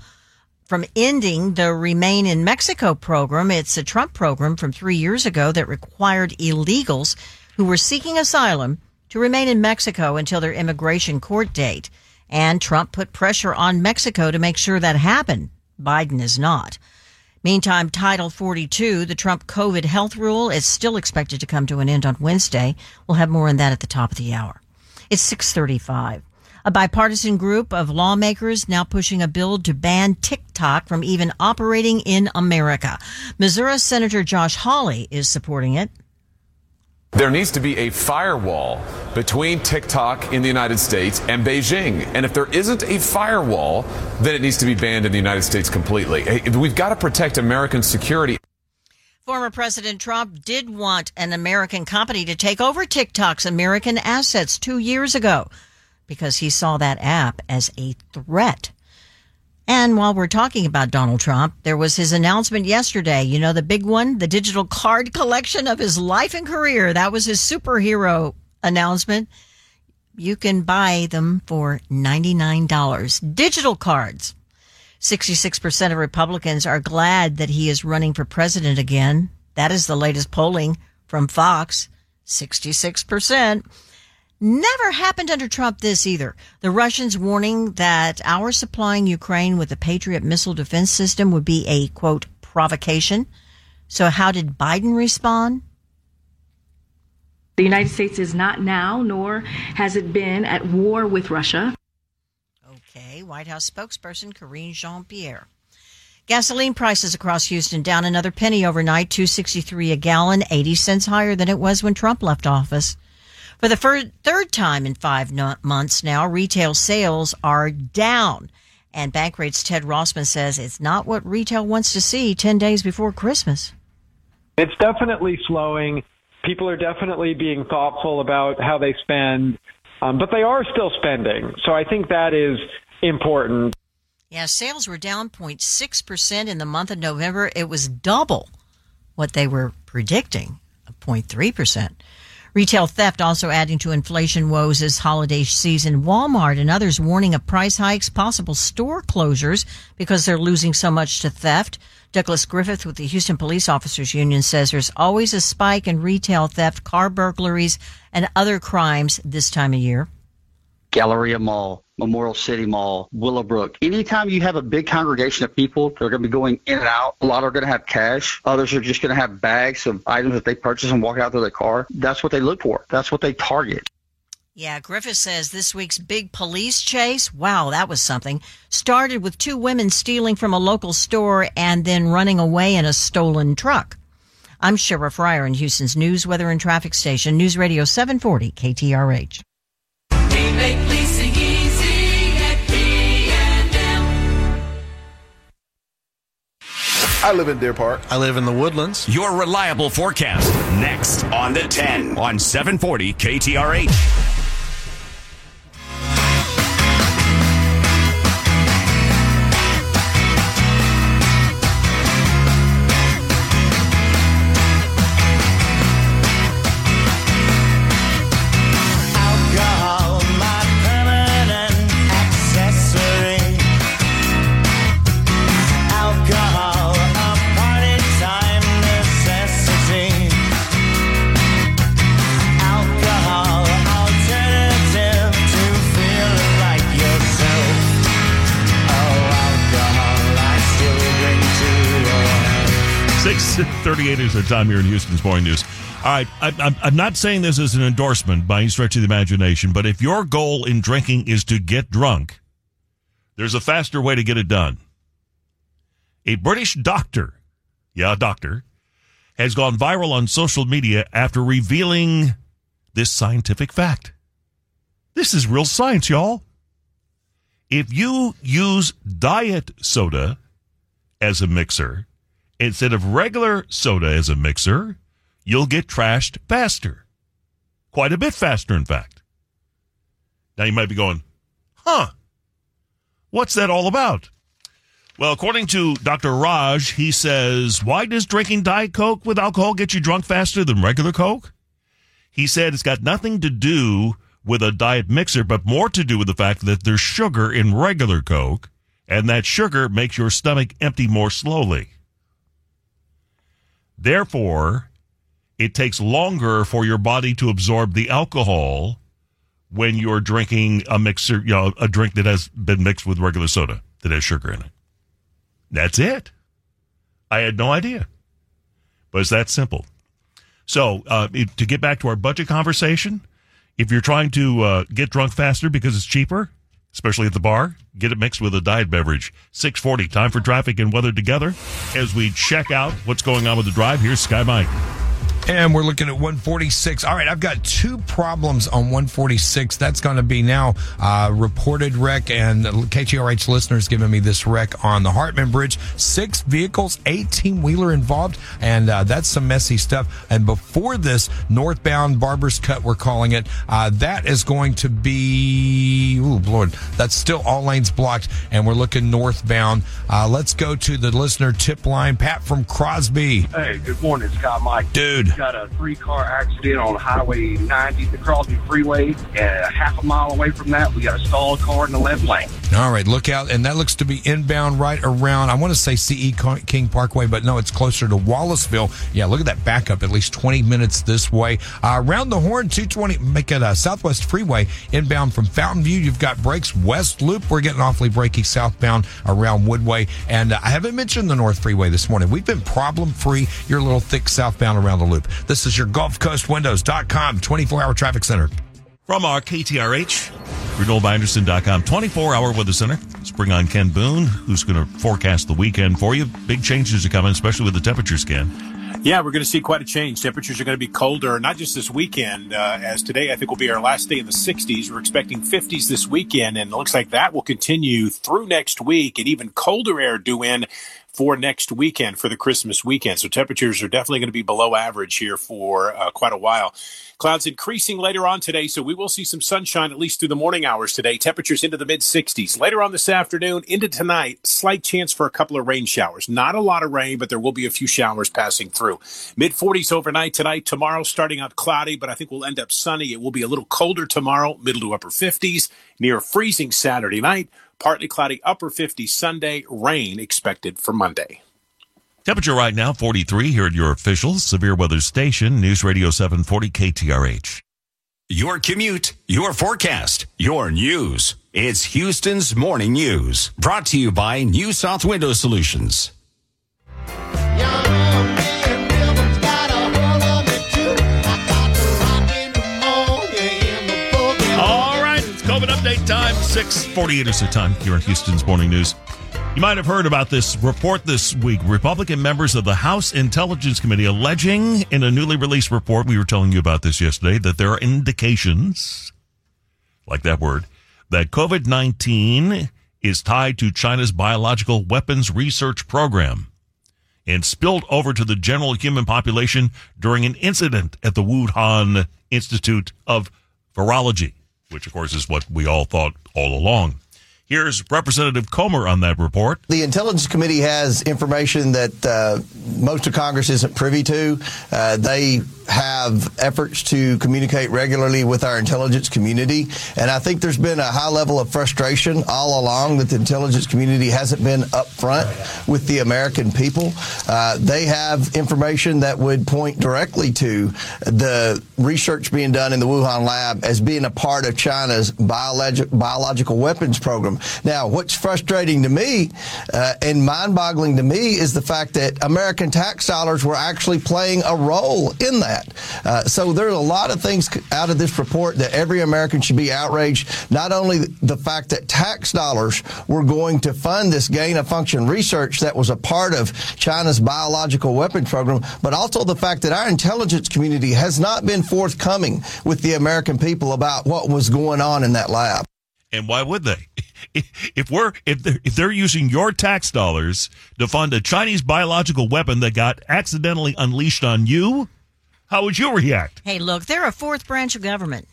from ending the Remain in Mexico program. It's a Trump program from three years ago that required illegals who were seeking asylum to remain in Mexico until their immigration court date. And Trump put pressure on Mexico to make sure that happened. Biden is not. Meantime, Title 42, the Trump COVID health rule, is still expected to come to an end on Wednesday. We'll have more on that at the top of the hour. It's 635. A bipartisan group of lawmakers now pushing a bill to ban TikTok from even operating in America. Missouri Senator Josh Hawley is supporting it. There needs to be a firewall between TikTok in the United States and Beijing. And if there isn't a firewall, then it needs to be banned in the United States completely. We've got to protect American security. Former President Trump did want an American company to take over TikTok's American assets two years ago because he saw that app as a threat. And while we're talking about Donald Trump, there was his announcement yesterday. You know, the big one, the digital card collection of his life and career. That was his superhero announcement. You can buy them for $99. Digital cards. 66% of Republicans are glad that he is running for president again. That is the latest polling from Fox. 66%. Never happened under Trump this either. The Russians warning that our supplying Ukraine with a Patriot missile defense system would be a quote provocation. So how did Biden respond? The United States is not now, nor has it been at war with Russia. Okay, White House spokesperson Karine Jean Pierre. Gasoline prices across Houston down another penny overnight, 263 a gallon, 80 cents higher than it was when Trump left office. For the fir- third time in five no- months now, retail sales are down. And Bankrate's Ted Rossman says it's not what retail wants to see 10 days before Christmas. It's definitely slowing. People are definitely being thoughtful about how they spend, um, but they are still spending. So I think that is important. Yeah, sales were down 0.6% in the month of November. It was double what they were predicting, 0.3%. Retail theft also adding to inflation woes this holiday season. Walmart and others warning of price hikes, possible store closures because they're losing so much to theft. Douglas Griffith with the Houston Police Officers Union says there's always a spike in retail theft, car burglaries, and other crimes this time of year. Galleria Mall, Memorial City Mall, Willowbrook. Anytime you have a big congregation of people, they're going to be going in and out. A lot are going to have cash. Others are just going to have bags of items that they purchase and walk out to their car. That's what they look for. That's what they target. Yeah, Griffith says this week's big police chase, wow, that was something, started with two women stealing from a local store and then running away in a stolen truck. I'm Shara Fryer in Houston's News, Weather, and Traffic Station, News Radio 740 KTRH. I live in Deer Park. I live in the Woodlands. Your reliable forecast next on the 10 on 740 KTRH. 38 is the time here in Houston's Morning News. All right, I, I'm, I'm not saying this is an endorsement by any stretch of the imagination, but if your goal in drinking is to get drunk, there's a faster way to get it done. A British doctor, yeah, doctor, has gone viral on social media after revealing this scientific fact. This is real science, y'all. If you use diet soda as a mixer, instead of regular soda as a mixer, you'll get trashed faster. Quite a bit faster, in fact. Now you might be going, huh, what's that all about? Well, according to Dr. Raj, he says, why does drinking Diet Coke with alcohol get you drunk faster than regular Coke? He said it's got nothing to do with a diet mixer, but more to do with the fact that there's sugar in regular Coke, and that sugar makes your stomach empty more slowly. Therefore, it takes longer for your body to absorb the alcohol when you're drinking a mixer, you know, a drink that has been mixed with regular soda that has sugar in it. That's it. I had no idea, but it's that simple. So, uh, to get back to our budget conversation, if you're trying to uh, get drunk faster because it's cheaper, especially at the bar, get it mixed with a diet beverage. 640, time for traffic and weather together as we check out what's going on with the drive. Here's Sky Mike. And we're looking at 146. All right, I've got two problems on 146. That's going to be now uh, reported wreck, and KTRH listeners giving me this wreck on the Hartman Bridge. Six vehicles, 18 wheeler involved, and uh, that's some messy stuff. And before this, northbound Barber's Cut, we're calling it, uh, that is going to be, oh, Lord, that's still all lanes blocked, and we're looking northbound. Uh, let's go to the listener tip line. Pat from Crosby. Hey, good morning, Scott Mike. Dude. Got a three car accident on Highway 90, the Crosby Freeway. And a half a mile away from that, we got a stalled car in the left lane. All right, look out. And that looks to be inbound right around, I want to say CE King Parkway, but no, it's closer to Wallisville. Yeah, look at that backup, at least 20 minutes this way. Uh, around the horn, 220, make it a Southwest Freeway inbound from Fountain View. You've got brakes West Loop. We're getting awfully breaky southbound around Woodway. And uh, I haven't mentioned the North Freeway this morning. We've been problem free. You're a little thick southbound around the loop. This is your Gulf Coast Windows.com 24 hour traffic center. From our KTRH, RenewalByAndersen.com 24 hour weather center. Let's bring on Ken Boone, who's going to forecast the weekend for you. Big changes are coming, especially with the temperatures, Ken. Yeah, we're going to see quite a change. Temperatures are going to be colder, not just this weekend, uh, as today I think will be our last day in the 60s. We're expecting 50s this weekend, and it looks like that will continue through next week, and even colder air due in for next weekend for the Christmas weekend. So temperatures are definitely going to be below average here for uh, quite a while. Clouds increasing later on today, so we will see some sunshine at least through the morning hours today. Temperatures into the mid 60s. Later on this afternoon, into tonight, slight chance for a couple of rain showers. Not a lot of rain, but there will be a few showers passing through. Mid 40s overnight tonight. Tomorrow starting out cloudy, but I think we'll end up sunny. It will be a little colder tomorrow, middle to upper 50s, near freezing Saturday night. Partly cloudy, upper 50s Sunday. Rain expected for Monday. Temperature right now 43 here at your official severe weather station, News Radio 740 KTRH. Your commute, your forecast, your news. It's Houston's Morning News. Brought to you by New South Window Solutions. 648 is the time here in Houston's Morning News. You might have heard about this report this week. Republican members of the House Intelligence Committee alleging in a newly released report, we were telling you about this yesterday, that there are indications, like that word, that COVID 19 is tied to China's biological weapons research program and spilled over to the general human population during an incident at the Wuhan Institute of Virology, which, of course, is what we all thought all along. Here's Representative Comer on that report. The Intelligence Committee has information that uh, most of Congress isn't privy to. Uh, they have efforts to communicate regularly with our intelligence community. And I think there's been a high level of frustration all along that the intelligence community hasn't been upfront with the American people. Uh, they have information that would point directly to the research being done in the Wuhan lab as being a part of China's biologic, biological weapons program. Now, what's frustrating to me uh, and mind boggling to me is the fact that American tax dollars were actually playing a role in that. Uh, so there are a lot of things out of this report that every American should be outraged. Not only the fact that tax dollars were going to fund this gain of function research that was a part of China's biological weapons program, but also the fact that our intelligence community has not been forthcoming with the American people about what was going on in that lab. And why would they? [LAUGHS] If we're if they're, if they're using your tax dollars to fund a Chinese biological weapon that got accidentally unleashed on you, how would you react? Hey, look, they're a fourth branch of government,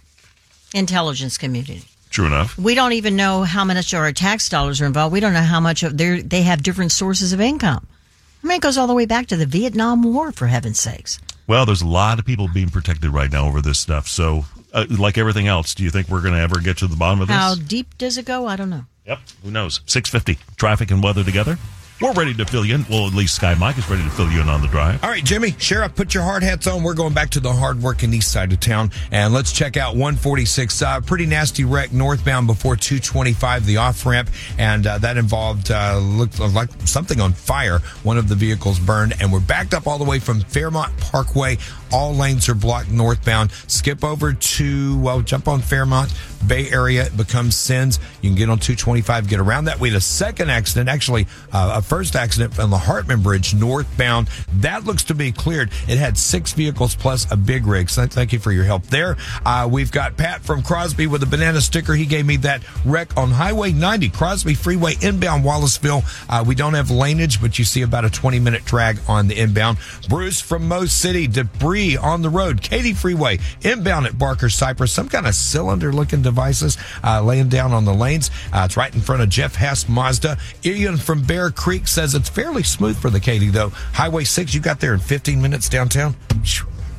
intelligence community. True enough. We don't even know how much of our tax dollars are involved. We don't know how much of their they have different sources of income. I mean, it goes all the way back to the Vietnam War, for heaven's sakes. Well, there's a lot of people being protected right now over this stuff. So, uh, like everything else, do you think we're going to ever get to the bottom of this? How deep does it go? I don't know. Yep. Who knows? 650. Traffic and weather together. We're ready to fill you in. Well, at least Sky Mike is ready to fill you in on the drive. All right, Jimmy, Shara, put your hard hats on. We're going back to the hard-working east side of town, and let's check out 146. Uh, pretty nasty wreck northbound before 225, the off ramp, and uh, that involved uh, looked like something on fire. One of the vehicles burned, and we're backed up all the way from Fairmont Parkway All lanes are blocked northbound. Skip over to, well, jump on Fairmont. Bay Area it becomes Sens. You can get on 225, get around that. We had a second accident, actually, uh, a first accident on the Hartman Bridge northbound. That looks to be cleared. It had six vehicles plus a big rig. So thank you for your help there. Uh, we've got Pat from Crosby with a banana sticker. He gave me that wreck on Highway 90, Crosby Freeway inbound Wallisville. Uh, we don't have laneage, but you see about a 20 minute drag on the inbound. Bruce from Mo City, debris on the road. Katy Freeway inbound at Barker Cypress. Some kind of cylinder looking devices uh, laying down on the lanes. Uh, it's right in front of Jeff Haas Mazda. Ian from Bear Creek says it's fairly smooth for the Katy though. Highway 6, you got there in 15 minutes downtown.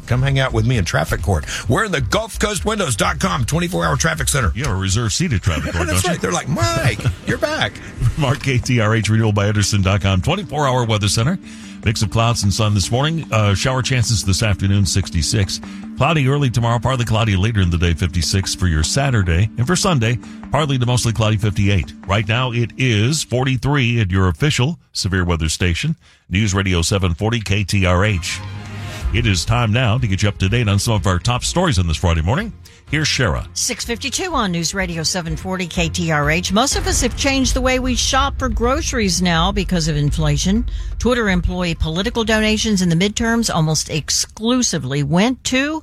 Come hang out with me in traffic court. We're in the Gulf Coast Windows.com 24 hour traffic center. You have a reserved seat at traffic [LAUGHS] court, That's don't right. They're like, Mike, you're back. [LAUGHS] Mark KTRH renewal by Andersen.com. 24 hour weather center. Mix of clouds and sun this morning. Uh, shower chances this afternoon, 66. Cloudy early tomorrow, partly cloudy later in the day, 56 for your Saturday. And for Sunday, partly to mostly cloudy, 58. Right now, it is 43 at your official severe weather station, News Radio 740 KTRH. It is time now to get you up to date on some of our top stories on this Friday morning. Here's Shara. 652 on News Radio 740 KTRH. Most of us have changed the way we shop for groceries now because of inflation. Twitter employee political donations in the midterms almost exclusively went to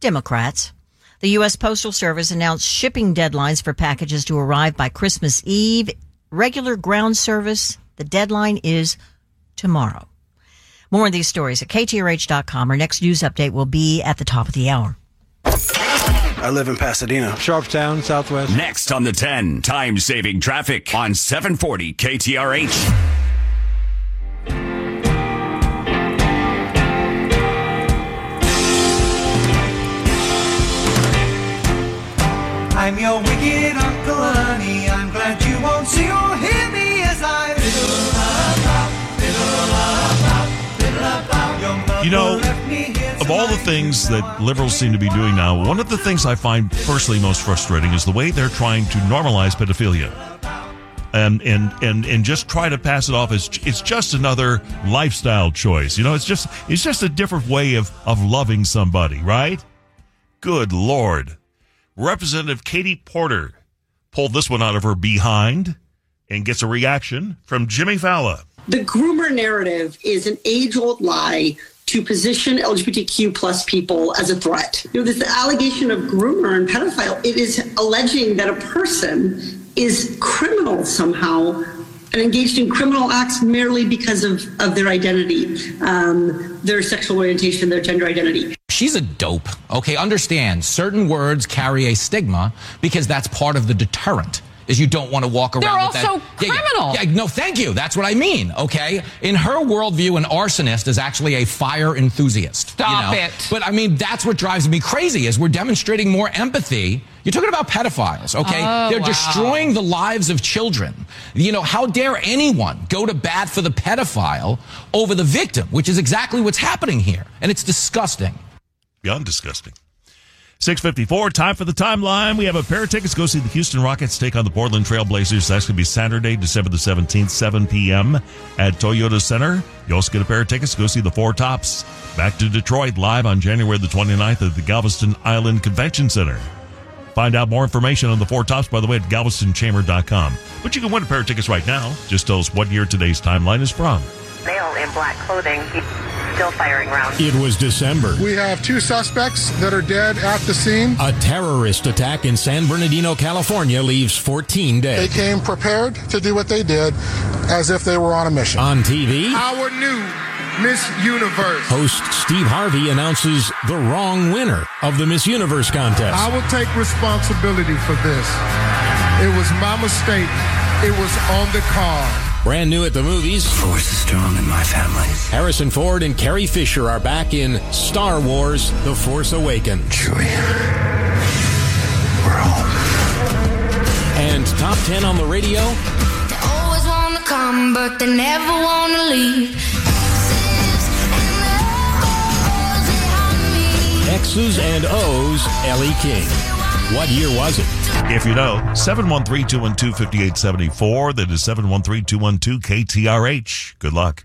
Democrats. The U.S. Postal Service announced shipping deadlines for packages to arrive by Christmas Eve. Regular ground service, the deadline is tomorrow. More on these stories at KTRH.com. Our next news update will be at the top of the hour. I live in Pasadena. Sharpstown, Southwest. Next on the 10, time saving traffic on 740 KTRH. I'm your wicked Uncle Ernie. I'm glad you won't see or hear me as I fiddle about, fiddle about, fiddle about. Your mother You know, left me here Of all the things that liberals seem to be doing now, one of the things I find personally most frustrating is the way they're trying to normalize pedophilia. And, and and and just try to pass it off as it's just another lifestyle choice. You know, it's just it's just a different way of of loving somebody, right? Good lord. Representative Katie Porter pulled this one out of her behind and gets a reaction from Jimmy Fallon. The groomer narrative is an age old lie to position LGBTQ plus people as a threat. You know, this allegation of groomer and pedophile, it is alleging that a person is criminal somehow and engaged in criminal acts merely because of, of their identity, um, their sexual orientation, their gender identity. She's a dope. Okay, understand. Certain words carry a stigma because that's part of the deterrent. Is you don't want to walk around They're with that. also Yeah, yeah. criminal. No, thank you. That's what I mean. Okay, in her worldview, an arsonist is actually a fire enthusiast. you Stop know? it. But I mean, that's what drives me crazy. Is we're demonstrating more empathy. You're talking about pedophiles, okay? Oh, They're wow. destroying the lives of children. You know, how dare anyone go to bat for the pedophile over the victim, which is exactly what's happening here, and it's disgusting. Beyond disgusting. 654, time for the timeline. We have a pair of tickets. Go see the Houston Rockets take on the Portland Trailblazers. That's going to be Saturday, December the 17th, 7 p.m. at Toyota Center. You also get a pair of tickets. Go see the Four Tops. Back to Detroit live on January the 29th at the Galveston Island Convention Center. Find out more information on the Four Tops, by the way, at galvestonchamber.com. But you can win a pair of tickets right now. Just tell us what year today's timeline is from. Male in black clothing, he's still firing rounds. It was December. We have two suspects that are dead at the scene. A terrorist attack in San Bernardino, California leaves 14 dead. They came prepared to do what they did as if they were on a mission. On TV, Our new Miss Universe. host Steve Harvey announces the wrong winner of the Miss Universe contest. I will take responsibility for this. It was my mistake. It was on the card. Brand new at the movies. Force is strong in my family. Harrison Ford and Carrie Fisher are back in Star Wars The Force Awakens. Chewie. We're home. And top 10 on the radio. They Always wanna come, but they never wanna leave. X's and O's, Elle King. What year was it? If you know, 713 212 5874. That is 713 212 KTRH. Good luck.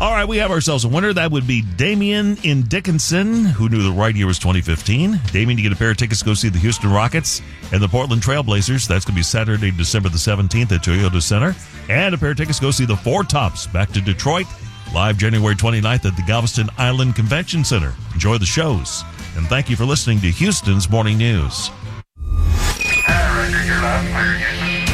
All right, we have ourselves a winner. That would be Damien in Dickinson, who knew the right year was 2015. Damien, you get a pair of tickets to go see the Houston Rockets and the Portland Trailblazers. That's going to be Saturday, December the 17th at Toyota Center. And a pair of tickets to go see the Four Tops back to Detroit, live January 29th at the Galveston Island Convention Center. Enjoy the shows. And thank you for listening to Houston's Morning News.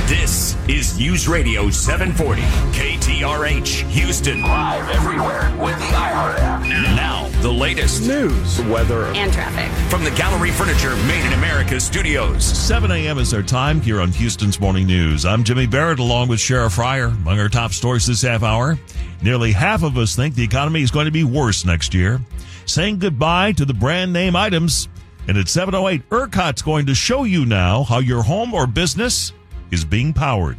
This is News Radio 740 KTRH Houston. Live everywhere with the iHeart app. Now, the latest news, weather, And traffic. from the Gallery Furniture Made in America studios. 7 a.m. is our time here on Houston's Morning News. I'm Jimmy Barrett along with Shara Fryer. Among our top stories this half hour, nearly half of us think the economy is going to be worse next year. Saying goodbye to the brand name items. And at 708, ERCOT's going to show you now how your home or business is being powered.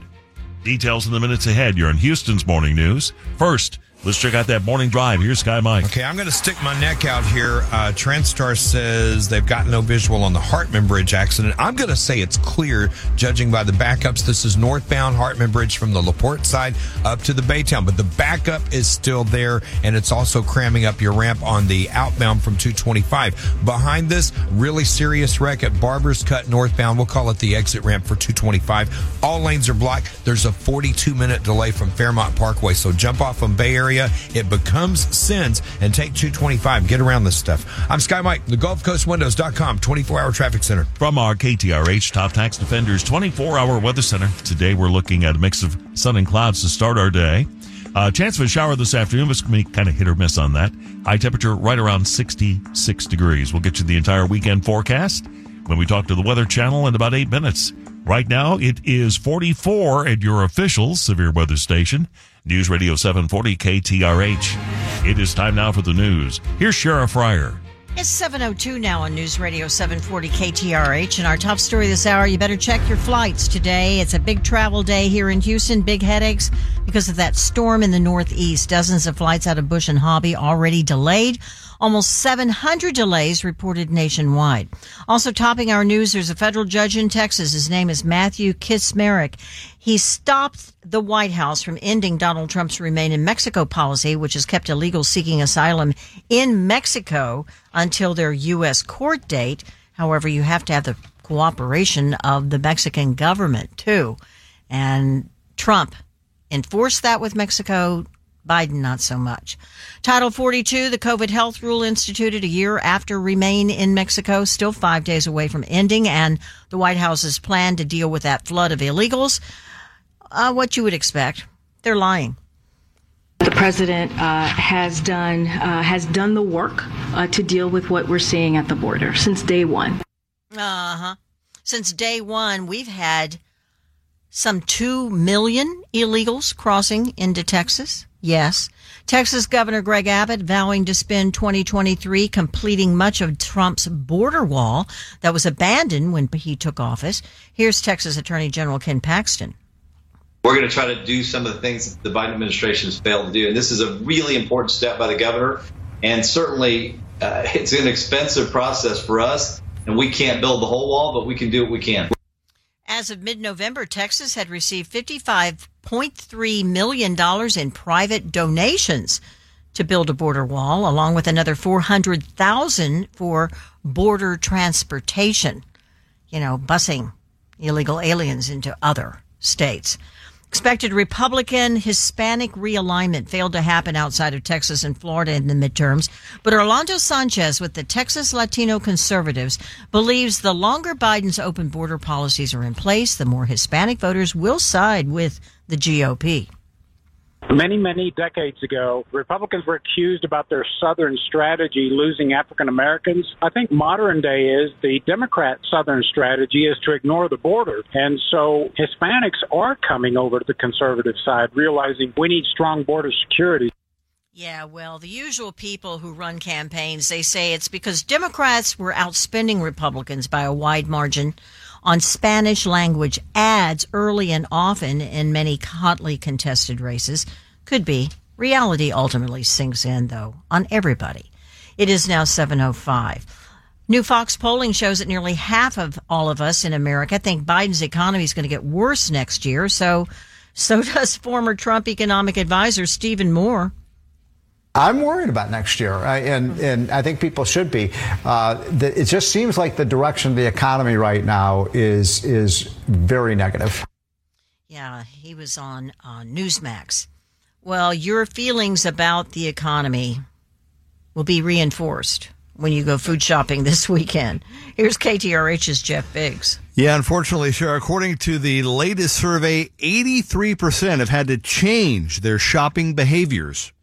Details in the minutes ahead. You're on Houston's Morning News. First, let's check out that morning drive. Here's Sky Mike. Okay, I'm going to stick my neck out here. Uh, Transtar says they've got no visual on the Hartman Bridge accident. I'm going to say it's clear, judging by the backups. This is northbound Hartman Bridge from the LaPorte side up to the Baytown, but the backup is still there, and it's also cramming up your ramp on the outbound from 225. Behind this, really serious wreck at Barber's Cut northbound. We'll call it the exit ramp for 225. All lanes are blocked. There's a 42 minute delay from Fairmont Parkway, so jump off from Bay Area. It becomes Sens and take 225. Get around this stuff. I'm Sky Mike, the Gulf Coast Windows.com 24 hour traffic center. From our KTRH Top Tax Defenders 24 hour weather center. Today we're looking at a mix of sun and clouds to start our day. Uh, chance of a shower this afternoon, but it's going to be kind of hit or miss on that. High temperature right around 66 degrees. We'll get you the entire weekend forecast when we talk to the Weather Channel in about eight minutes. Right now, it is 44 at your official severe weather station, News Radio 740 KTRH. It is time now for the news. Here's Shara Fryer. It's 702 now on News Radio 740 KTRH. And our top story this hour, you better check your flights today. It's a big travel day here in Houston. Big headaches because of that storm in the Northeast. Dozens of flights out of Bush and Hobby already delayed. Almost 700 delays reported nationwide. Also topping our news, there's a federal judge in Texas. His name is Matthew Kacsmaryk. He stopped the White House from ending Donald Trump's remain in Mexico policy, which has kept illegals seeking asylum in Mexico until their U.S. court date. However, you have to have the cooperation of the Mexican government too. And Trump enforced that with Mexico. Biden, not so much. Title 42, the COVID health rule instituted a year after Remain in Mexico, still five days away from ending, and the White House's plan to deal with that flood of illegals. Uh, what you would expect. They're lying. The president uh, has done uh, has done the work uh, to deal with what we're seeing at the border since day one. Uh huh. Since day one, we've had some 2 million illegals crossing into Texas. Yes. Texas Governor Greg Abbott vowing to spend 2023 completing much of Trump's border wall that was abandoned when he took office. Here's Texas Attorney General Ken Paxton. We're going to try to do some of the things that the Biden administration has failed to do. And this is a really important step by the governor. And certainly, uh, it's an expensive process for us. And we can't build the whole wall, but we can do what we can. As of mid November, Texas had received $55.3 million in private donations to build a border wall, along with another 400,000 for border transportation, you know, busing illegal aliens into other states. Expected Republican Hispanic realignment failed to happen outside of Texas and Florida in the midterms, but Orlando Sanchez with the Texas Latino Conservatives believes the longer Biden's open border policies are in place, the more Hispanic voters will side with the GOP. Many, many decades ago, Republicans were accused about their Southern strategy losing African Americans. I think modern day is the Democrat Southern strategy is to ignore the border. And so Hispanics are coming over to the conservative side, realizing we need strong border security. Yeah, well, the usual people who run campaigns, they say it's because Democrats were outspending Republicans by a wide margin on Spanish language ads early and often in many hotly contested races. Could be. Reality ultimately sinks in, though, on everybody. It is now 705. New Fox polling shows that nearly half of all of us in America think Biden's economy is going to get worse next year. So, so [LAUGHS] does former Trump economic advisor Stephen Moore. I'm worried about next year, and and I think people should be. Uh, the, it just seems like the direction of the economy right now is is very negative. Yeah, he was on uh, Newsmax. Well, your feelings about the economy will be reinforced when you go food shopping [LAUGHS] this weekend. Here's KTRH's Jeff Biggs. Yeah, unfortunately, sure. According to the latest survey, 83% have had to change their shopping behaviors.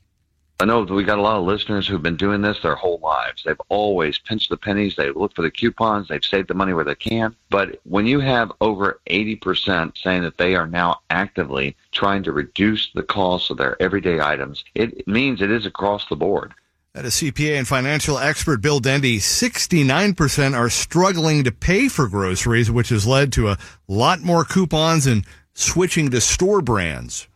I know we got a lot of listeners who've been doing this their whole lives. They've always pinched the pennies. They look for the coupons. They've saved the money where they can. But when you have over 80% saying that they are now actively trying to reduce the cost of their everyday items, it means it is across the board. That is CPA and financial expert Bill Dendy. 69% are struggling to pay for groceries, which has led to a lot more coupons and switching to store brands.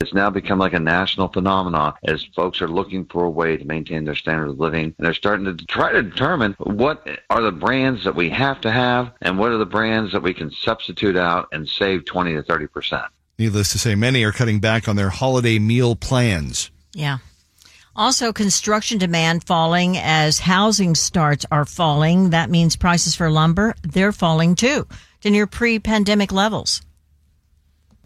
It's now become like a national phenomenon as folks are looking for a way to maintain their standard of living. And they're starting to try to determine what are the brands that we have to have and what are the brands that we can substitute out and save 20 to 30%. Needless to say, many are cutting back on their holiday meal plans. Yeah. Also, construction demand falling as housing starts are falling. That means prices for lumber, they're falling too to near pre pandemic levels.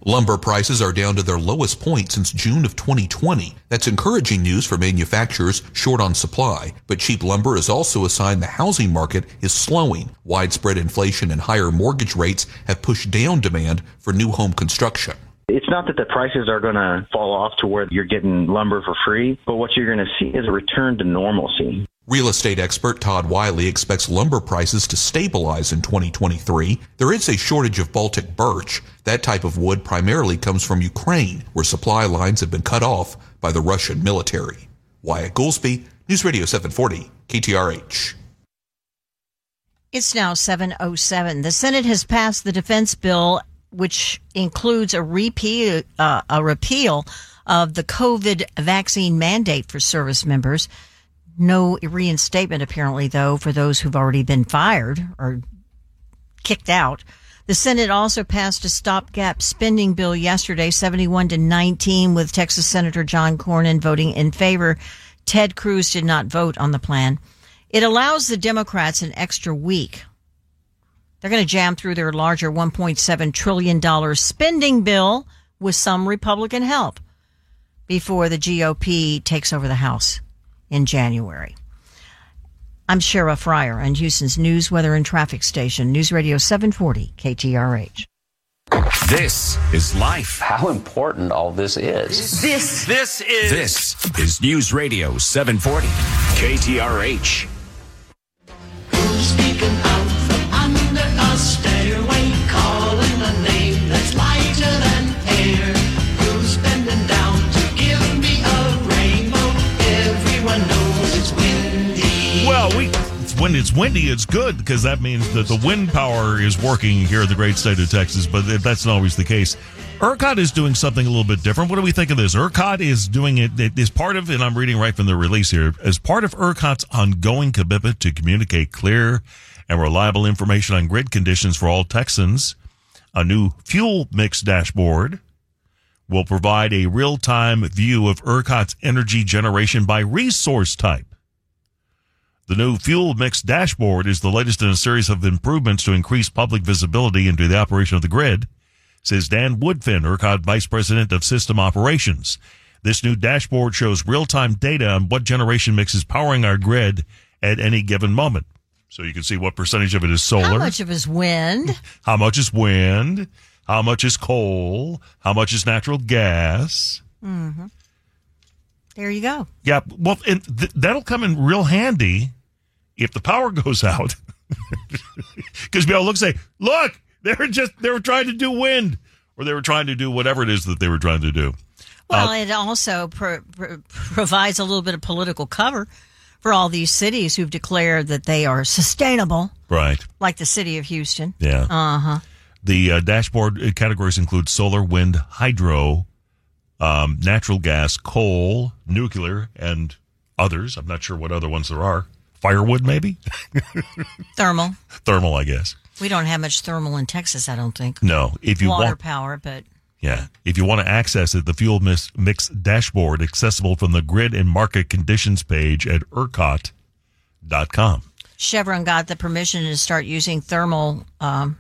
Lumber prices are down to their lowest point since June of 2020. That's encouraging news for manufacturers short on supply. But cheap lumber is also a sign the housing market is slowing. Widespread inflation and higher mortgage rates have pushed down demand for new home construction. It's not that the prices are going to fall off to where you're getting lumber for free, but what you're going to see is a return to normalcy. Real estate expert Todd Wiley expects lumber prices to stabilize in 2023. There is a shortage of Baltic birch. That type of wood primarily comes from Ukraine, where supply lines have been cut off by the Russian military. Wyatt Goolsby, News Radio 740, KTRH. It's now 707. The Senate has passed the defense bill, which includes a repeal, uh, a repeal of the COVID vaccine mandate for service members. No reinstatement, apparently, though, for those who've already been fired or kicked out. The Senate also passed a stopgap spending bill yesterday, 71 to 19, with Texas Senator John Cornyn voting in favor. Ted Cruz did not vote on the plan. It allows the Democrats an extra week. They're going to jam through their larger $1.7 trillion spending bill with some Republican help before the GOP takes over the House in January. I'm Shara Fryer on Houston's News, Weather, and Traffic Station, News Radio 740 KTRH. This is life. How important all this is. This this is this is News Radio 740 KTRH. When it's windy, it's good because that means that the wind power is working here in the great state of Texas. But that's not always the case. ERCOT is doing something a little bit different. What do we think of this? ERCOT is doing it, it is part of, and I'm reading right from the release here, as part of ERCOT's ongoing commitment to communicate clear and reliable information on grid conditions for all Texans. A new fuel mix dashboard will provide a real-time view of ERCOT's energy generation by resource type. The new fuel mix dashboard is the latest in a series of improvements to increase public visibility into the operation of the grid, says Dan Woodfin, ERCOT Vice President of System Operations. This new dashboard shows real-time data on what generation mix is powering our grid at any given moment. So you can see what percentage of it is solar, How much of his wind? [LAUGHS] how much is wind, how much is coal, how much is natural gas. hmm There you go. Yeah, well, and th- that'll come in real handy if the power [LAUGHS] goes out. Because people look and say, look, they were just, they were trying to do wind or they were trying to do whatever it is that they were trying to do. Well, Uh, it also pro- pro- provides a little bit of political cover for all these cities who've declared that they are sustainable, right. like the city of Houston. Yeah. Uh huh. The uh, dashboard uh, categories include solar, wind, hydro, um, natural gas, coal, nuclear, and others. I'm not sure what other ones there are. Firewood, maybe? Thermal. Thermal, I guess. We don't have much thermal in Texas, I don't think. No. If you Water want, power, but yeah. If you want to access it, the fuel mix, dashboard accessible from the grid and market conditions page at ERCOT.com. Chevron got the permission to start using thermal um,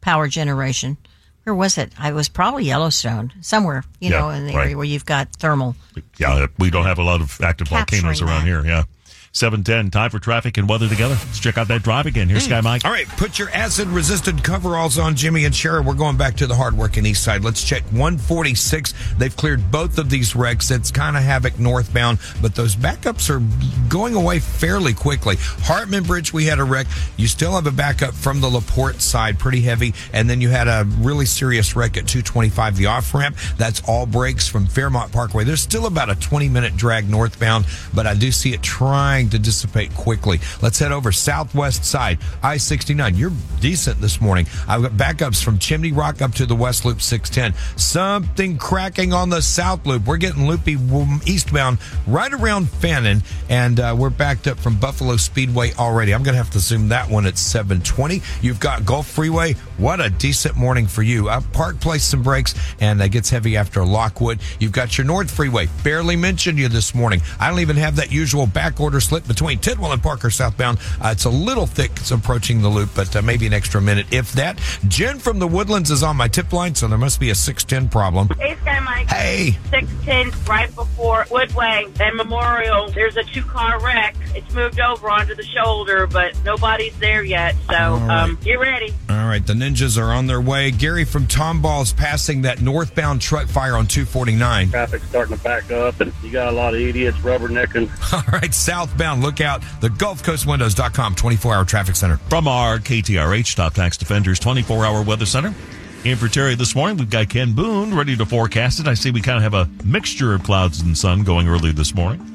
power generation. Where was it? I was probably Yellowstone, somewhere, you Yeah, know, in the right. area where you've got thermal. Yeah, we don't have a lot of active Capturing volcanoes around that. here. Yeah. 710, time for traffic and weather together. Let's check out that drive again. Here's hmm. Sky Mike. All right, put your acid resistant coveralls on, Jimmy and Shara. We're going back to the hardworking east side. Let's check 146. They've cleared both of these wrecks. It's kind of havoc northbound, but those backups are going away fairly quickly. Hartman Bridge, we had a wreck. You still have a backup from the LaPorte side, pretty heavy. And then you had a really serious wreck at 225, the off ramp. That's all breaks from Fairmont Parkway. There's still about a 20 minute drag northbound, but I do see it trying to dissipate quickly. Let's head over southwest side, I 69. You're decent this morning. I've got backups from Chimney Rock up to the West Loop 610. Something cracking on the South Loop. We're getting loopy eastbound right around Fannin, and uh, we're backed up from Buffalo Speedway already. I'm going to have to zoom that one at 720. You've got Gulf Freeway. What a decent morning for you. Uh, Park placed some brakes, and it gets heavy after Lockwood. You've got your North Freeway. Barely mentioned you this morning. I don't even have that usual back order slip between Tidwell and Parker southbound. Uh, it's a little thick. It's approaching the loop, but uh, maybe an extra minute, if that. Jen from the Woodlands is on my tip line, so there must be a 610 problem. Hey, Sky Mike. Hey. 610 right before Woodway and Memorial. There's a two car wreck. It's moved over onto the shoulder, but nobody's there yet. So right. um, get ready. All right, the ninjas are on their way. Gary from Tomball's passing that northbound truck fire on 249. Traffic's starting to back up, and you got a lot of idiots rubbernecking. [LAUGHS] All right, southbound, look out. The GulfCoastWindows.com 24 hour traffic center. From our KTRH Top Tax Defenders 24 hour weather center. In for Terry this morning, we've got Ken Boone ready to forecast it. I see we kind of have a mixture of clouds and sun going early this morning.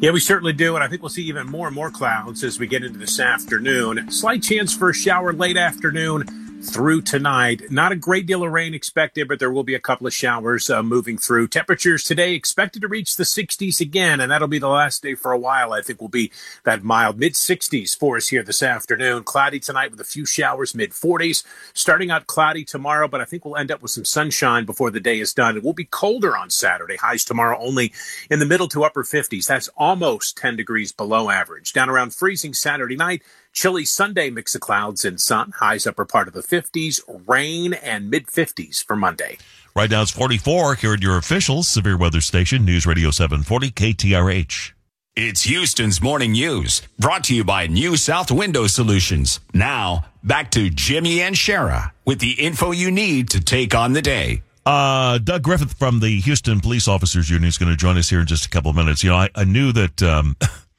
Yeah, we certainly do. And I think we'll see even more and more clouds as we get into this afternoon. Slight chance for a shower late afternoon through tonight. Not a great deal of rain expected, but there will be a couple of showers uh, moving through. Temperatures today expected to reach the 60s again, and that'll be the last day for a while. I think will be that mild mid 60s for us here this afternoon. Cloudy tonight with a few showers, mid 40s. Starting out cloudy tomorrow, but I think we'll end up with some sunshine before the day is done. It will be colder on Saturday. Highs tomorrow only in the middle to upper 50s. That's almost 10 degrees below average. Down around freezing Saturday night. Chilly Sunday mix of clouds and sun. Highs upper part of the 50s. Rain and mid 50s for Monday. Right now it's 44 here at your official severe weather station, News Radio 740 KTRH. It's Houston's morning news, brought to you by New South Window Solutions. Now, back to Jimmy and Shara with the info you need to take on the day. Uh, Doug Griffith from the Houston Police Officers Union is going to join us here in just a couple of minutes. You know, I, I knew that um,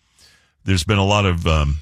[COUGHS] there's been a lot of um,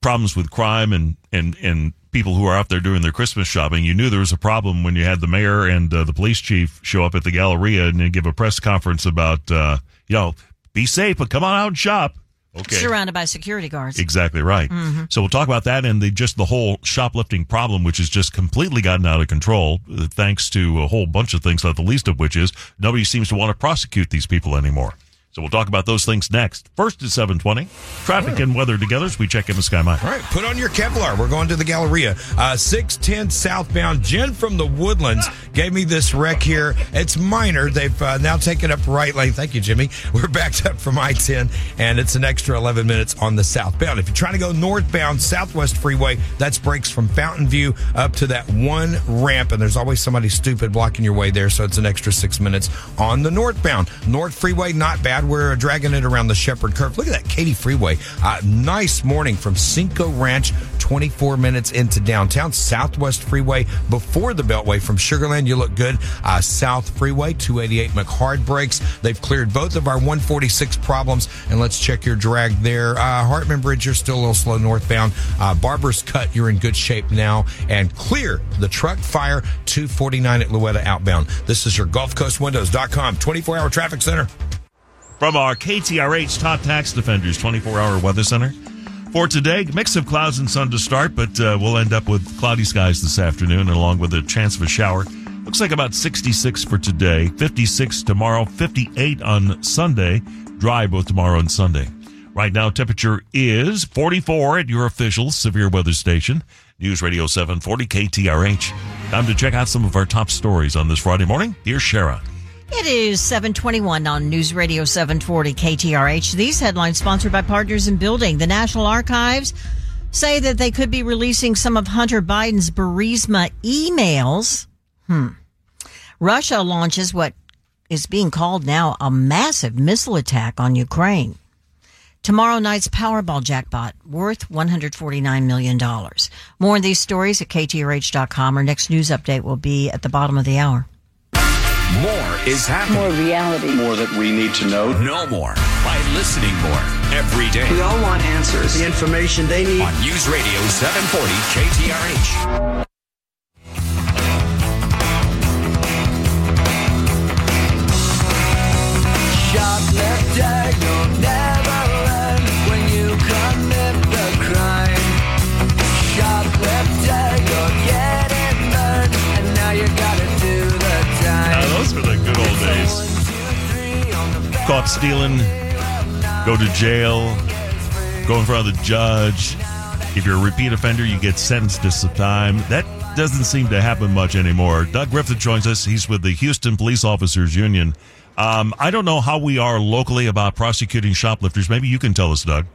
problems with crime and, and, and people who are out there doing their Christmas shopping. You knew there was a problem when you had the mayor and uh, the police chief show up at the Galleria and give a press conference about, uh, you know, be safe, but come on out and shop. Okay. Surrounded by security guards. Exactly right. Mhm. So we'll talk about that and the just the whole shoplifting problem, which has just completely gotten out of control, uh, thanks to a whole bunch of things. Not the least of which is nobody seems to want to prosecute these people anymore. So we'll talk about those things next. First is 720. Traffic and weather together as we check in the Sky. All right, put on your Kevlar. We're going to the Galleria. Uh, 610 southbound. Jen from the Woodlands gave me this wreck here. It's minor. They've uh, now taken up right lane. Thank you, Jimmy. [LAUGHS] We're backed up from I 10, and it's an extra 11 minutes on the southbound. If you're trying to go northbound, Southwest Freeway, that's breaks from Fountain View up to that one ramp, and there's always somebody stupid blocking your way there, so it's an extra six minutes on the northbound. North Freeway, not bad. We're dragging it around the Shepherd Curve. Look at that Katy Freeway. Uh, nice morning from Cinco Ranch, 24 minutes into downtown. Southwest Freeway before the Beltway from Sugarland. You look good. Uh, South Freeway, 288 McHard breaks. They've cleared both of our 146 problems, and let's check your drag there. Uh, Hartman Bridge, you're still a little slow northbound. Uh, Barber's Cut, you're in good shape now. And clear the truck fire, 249 at Louetta outbound. This is your GulfCoastWindows.com 24 hour traffic center. From our KTRH Top Tax Defenders 24 hour weather center. For today, mix of clouds and sun to start, but uh, we'll end up with cloudy skies this afternoon, along with a chance of a shower. Looks like about 66 for today, 56 tomorrow, 58 on Sunday. Dry both tomorrow and Sunday. Right now, temperature is 44 at your official severe weather station, News Radio 740 KTRH. Time to check out some of our top stories on this Friday morning. Here's Shara. It is 721 on News Radio 740 KTRH. These headlines sponsored by Partners in Building. The National Archives say that they could be releasing some of Hunter Biden's Burisma emails. Hmm. Russia launches what is being called now a massive missile attack on Ukraine. Tomorrow night's Powerball jackpot worth $149 million. More on these stories at KTRH.com. Our next news update will be at the bottom of the hour. More is happening. More reality. More that we need to know. Know more by listening more every day. We all want answers, the information they need. On News Radio 740 KTRH. Shoplifter, you'll never Caught stealing, go to jail, go in front of the judge. If you're a repeat offender, you get sentenced to some time. That doesn't seem to happen much anymore. Doug Griffith joins us. He's with the Houston Police Officers Union. Um, I don't know how we are locally about prosecuting shoplifters. Maybe you can tell us, Doug.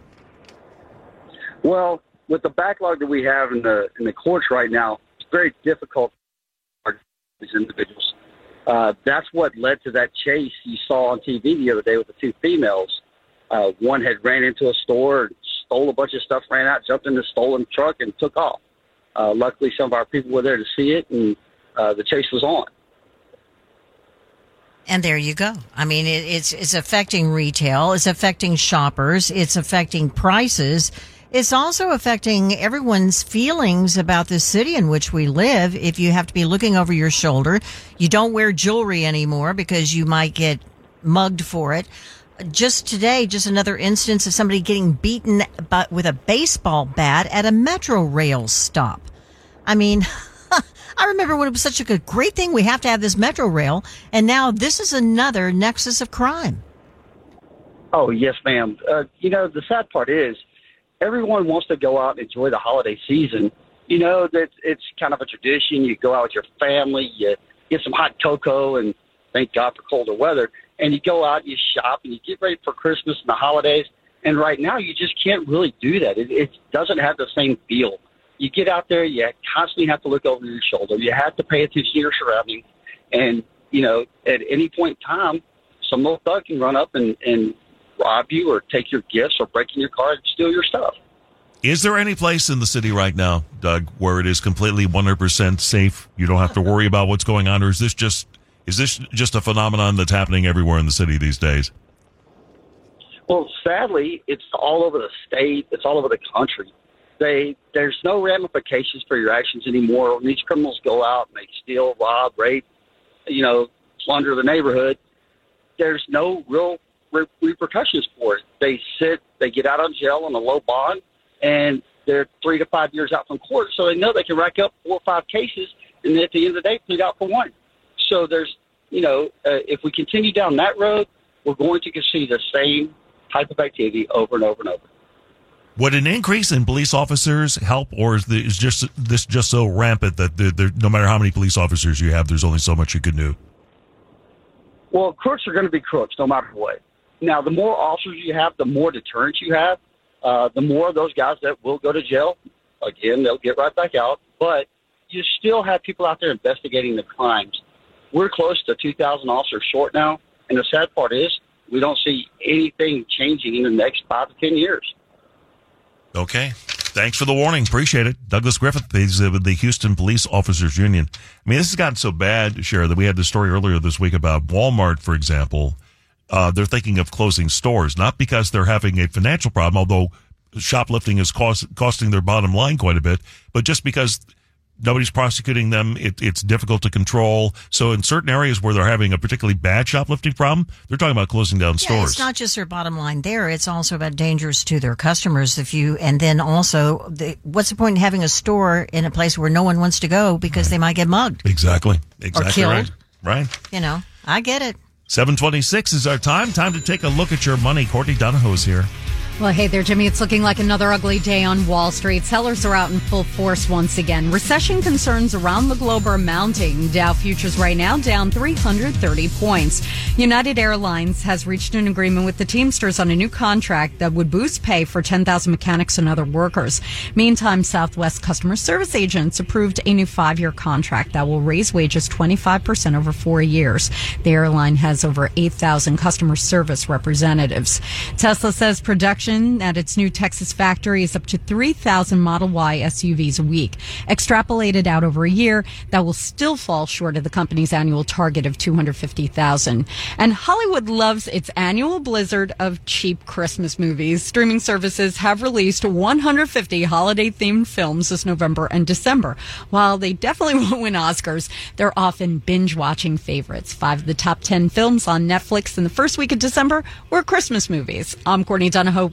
Well, with the backlog that we have in the in the courts right now, it's very difficult for these individuals. Uh, that's what led to that chase you saw on TV the other day with the two females. Uh, one had ran into a store, stole a bunch of stuff, ran out, jumped in the stolen truck, and took off. Uh, luckily, some of our people were there to see it, and uh, the chase was on. And there you go. I mean, it, it's it's affecting retail. It's affecting shoppers. It's affecting prices. It's also affecting everyone's feelings about the city in which we live. If you have to be looking over your shoulder, you don't wear jewelry anymore because you might get mugged for it. Just today, just another instance of somebody getting beaten but with a baseball bat at a metro rail stop. I mean, [LAUGHS] I remember when it was such a good, great thing. We have to have this metro rail, and now this is another nexus of crime. Oh yes, ma'am. Uh, you know the sad part is everyone wants to go out and enjoy the holiday season. You know that it's kind of a tradition. You go out with your family, you get some hot cocoa, and thank God for colder weather. And you go out, you shop, and you get ready for Christmas and the holidays. And right now, you just can't really do that. It, it doesn't have the same feel. You get out there, you constantly have to look over your shoulder. You have to pay attention to your surroundings. And, you know, at any point in time, some little thug can run up and, and rob you or take your gifts or break in your car and steal your stuff. Is there any place in the city right now, Doug, where it is completely 100% safe? You don't have to worry about what's going on, or is this just is this just a phenomenon that's happening everywhere in the city these days? Well, sadly, it's all over the state. It's all over the country. They there's no ramifications for your actions anymore. When these criminals go out and they steal, rob, rape, you know, plunder the neighborhood, there's no real re- repercussions for it. They sit, they get out on jail on a low bond, and they're three to five years out from court, so they know they can rack up four or five cases, and at the end of the day, plead out for one. So there's, you know, uh, if we continue down that road, we're going to see the same type of activity over and over and over. Would an increase in police officers help, or is, the, is just this just so rampant that no matter how many police officers you have, there's only so much you can do? Well, crooks are going to be crooks no matter what. Now, the more officers you have, the more deterrence you have, uh, the more of those guys that will go to jail. Again, they'll get right back out. But you still have people out there investigating the crimes. We're close to 2,000 officers short now. And the sad part is we don't see anything changing in the next five to 10 years. Okay. Thanks for the warning. Appreciate it. Douglas Griffith, he's uh, with the Houston Police Officers Union. I mean, this has gotten so bad, Shara, that we had the story earlier this week about Walmart, for example. Uh, they're thinking of closing stores, not because they're having a financial problem, although shoplifting is cost, costing their bottom line quite a bit, but just because nobody's prosecuting them. It, it's difficult to control. So in certain areas where they're having a particularly bad shoplifting problem, they're talking about closing down Yeah, stores. it's not just their bottom line there. It's also about dangers to their customers. If you, and then also, the, what's the point in having a store in a place where no one wants to go because they might get mugged? Exactly. Exactly killed. right. Right. You know, I get it. 726 is our time. Time to take a look at your money. Courtney Donohoe is here. Well, hey there, Jimmy. It's looking like another ugly day on Wall Street. Sellers are out in full force once again. Recession concerns around the globe are mounting. Dow futures right now down 330 points. United Airlines has reached an agreement with the Teamsters on a new contract that would boost pay for 10,000 mechanics and other workers. Meantime, Southwest customer service agents approved a new five-year contract that will raise wages 25% over four years. The airline has over 8,000 customer service representatives. Tesla says production at its new Texas factory is up to 3,000 Model Y SUVs a week. Extrapolated out over a year, that will still fall short of the company's annual target of 250,000. And Hollywood loves its annual blizzard of cheap Christmas movies. Streaming services have released 150 holiday themed films this November and December. While they definitely [LAUGHS] won't win Oscars, they're often binge watching favorites. Five of the top 10 films on Netflix in the first week of December were Christmas movies. I'm Courtney Donohoe,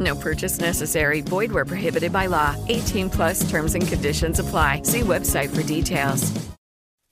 No purchase necessary. Void where prohibited by law. 18 plus terms and conditions apply. See website for details.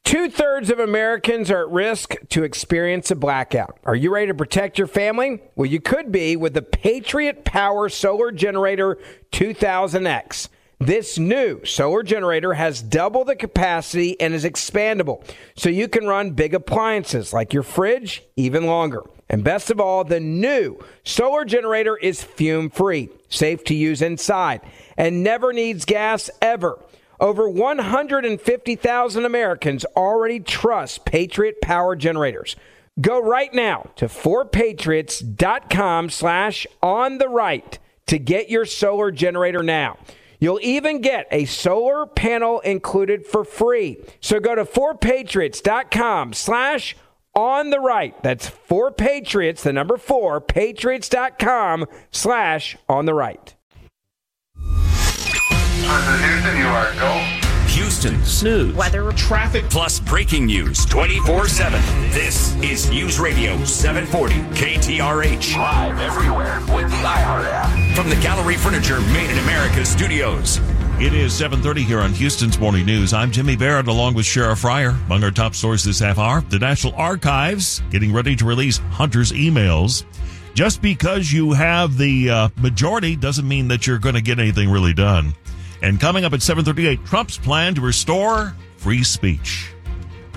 Two thirds of Americans are at risk to experience a blackout. Are you ready to protect your family? Well, you could be with the Patriot Power Solar Generator 2000X. This new solar generator has double the capacity and is expandable, so you can run big appliances like your fridge even longer. And best of all, the new solar generator is fume free, safe to use inside, and never needs gas ever. Over 150,000 Americans already trust Patriot Power Generators. Go right now to 4patriots.com slash on the right to get your solar generator now. You'll even get a solar panel included for free. So go to 4patriots.com slash on the right. That's for Patriots, the number 4, patriots.com slash on the right. Houston, you are go. Houston's news, weather, traffic, plus breaking news 24 7. This is News Radio 740 KTRH. Live everywhere with the iHeart app. From the Gallery Furniture Made in America studios. It is 7.30 here on Houston's Morning News. I'm Jimmy Barrett along with Shara Fryer. Among our top stories this half hour, the National Archives getting ready to release Hunter's emails. Just because you have the uh, majority doesn't mean that you're going to get anything really done. And coming up at 7.38, Trump's plan to restore free speech.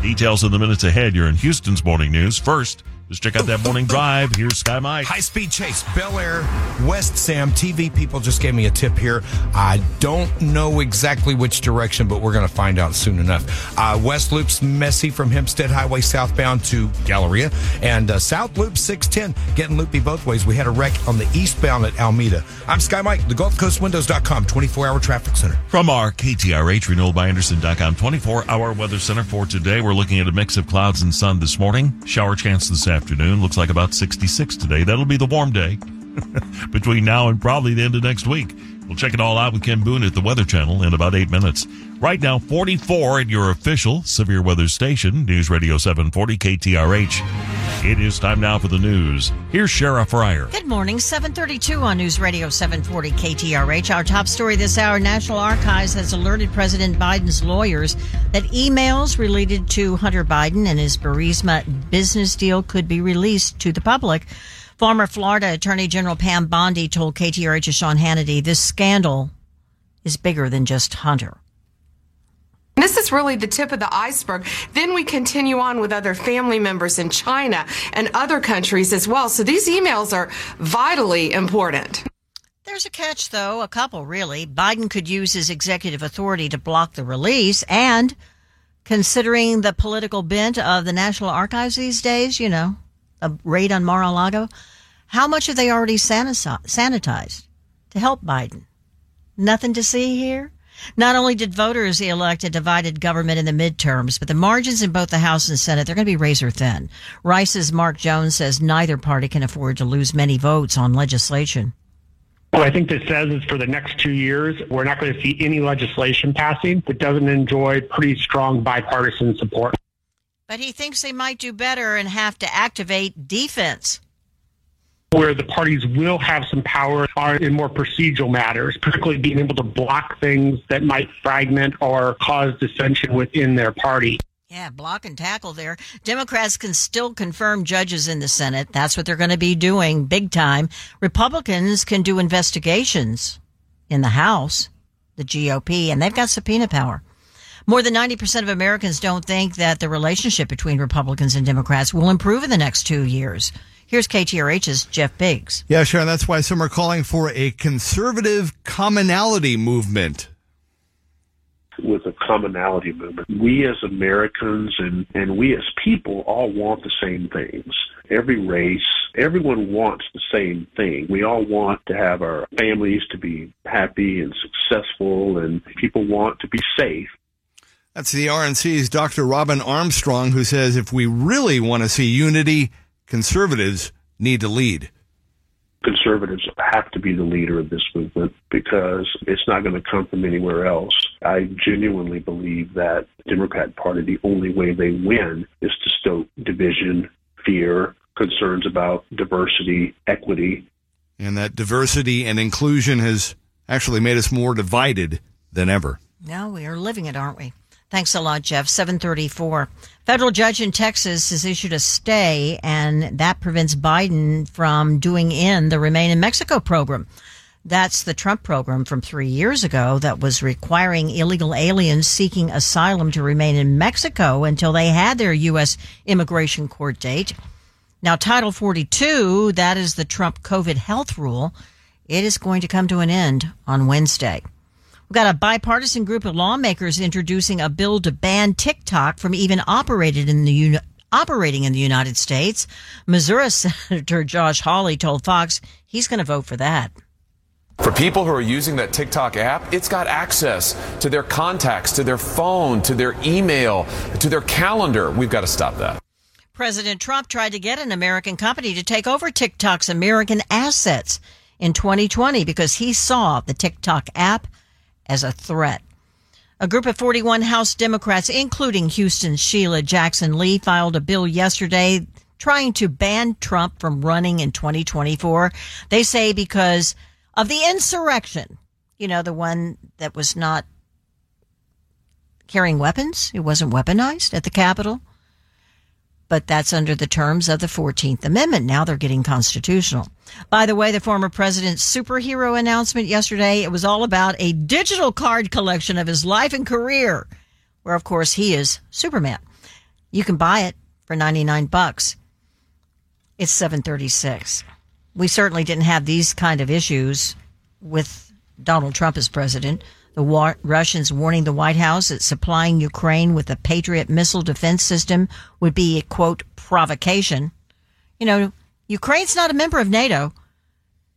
Details in the minutes ahead. You're in Houston's Morning News. First, let's check out that morning drive. Here's Sky Mike. High speed chase, Bellaire, West Sam. TV people just gave me a tip here. I don't know exactly which direction, but we're going to find out soon enough. Uh, West Loop's messy from Hempstead Highway southbound to Galleria, and uh, South Loop 610 getting loopy both ways. We had a wreck on the eastbound at Almeda. I'm Sky Mike, the Gulf Coast Windows.com 24 hour traffic center. From our KTRH renewal by Andersen.com 24 hour weather center for today, we're looking at a mix of clouds and sun this morning. Shower chance this afternoon. Looks like about 66 today. That'll be the warm day. [LAUGHS] between now and probably the end of next week. We'll check it all out with Ken Boone at the Weather Channel in about eight minutes. Right now, 44 at your official severe weather station, News Radio 740 KTRH. It is time now for the news. Here's Shara Fryer. Good morning, 732 on News Radio 740 KTRH. Our top story this hour, National Archives has alerted President Biden's lawyers that emails related to Hunter Biden and his Burisma business deal could be released to the public. Former Florida Attorney General Pam Bondi told KTRH's Sean Hannity this scandal is bigger than just Hunter. This is really the tip of the iceberg. Then we continue on with other family members in China and other countries as well. So these emails are vitally important. There's a catch, though, a couple really. Biden could use his executive authority to block the release, and considering the political bent of the National Archives these days, you know, a raid on Mar-a-Lago, how much have they already sanitized to help Biden? Nothing to see here. Not only did voters elect a divided government in the midterms, but the margins in both the House and Senate, they're going to be razor thin. Rice's Mark Jones says neither party can afford to lose many votes on legislation. What I think this says is for the next two years, we're not going to see any legislation passing that doesn't enjoy pretty strong bipartisan support. But he thinks they might do better and have to activate defense. Where the parties will have some power are in more procedural matters, particularly being able to block things that might fragment or cause dissension within their party. Yeah, block and tackle there. Democrats can still confirm judges in the Senate. That's what they're going to be doing big time. Republicans can do investigations in the House, the GOP, and they've got subpoena power. More than 90% of Americans don't think that the relationship between Republicans and Democrats will improve in the next two years. Here's KTRH's Jeff Biggs. Yeah, Shara, that's why some are calling for a conservative commonality movement. with a commonality movement. We as Americans and, and we as people all want the same things. Every race, everyone wants the same thing. We all want to have our families to be happy and successful and people want to be safe. That's the RNC's Dr. Robin Armstrong, who says if we really want to see unity, conservatives need to lead. Conservatives have to be the leader of this movement because it's not going to come from anywhere else. I genuinely believe that the Democrat Party, the only way they win is to stoke division, fear, concerns about diversity, equity. And that diversity and inclusion has actually made us more divided than ever. Now we are living it, aren't we? Thanks a lot, Jeff. 734. Federal judge in Texas has issued a stay, and that prevents Biden from doing in the Remain in Mexico program. That's the Trump program from three years ago that was requiring illegal aliens seeking asylum to remain in Mexico until they had their U.S. immigration court date. Now, Title 42, that is the Trump COVID health rule, it is going to come to an end on Wednesday. We've got a bipartisan group of lawmakers introducing a bill to ban TikTok from even operated in the uni- operating in the United States. Missouri [LAUGHS] Senator Josh Hawley told Fox he's going to vote for that. For people who are using that TikTok app, it's got access to their contacts, to their phone, to their email, to their calendar. We've got to stop that. President Trump tried to get an American company to take over TikTok's American assets in 2020 because he saw the TikTok app as a threat. A group of 41 House Democrats, including Houston's Sheila Jackson Lee, filed a bill yesterday trying to ban Trump from running in 2024. They say because of the insurrection, you know, the one that was not carrying weapons, it wasn't weaponized at the Capitol. But that's under the terms of the 14th Amendment. Now they're getting constitutional. By the way, the former president's superhero announcement yesterday, it was all about a digital card collection of his life and career, where of course he is Superman. You can buy it for 99 bucks. It's 736. We certainly didn't have these kind of issues with Donald Trump as president. The war- Russians warning the White House that supplying Ukraine with a Patriot missile defense system would be a quote provocation. You know, Ukraine's not a member of NATO.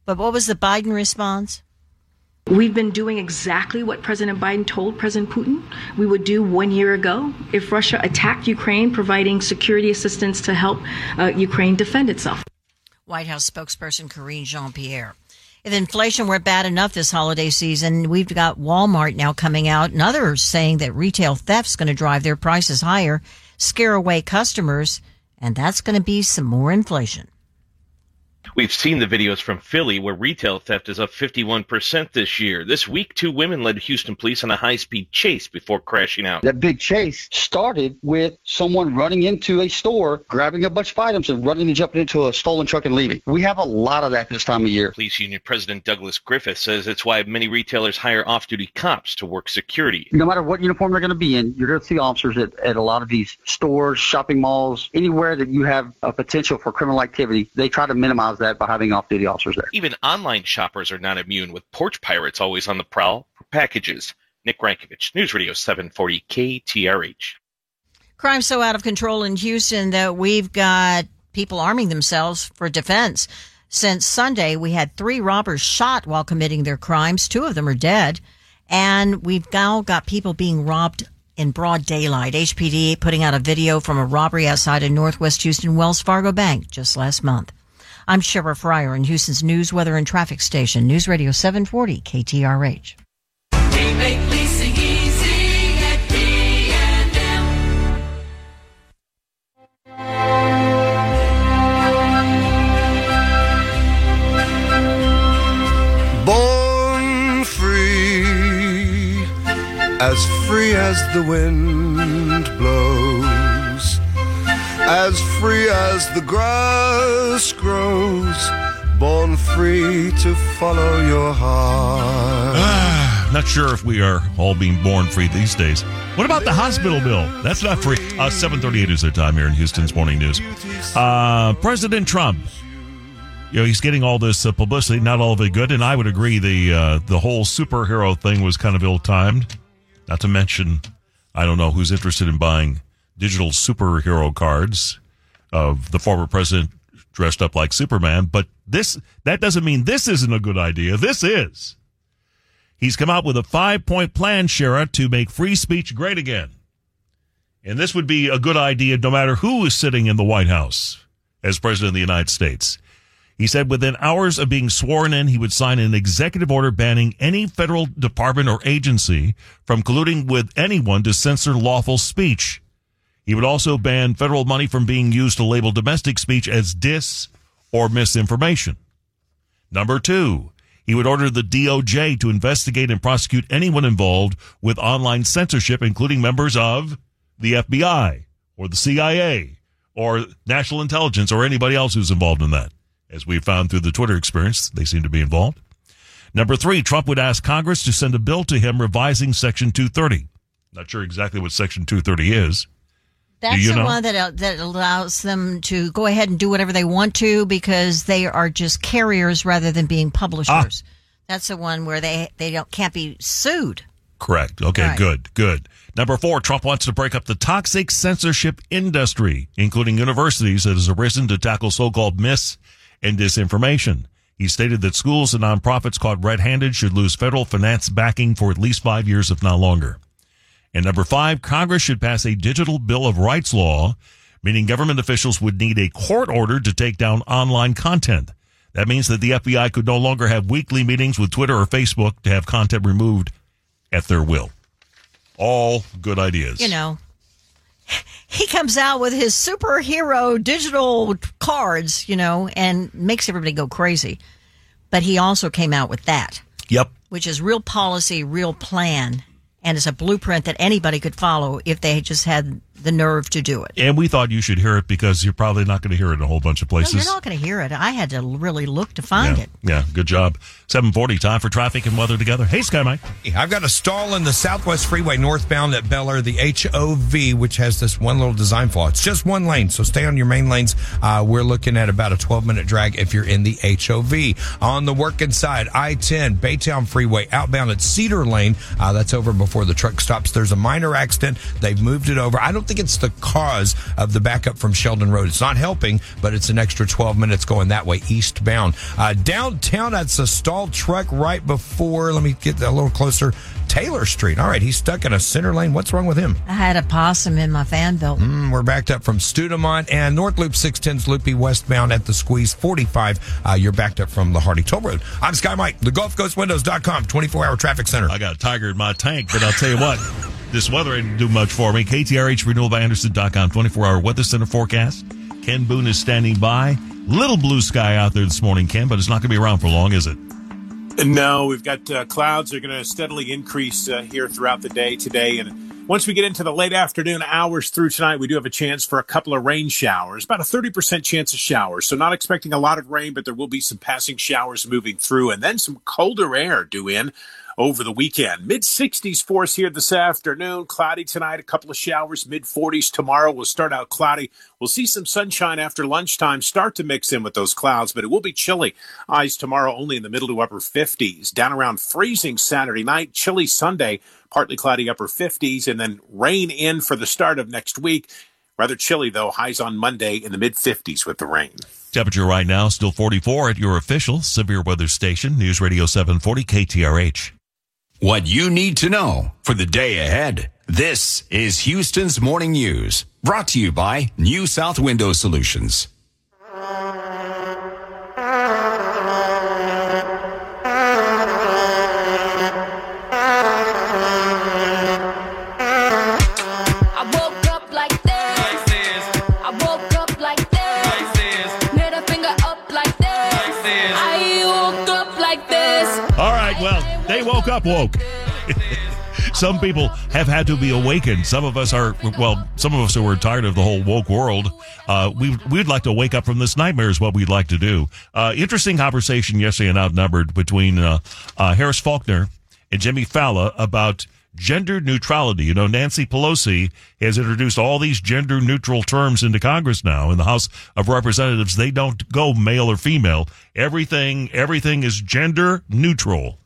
But what was the Biden response? We've been doing exactly what President Biden told President Putin we would do one year ago if Russia attacked Ukraine, providing security assistance to help uh, Ukraine defend itself. White House spokesperson Karine Jean Pierre. If inflation weren't bad enough this holiday season, we've got Walmart now coming out and others saying that retail theft's going to drive their prices higher, scare away customers, and that's going to be some more inflation. We've seen the videos from Philly where retail theft is up 51% this year. This week, two women led Houston police on a high speed chase before crashing out. That big chase started with someone running into a store, grabbing a bunch of items, and running and jumping into a stolen truck and leaving. We have a lot of that this time of year. Police Union President Douglas Griffith says it's why many retailers hire off duty cops to work security. No matter what uniform they're going to be in, you're going to see officers at, at a lot of these stores, shopping malls, anywhere that you have a potential for criminal activity. They try to minimize that by having off duty officers there. Even online shoppers are not immune, with porch pirates always on the prowl for packages. Nick Rankovich, News Radio 740 KTRH. Crime's so out of control in Houston that we've got people arming themselves for defense. Since Sunday, we had three robbers shot while committing their crimes. Two of them are dead. And we've now got people being robbed in broad daylight. HPD putting out a video from a robbery outside a Northwest Houston Wells Fargo bank just last month. I'm Shara Fryer in Houston's News, Weather, and Traffic Station, News Radio 740 KTRH. We make leasing easy at B&M. Born free, as free as the wind blows, as free as the grass grows, born free to follow your heart. Ah, not sure if we are all being born free these days. What about the hospital bill? That's not free. Uh, 738 is their time here in Houston's Morning News. Uh, President Trump, you know, he's getting all this uh, publicity, not all of it good, and I would agree the uh, the whole superhero thing was kind of ill-timed. Not to mention, I don't know who's interested in buying digital superhero cards of the former president dressed up like Superman, but this that doesn't mean this isn't a good idea. This is. He's come out with a five point plan, Shara, to make free speech great again. And this would be a good idea no matter who is sitting in the White House as president of the United States. He said within hours of being sworn in, he would sign an executive order banning any federal department or agency from colluding with anyone to censor lawful speech. He would also ban federal money from being used to label domestic speech as dis or misinformation. Number two, he would order the DOJ to investigate and prosecute anyone involved with online censorship, including members of the FBI or the CIA or national intelligence or anybody else who's involved in that. As we found through the Twitter experience, they seem to be involved. Number three, Trump would ask Congress to send a bill to him revising Section 230. Not sure exactly what Section 230 is. That's you the know? one that that allows them to go ahead and do whatever they want to because they are just carriers rather than being publishers. Ah. That's the one where they they don't can't be sued. Correct. Okay, Right. good, good. Number four, Trump wants to break up the toxic censorship industry, including universities that has arisen to tackle so-called myths and disinformation. He stated that schools and nonprofits caught red-handed should lose federal finance backing for at least five years, if not longer. And number five, Congress should pass a digital Bill of Rights law, meaning government officials would need a court order to take down online content. That means that the FBI could no longer have weekly meetings with Twitter or Facebook to have content removed at their will. All good ideas. You know, he comes out with his superhero digital cards, you know, and makes everybody go crazy. But he also came out with that, Yep. which is real policy, real plan, and it's a blueprint that anybody could follow if they just had the nerve to do it. And we thought you should hear it because you're probably not going to hear it in a whole bunch of No, places. you're not going to hear it. I had to really look to find yeah. it. Yeah, good job. 740, time for traffic and weather together. Hey, Sky Mike. I've got a stall in the Southwest Freeway northbound at Bellaire, the HOV, which has this one little design flaw. It's just one lane, so stay on your main lanes. Uh, we're looking at about a 12 minute drag if you're in the HOV. On the working side, I 10, Baytown Freeway, outbound at Cedar Lane. Uh, that's over before the truck stops. There's a minor accident. They've moved it over. I don't think think it's the cause of the backup from Sheldon Road. It's not helping, but it's an extra 12 minutes going that way eastbound. Uh, downtown, that's a stalled truck right before, let me get a little closer, Taylor Street. All right, he's stuck in a center lane. What's wrong with him? I had a possum in my fan belt. Mm, we're backed up from Studemont and North Loop 610's loopy westbound at the squeeze 45. Uh, you're backed up from the Hardy Toll Road. I'm Sky Mike, the GulfCoastWindows.com 24 hour traffic center. I got a tiger in my tank, but I'll tell you what, this weather didn't do much for me. KTRH Renewal by Andersen.com 24 hour weather center forecast. Ken Boone is standing by. Little blue sky out there this morning, Ken, but it's not going to be around for long, is it? No, we've got uh, clouds that are going to steadily increase uh, here throughout the day today. And once we get into the late afternoon hours through tonight, we do have a chance for a couple of rain showers, about a 30% chance of showers. So not expecting a lot of rain, but there will be some passing showers moving through and then some colder air due in over the weekend. Mid 60s for us here this afternoon. Cloudy tonight, a couple of showers. Mid 40s tomorrow. We'll start out cloudy. We'll see some sunshine after lunchtime start to mix in with those clouds, but it will be chilly. Highs tomorrow only in the middle to upper 50s. Down around freezing Saturday night. Chilly Sunday. Partly cloudy upper 50s and then rain in for the start of next week. Rather chilly though. Highs on Monday in the mid 50s with the rain. Temperature right now still 44 at your official severe weather station, News Radio 740 KTRH. What you need to know for the day ahead. This is Houston's Morning News, brought to you by New South Window Solutions. Up woke. [LAUGHS] some people have had to be awakened. Some of us are, well, some of us who are tired of the whole woke world. Uh, we we'd like to wake up from this nightmare is what we'd like to do. Uh, interesting conversation yesterday and outnumbered between uh, uh, Harris Faulkner and Jimmy Failla about gender neutrality. You know, Nancy Pelosi has introduced all these gender neutral terms into Congress now. In the House of Representatives, they don't go male or female. Everything, everything is gender neutral.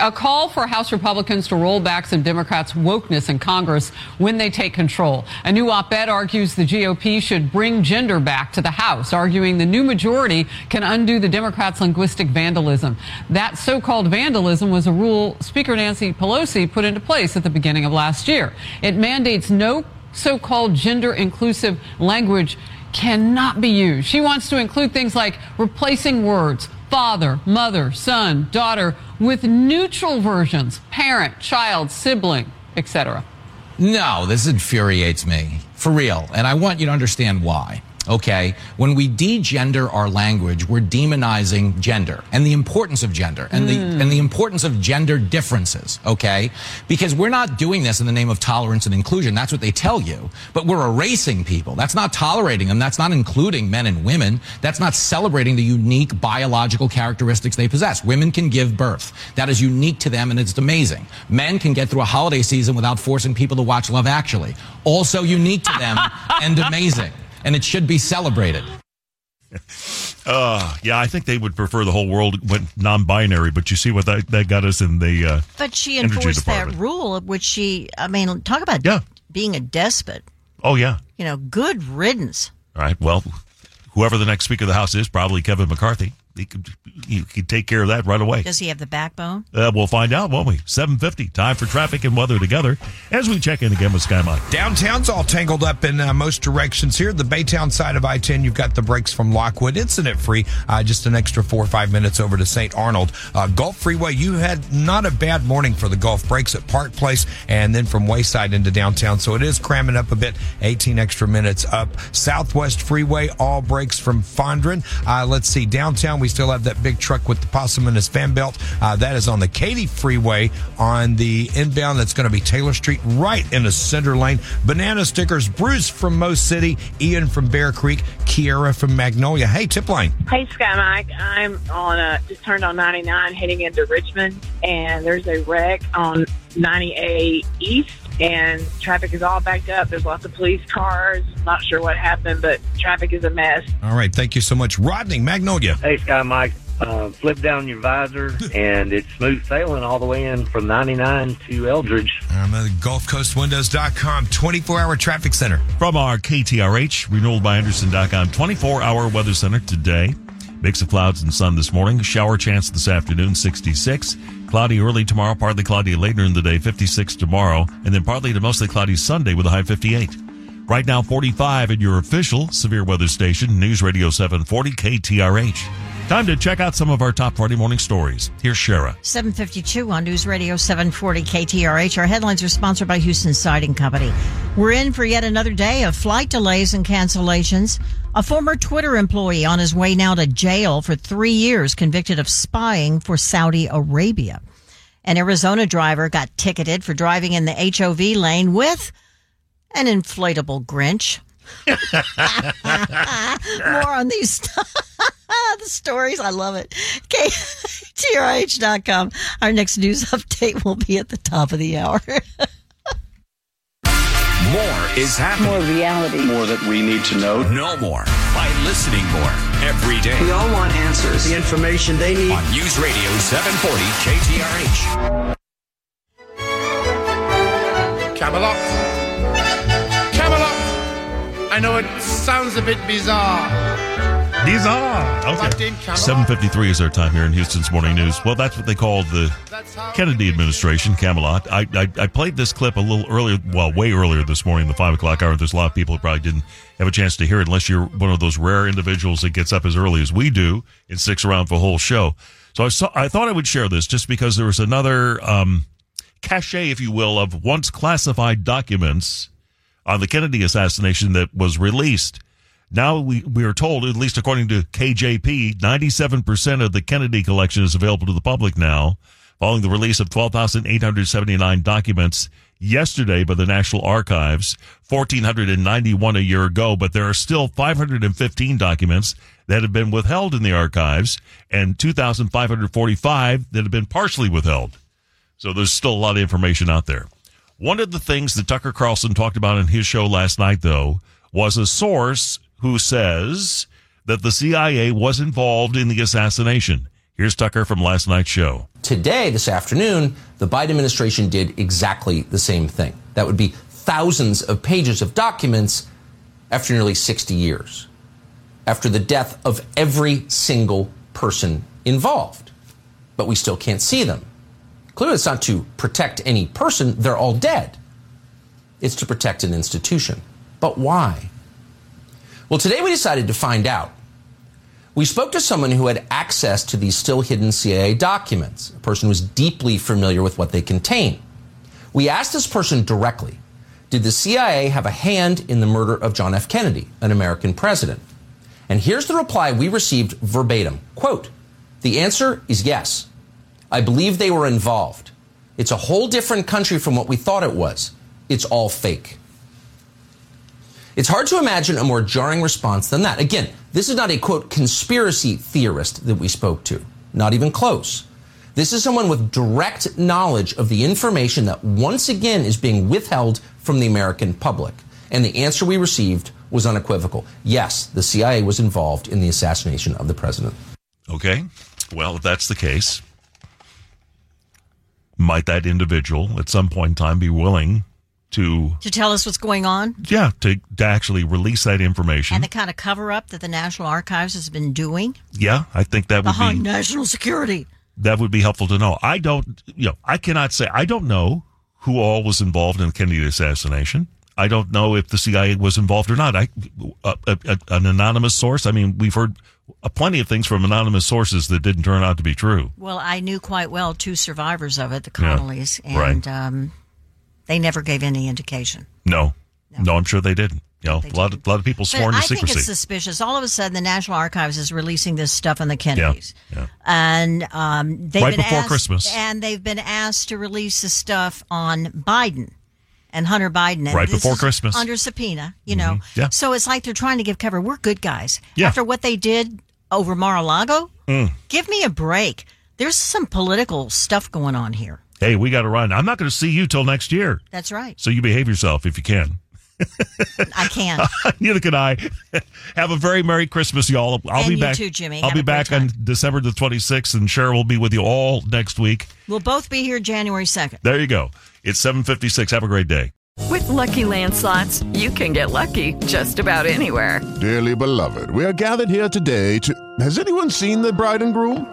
A call for House Republicans to roll back some Democrats' wokeness in Congress when they take control. A new op ed argues the GOP should bring gender back to the House, arguing the new majority can undo the Democrats' linguistic vandalism. That so called vandalism was a rule Speaker Nancy Pelosi put into place at the beginning of last year. It mandates no so called gender inclusive language cannot be used. She wants to include things like replacing words father, mother, son, daughter with neutral versions parent, child, sibling, etc. No, this infuriates me. For real. And I want you to understand why. Okay. When we degender our language, we're demonizing gender and the importance of gender and the, Mm. and the importance of gender differences. Okay. Because we're not doing this in the name of tolerance and inclusion. That's what they tell you. But we're erasing people. That's not tolerating them. That's not including men and women. That's not celebrating the unique biological characteristics they possess. Women can give birth. That is unique to them and it's amazing. Men can get through a holiday season without forcing people to watch Love Actually. Also unique to them [LAUGHS] and amazing. And it should be celebrated. [LAUGHS] Uh, yeah, I think they would prefer the whole world went non-binary, but you see what that, that got us in the uh, But she enforced that rule, which she, I mean, talk about being a despot. Oh yeah. You know, good riddance. All right. Well, whoever the next Speaker of the House is, probably Kevin McCarthy. He could he could take care of that right away. Does he have the backbone? Uh, we'll find out, won't we? Seven fifty. Time for traffic and weather together as we check in again with Sky Downtown's all tangled up in uh, most directions here. The Baytown side of I 10, you've got the breaks from Lockwood, incident free, uh, just an extra four or five minutes over to St. Arnold. Uh, Gulf Freeway, you had not a bad morning for the Gulf breaks at Park Place and then from Wayside into downtown. So it is cramming up a bit, 18 extra minutes up. Southwest Freeway, all breaks from Fondren. Uh, let's see, downtown, we still have that big truck with the possum in his fan belt. Uh, that is on the Katy Freeway on the inbound. That's going to be Taylor Street right in the center lane. Banana stickers, Bruce from Mo City, Ian from Bear Creek, Kiera from Magnolia. Hey, tip line. Hey, Sky Mike. I'm on a just turned on 99 heading into Richmond, and there's a wreck on 90A East, and traffic is all backed up. There's lots of police cars. Not sure what happened, but traffic is a mess. All right, thank you so much. Rodney, Magnolia. Hey, Sky Mike. uh, flip down your visor, [LAUGHS] and it's smooth sailing all the way in from 99 to Eldridge. I'm at GulfCoastWindows.com, 24 hour traffic center. From our KTRH, renewal by Andersen.com 24 hour weather center today. Mix of clouds and sun this morning. Shower chance this afternoon, 66. Cloudy early tomorrow, partly cloudy later in the day, 56 tomorrow. And then partly to mostly cloudy Sunday with a high 58. Right now, 45 at your official severe weather station, News Radio 740 KTRH. Time to check out some of our top Friday morning stories. Here's Shara. 752 on News Radio 740 KTRH. Our headlines are sponsored by Houston Siding Company. We're in for yet another day of flight delays and cancellations. A former Twitter employee on his way now to jail for three years convicted of spying for Saudi Arabia. An Arizona driver got ticketed for driving in the HOV lane with an inflatable Grinch. [LAUGHS] [LAUGHS] More on these [LAUGHS] [LAUGHS] Ah, the stories. I love it. KTRH.com. [LAUGHS] Our next news update will be at the top of the hour. [LAUGHS] More is happening. More reality. More that we need to know. Know more by listening more every day. We all want answers, the information they need. On News Radio 740 KTRH. Camelot. Camelot. I know it sounds a bit bizarre. Bizarre. Okay. 753 is our time here in Houston's Morning News. Well, that's what they call the Kennedy administration, Camelot. I, I, I played this clip a little earlier, well, way earlier this morning, the 5 o'clock hour. There's a lot of people who probably didn't have a chance to hear it unless you're one of those rare individuals that gets up as early as we do and sticks around for a whole show. So I, saw, I thought I would share this just because there was another um, cachet, if you will, of once classified documents on the Kennedy assassination that was released. Now we, we are told, at least according to KJP, 97% of the Kennedy collection is available to the public now, following the release of 12,879 documents yesterday by the National Archives, 1,491 a year ago, but there are still 515 documents that have been withheld in the archives and 2,545 that have been partially withheld. So there's still a lot of information out there. One of the things that Tucker Carlson talked about in his show last night, though, was a source who says that the CIA was involved in the assassination. Here's Tucker from last night's show. Today, this afternoon, the Biden administration did exactly the same thing. That would be thousands of pages of documents after nearly 60 years, after the death of every single person involved. But we still can't see them. Clearly, it's not to protect any person, they're all dead. It's to protect an institution. But why? Well, today we decided to find out. We spoke to someone who had access to these still hidden CIA documents, a person who was deeply familiar with what they contain. We asked this person directly Did the CIA have a hand in the murder of John F. Kennedy, an American president? And here's the reply we received verbatim quote, The answer is yes. I believe they were involved. It's a whole different country from what we thought it was. It's all fake. It's hard to imagine a more jarring response than that. Again, this is not a quote conspiracy theorist that we spoke to, not even close. This is someone with direct knowledge of the information that once again is being withheld from the American public. And the answer we received was unequivocal. Yes, the CIA was involved in the assassination of the president. Okay. Well, if that's the case, might that individual at some point in time be willing to to tell us what's going on? Yeah to, to actually release that information. And the kind of cover up that the National Archives has been doing? Yeah i think that would behind be national security. that would be helpful to know. I don't you know i cannot say i don't know who all was involved in the kennedy assassination. I don't know if the cia was involved or not. I a, a, an anonymous source? I mean we've heard plenty of things from anonymous sources that didn't turn out to be true. Well, I knew quite well two survivors of it, the Yeah, Connollys, right. um, they never gave any indication. no no, i'm sure they didn't you know a lot of, a lot of people sworn but to I think it's suspicious. All of a sudden, the National Archives is releasing this stuff on the Kennedys, yeah. and um, they've Right been before asked, Christmas. and they've been asked to release the stuff on Biden and Hunter Biden, and Right before Christmas. under subpoena. You know, Mhm. Yeah. so it's like they're trying to give cover. We're good guys. Yeah. After what they did over Mar-a-Lago, Mm. give me a break. There's some political stuff going on here. Hey we got to run i'm not going to see you till next year That's right. So you behave yourself if you can. I can't. [LAUGHS] Neither can I. [LAUGHS] Have a very Merry Christmas, y'all. I'll And be you back. too, Jimmy. I'll Have be back on December the 26th, and Cheryl will be with you all next week. We'll both be here January 2nd. There you go. It's 756. Have a great day. With Lucky Land slots, you can get lucky just about anywhere. Dearly beloved, we are gathered here today to. Has anyone seen the bride and groom?